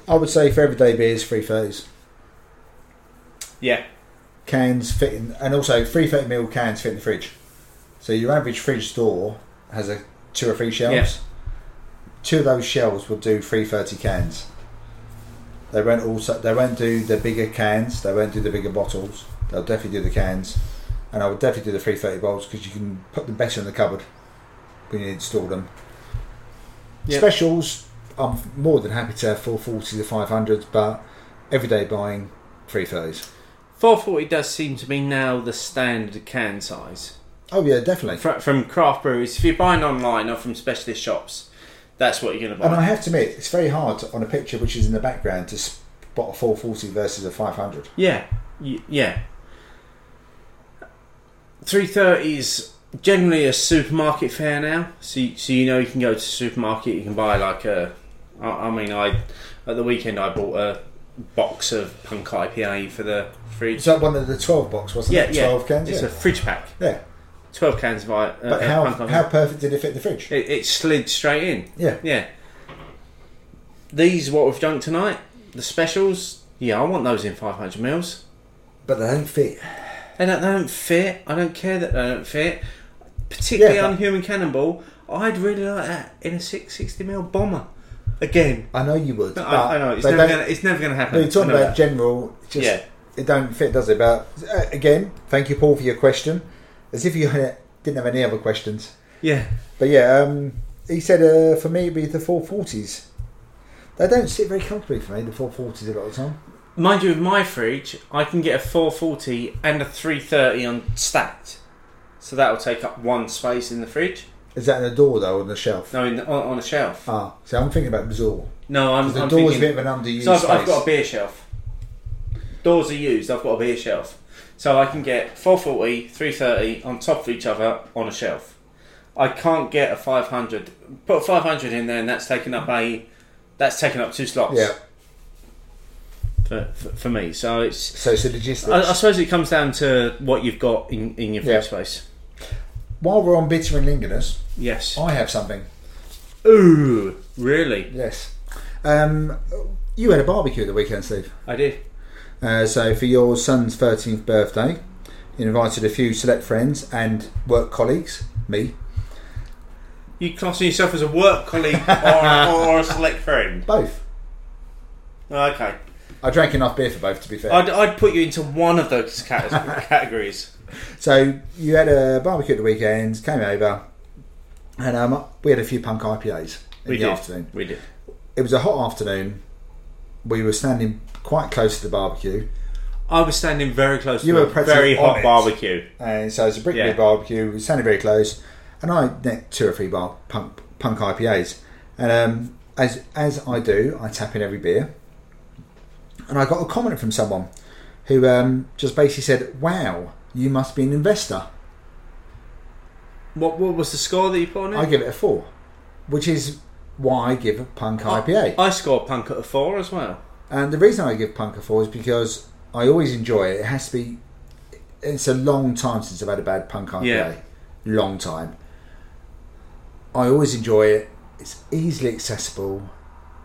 I would say for everyday beers, free thirties. Yeah, Cans fit in, and also three thirty ml cans fit in the fridge. So your average fridge store has a two or three shelves. Yeah. Two of those shelves will do three thirty cans. They won't also they won't do the bigger cans. They won't do the bigger bottles. They'll definitely do the cans, and I would definitely do the three thirty bottles because you can put them better in the cupboard when you install them. Yep. Specials, I'm more than happy to have four forties or five hundreds, but everyday buying three thirties. 440 does seem to be now the standard can size. Oh yeah, definitely. Fr- From craft breweries, if you're buying online or from specialist shops, that's what you're going to buy. And I have to admit, it's very hard to, on a picture which is in the background to spot a 440 versus a 500. Yeah, y- yeah. 330 is generally a supermarket fare now. So, you- so you know you can go to the supermarket, you can buy like a. I, I mean, I at the weekend I bought a box of Punk IPA for the fridge. Is that one of the 12 box, wasn't yeah, it? yeah. 12 cans? It's yeah. a fridge pack. yeah. 12 cans of I- uh, But uh, how, Punk how perfect did it fit in the fridge? It, it slid straight in. Yeah. Yeah. These what we've drunk tonight, the specials. Yeah, I want those in 500 mils. But they don't fit. They don't, they don't fit. I don't care that they don't fit. Particularly Yeah, on Human Cannonball, I'd really like that in a 660ml bomber. Again. I know you would. but I, I know, it's never, gonna, it's never going to happen. No, you're talking about that. general. Just, Yeah. It don't fit, does it? But uh, again, thank you, Paul, for your question. As if you didn't have any other questions. Yeah. But yeah, um, he said uh, for me it'd be the 440s. They don't sit very comfortably for me, the 440s a lot of the time. mind you, with my fridge, I can get a 440 and a 330 on stacked. So that'll take up one space in the fridge. Is that in the door though, or on the shelf? No, in, on, on a shelf. Ah, so I'm thinking about Bazaar. No, I'm, The I'm door's thinking, a bit of an underused So I've. I've got a beer shelf. Doors are used. I've got a beer shelf, so I can get 440, 330 on top of each other on a shelf. I can't get a 500. Put a 500 in there, and that's taking up a that's taking up two slots. Yeah. For, for, for me, so it's. So it's the logistics. I, I suppose it comes down to what you've got in, in your Yeah. fridge space. While we're on bitter and Lingonus, Yes. I have something. Ooh, really? Yes. Um, you had a barbecue at the weekend, Steve. I did. Uh, so for your son's 13th birthday, you invited a few select friends and work colleagues, me, You classing yourself as a work colleague or, or a select friend? both. Okay. I drank enough beer for both, to be fair. I'd, I'd put you into one of those categories. So you had a barbecue at the weekend, came over, and um, we had a few punk IPAs in We the did. afternoon. We did. It was a hot afternoon. We were standing quite close to the barbecue, I was standing very close You to were a very hot it. barbecue. and so it was a brick Yeah. barbecue. We were standing very close, and I necked two or three bar, punk, punk IPAs. And um, as as I do, I tap in every beer, and I got a comment from someone who um, just basically said, "Wow, you must be an investor." What, what was the score that you put on it? I give it a four, which is why I give a punk. IPA. I scored punk at a four as well. And the reason I give punk a four is because I always enjoy it. It has to be. It's a long time since I've had a bad punk IPA. Yeah. Long time. I always enjoy it. It's easily accessible,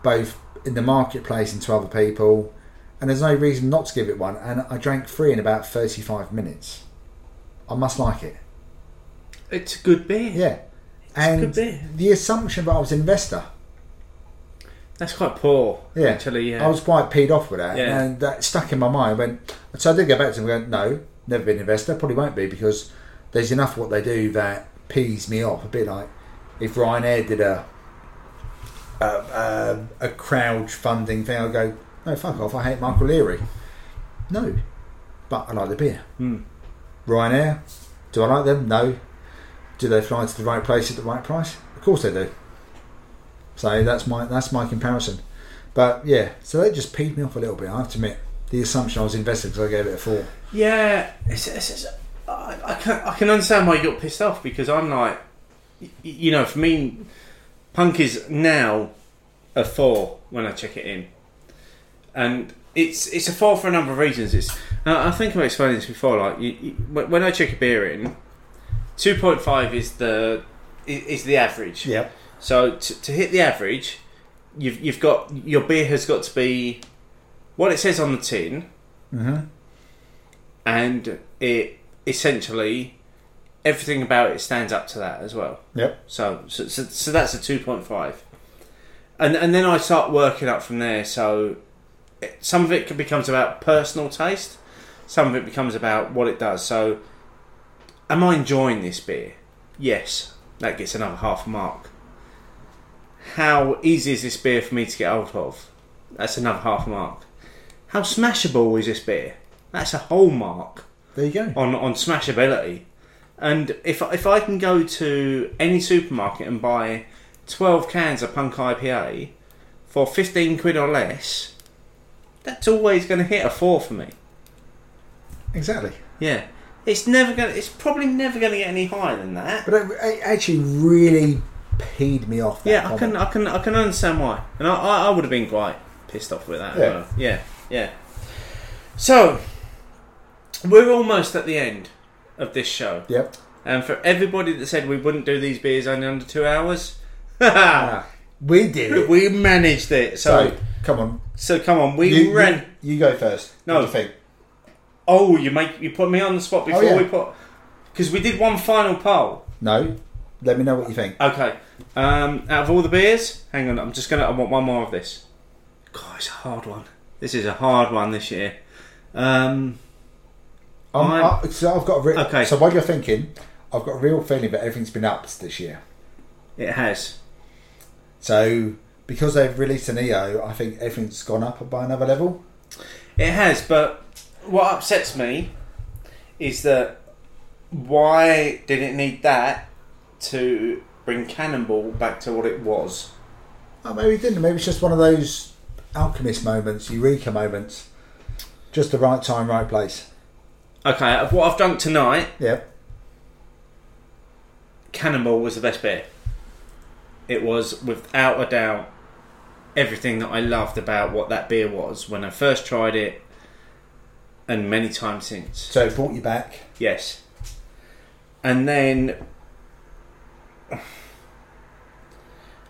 both in the marketplace and to other people. And there's no reason not to give it one. And I drank three in about 35 minutes. I must like it. It's a good beer. Yeah. It's and good beer. the assumption that I was an investor. That's quite poor. Yeah, Actually, yeah. I was quite peed off with that, Yeah. and that stuck in my mind. I went, so I did go back to them, and go, no, never been an investor, probably won't be because there's enough what they do that pees me off. A bit like if Ryanair did a a, a, a crowdfunding thing, I'd go, no, fuck off. I hate Michael Leary. No, but I like the beer. Hmm. Ryanair, do I like them? No. Do they fly to the right place at the right price? Of course they do. So that's my that's my comparison. But yeah, so that just peed me off a little bit. I have to admit, the assumption I was invested because I gave it a four. Yeah, it's, it's, it's, I, I, can, I can understand why you got pissed off because I'm like, you know, for me, punk is now a four when I check it in, and it's it's a four for a number of reasons. It's I think I've explained this before. Like you, you, when I check a beer in, two point five is the is the average. Yep. So to, to hit the average, you've you've got your beer has got to be what it says on the tin Mm-hmm. and it essentially everything about it stands up to that as well. Yep. So so, so, so that's a two point five, and and then I start working up from there. So some of it becomes about personal taste, some of it becomes about what it does. So am I enjoying this beer? Yes, that gets another half mark. How easy is this beer for me to get hold of? That's another half mark. How smashable is this beer? That's a whole mark There you go. on on smashability. And if if I can go to any supermarket and buy twelve cans of Punk IPA for fifteen quid or less, that's always going to hit a four for me. Exactly. Yeah, it's never going. It's probably never going to get any higher than that. But it, it actually really peed me off. Yeah, I can I can I can understand why, and I I, I would have been quite pissed off with that. Yeah. well. yeah, yeah. So we're almost at the end of this show. Yep. And for everybody that said we wouldn't do these beers only under two hours, Ah, we did it. we managed it. So, So come on, so come on, we you, ran. you, you go first. No. What do you think? Oh, you make you put me on the spot before yeah. we put because we did one final poll. No. Let me know what you think. Okay, um, out of all the beers, hang on, I'm just gonna. I want one more of this. God, it's a hard one. This is a hard one this year. Um, I, so I've got a re- Okay. So while you're thinking, I've got a real feeling that everything's been upped this year. it has. So because they've released an EO, I think everything's gone up by another level. It has, but what upsets me is that why did it need that to bring Cannonball back to what it was? Oh, maybe it didn't. Maybe it's just one of those alchemist moments, eureka moments. Just the right time, right place. Okay, of what I've drunk tonight, Yep. Cannonball was the best beer. It was without a doubt everything that I loved about what that beer was when I first tried it, and many times since. So it brought you back. Yes. And then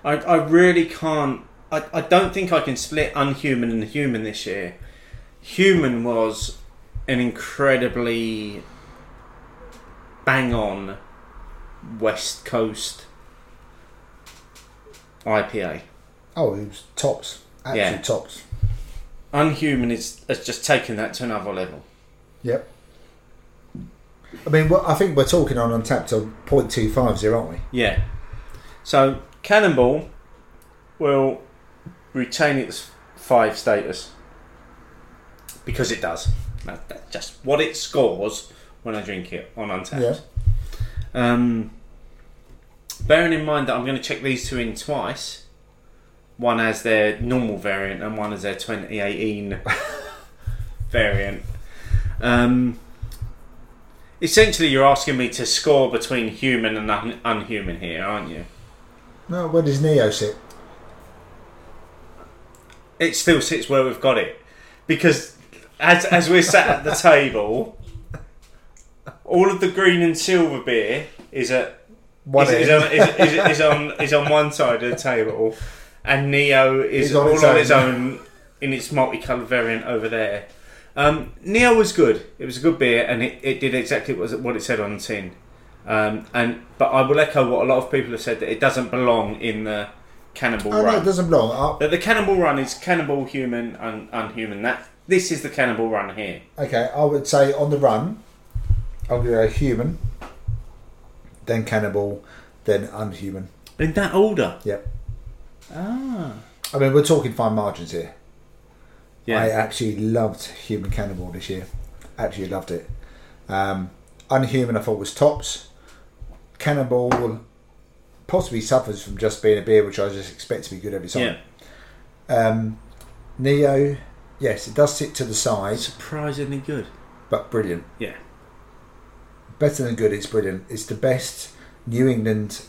I I really can't I, I don't think I can split unhuman and human this year. Human was an incredibly bang on West Coast IPA. Oh, it was tops. Absolute Yeah. tops. Unhuman is has just taken that to another level. Yep. I mean, well, I think we're talking on Untappd of 0.25s here, aren't we? Yeah. So Cannonball will retain its five status because it does. That- That's just what it scores when I drink it on Untappd. Yeah. Um, bearing in mind that I'm going to check these two in twice. One as their normal variant and one as their 2018 variant. Um, essentially, you're asking me to score between human and un- unhuman here, aren't you? No, where does Neo sit? It still sits where we've got it because as as we're sat at the table, all of the green and silver beer is at One is, is, on, is, is, is on is on one side of the table, and Neo is on all its on own. its own in its multicolored variant over there. Um, Neo was good. It was a good beer, and it, it did exactly what, it said on the tin. Um, and but I will echo what a lot of people have said that it doesn't belong in the Cannonball Oh, no, Run. it doesn't belong. That the Cannonball Run is Cannonball Human and Unhuman. That this is the Cannonball Run here. okay, I would say on the run, I'll go human, then cannonball, then unhuman. In that order. Yep. Ah. I mean, we're talking fine margins here. Yeah. I actually loved Human Cannonball this year. Actually loved it. Um, Unhuman, I thought was tops. Cannonball possibly suffers from just being a beer, which I just expect to be good every time. yeah. Um, Neo, yes, it does sit to the side, Surprisingly good. but brilliant. Yeah. Better than good, it's brilliant. It's the best New England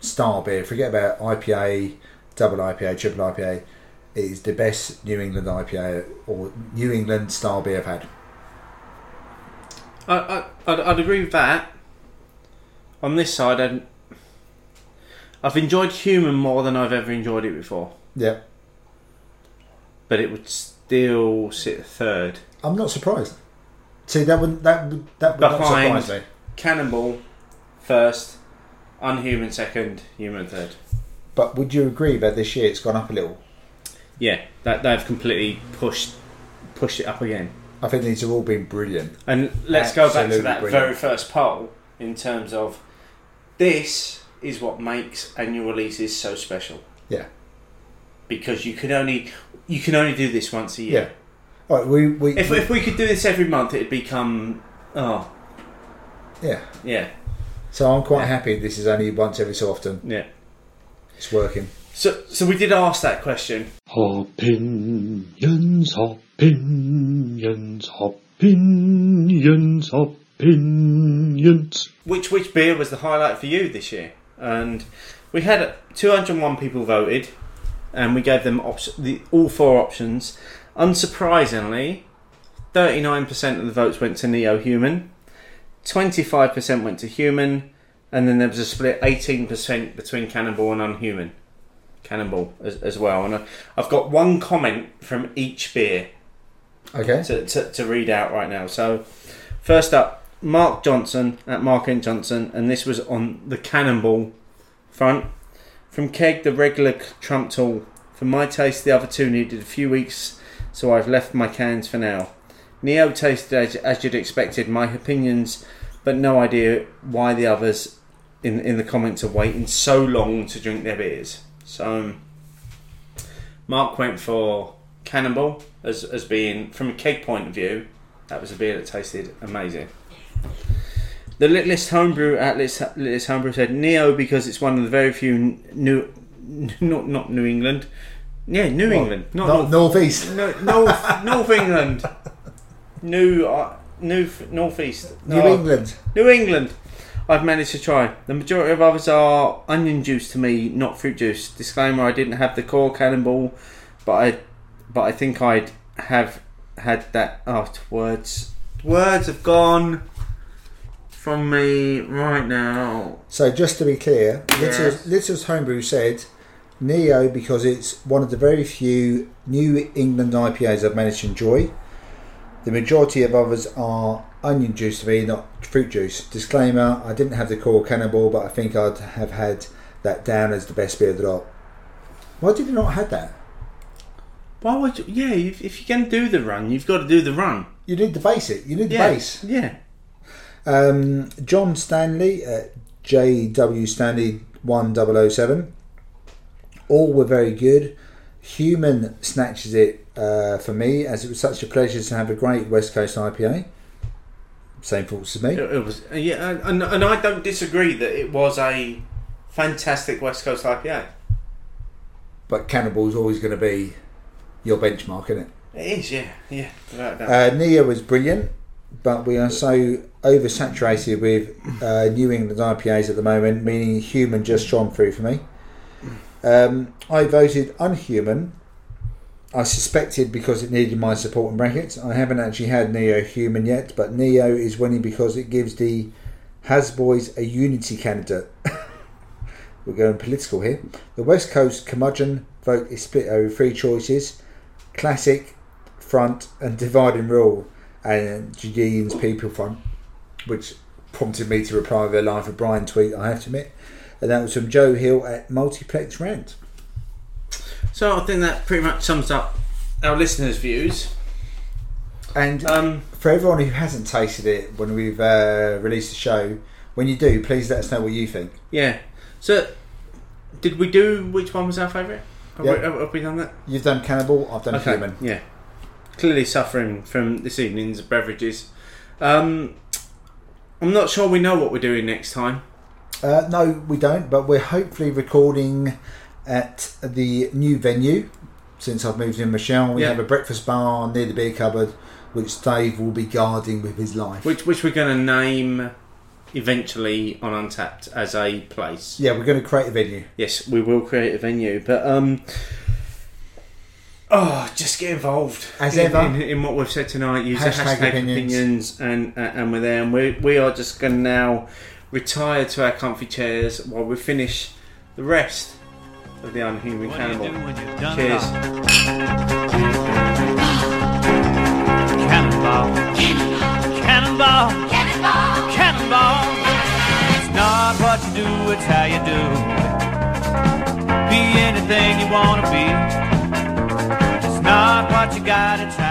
style beer. Forget about IPA, double IPA, triple IPA. It is the best New England IPA or New England style beer I've had. I, I, I'd, I'd agree with that. On this side, I'd, I've enjoyed Human more than I've ever enjoyed it before, Yeah, but it would still sit third. I'm not surprised. See, that would that would that would not surprise me. Cannonball first, Unhuman second, Human third. But would you agree that this year it's gone up a little? Yeah, that they've completely pushed pushed it up again. I think these have all been brilliant. And let's go back to that brilliant. very first poll in terms of this is what makes annual releases so special Yeah, because you can only you can only do this once a yeah. year. All right, we we, If, we- if we could do this every month, it'd become oh yeah. yeah So I'm quite happy. This is only once every so often. yeah. It's working. So so we did ask that question. Opinions, opinions, opinions, opinions. Which which beer was the highlight for you this year? And we had 201 people voted, and we gave them op- the all four options. Unsurprisingly, 39% of the votes went to Neo Human, 25% went to Human, and then there was a split 18% between Cannonball and Unhuman. Cannonball as, as well. And I've got one comment from each beer Okay. to, to, to read out right now. So, first up, Mark Johnson at Mark and Johnson, and this was on the Cannonball front. From Keg, the regular Trump tool. For my taste, the other two needed a few weeks, so I've left my cans for now. Neo tasted as, as you'd expected, my opinions, but no idea why the others in in the comments are waiting so long to drink their beers. So, Mark went for Cannonball as as being from a keg point of view. That was a beer that tasted amazing. The Littlest Homebrew at Littlest Homebrew said Neo because it's one of the very few new, not not New England, yeah, New England, not Not North, northeast. no, North North England, New uh, New Northeast, New England. New England. I've managed to try. The majority of others are onion juice to me, not fruit juice. Disclaimer: I didn't have the core cannonball, but I, but I think I'd have had that. Oh, words, words have gone from me right now. So just to be clear, Yes. Little's, Little's Homebrew said Neo because it's one of the very few New England IPAs I've managed to enjoy. The majority of others are onion juice to me, not fruit juice. Disclaimer: I didn't have the core cannonball, but I think I'd have had that down as the best beer of the lot. Why did you not have that? Why would you? Yeah, if, if you're going to do the run, you've got to do the run. You need the basic. You need the Yeah, base. yeah. Um, John Stanley at JW Stanley 1007. All were very good. Human snatches it uh, for me as it was such a pleasure to have a great West Coast IPA. Same thoughts as me. It, it was, yeah, and, and I don't disagree that it was a fantastic West Coast IPA. But Cannonball is always going to be your benchmark, isn't it? It is, yeah, yeah. without a doubt. Uh, Neo was brilliant, but we are so oversaturated with uh, New England IPAs at the moment, meaning human just shone through for me. Um, I voted unhuman. I suspected because it needed my support in brackets. I haven't actually had Neo human yet, but Neo is winning because it gives the Hasboys a unity candidate. We're going political here. The West Coast curmudgeon vote is split over three choices: classic, front, and divide and rule, and Judean's people front, which prompted me to reply with a line for Brian tweet. I have to admit, and that was from Joe Hill at Multiplex Rant. so I think that pretty much sums up our listeners' views. And Um, for everyone who hasn't tasted it when we've uh, released the show, when you do, please let us know what you think. yeah. So, did we do which one was our favourite? Have, Yeah. we, have, have we done that? You've done cannonball, I've done human. Yeah. Clearly suffering from this evening's beverages. Um, I'm not sure we know what we're doing next time. Uh, no, we don't, but we're hopefully recording at the new venue since I've moved in Michelle. We Yeah. have a breakfast bar near the beer cupboard, which Dave will be guarding with his life. Which which we're going to name eventually on Untappd as a place. yeah, we're going to create a venue. Yes, we will create a venue, but um, oh, just get involved As in, ever. in, in what we've said tonight. Use Hashtag the hashtag opinions. opinions, and uh, and we're there, and we we are just going to now retire to our comfy chairs while we finish the rest of the unhuman cannonball. Cheers. Cannonball. Cannonball. Cannonball. Cannonball. It's not what you do, it's how you do. Be anything you wanna be. It's not what you got, it's how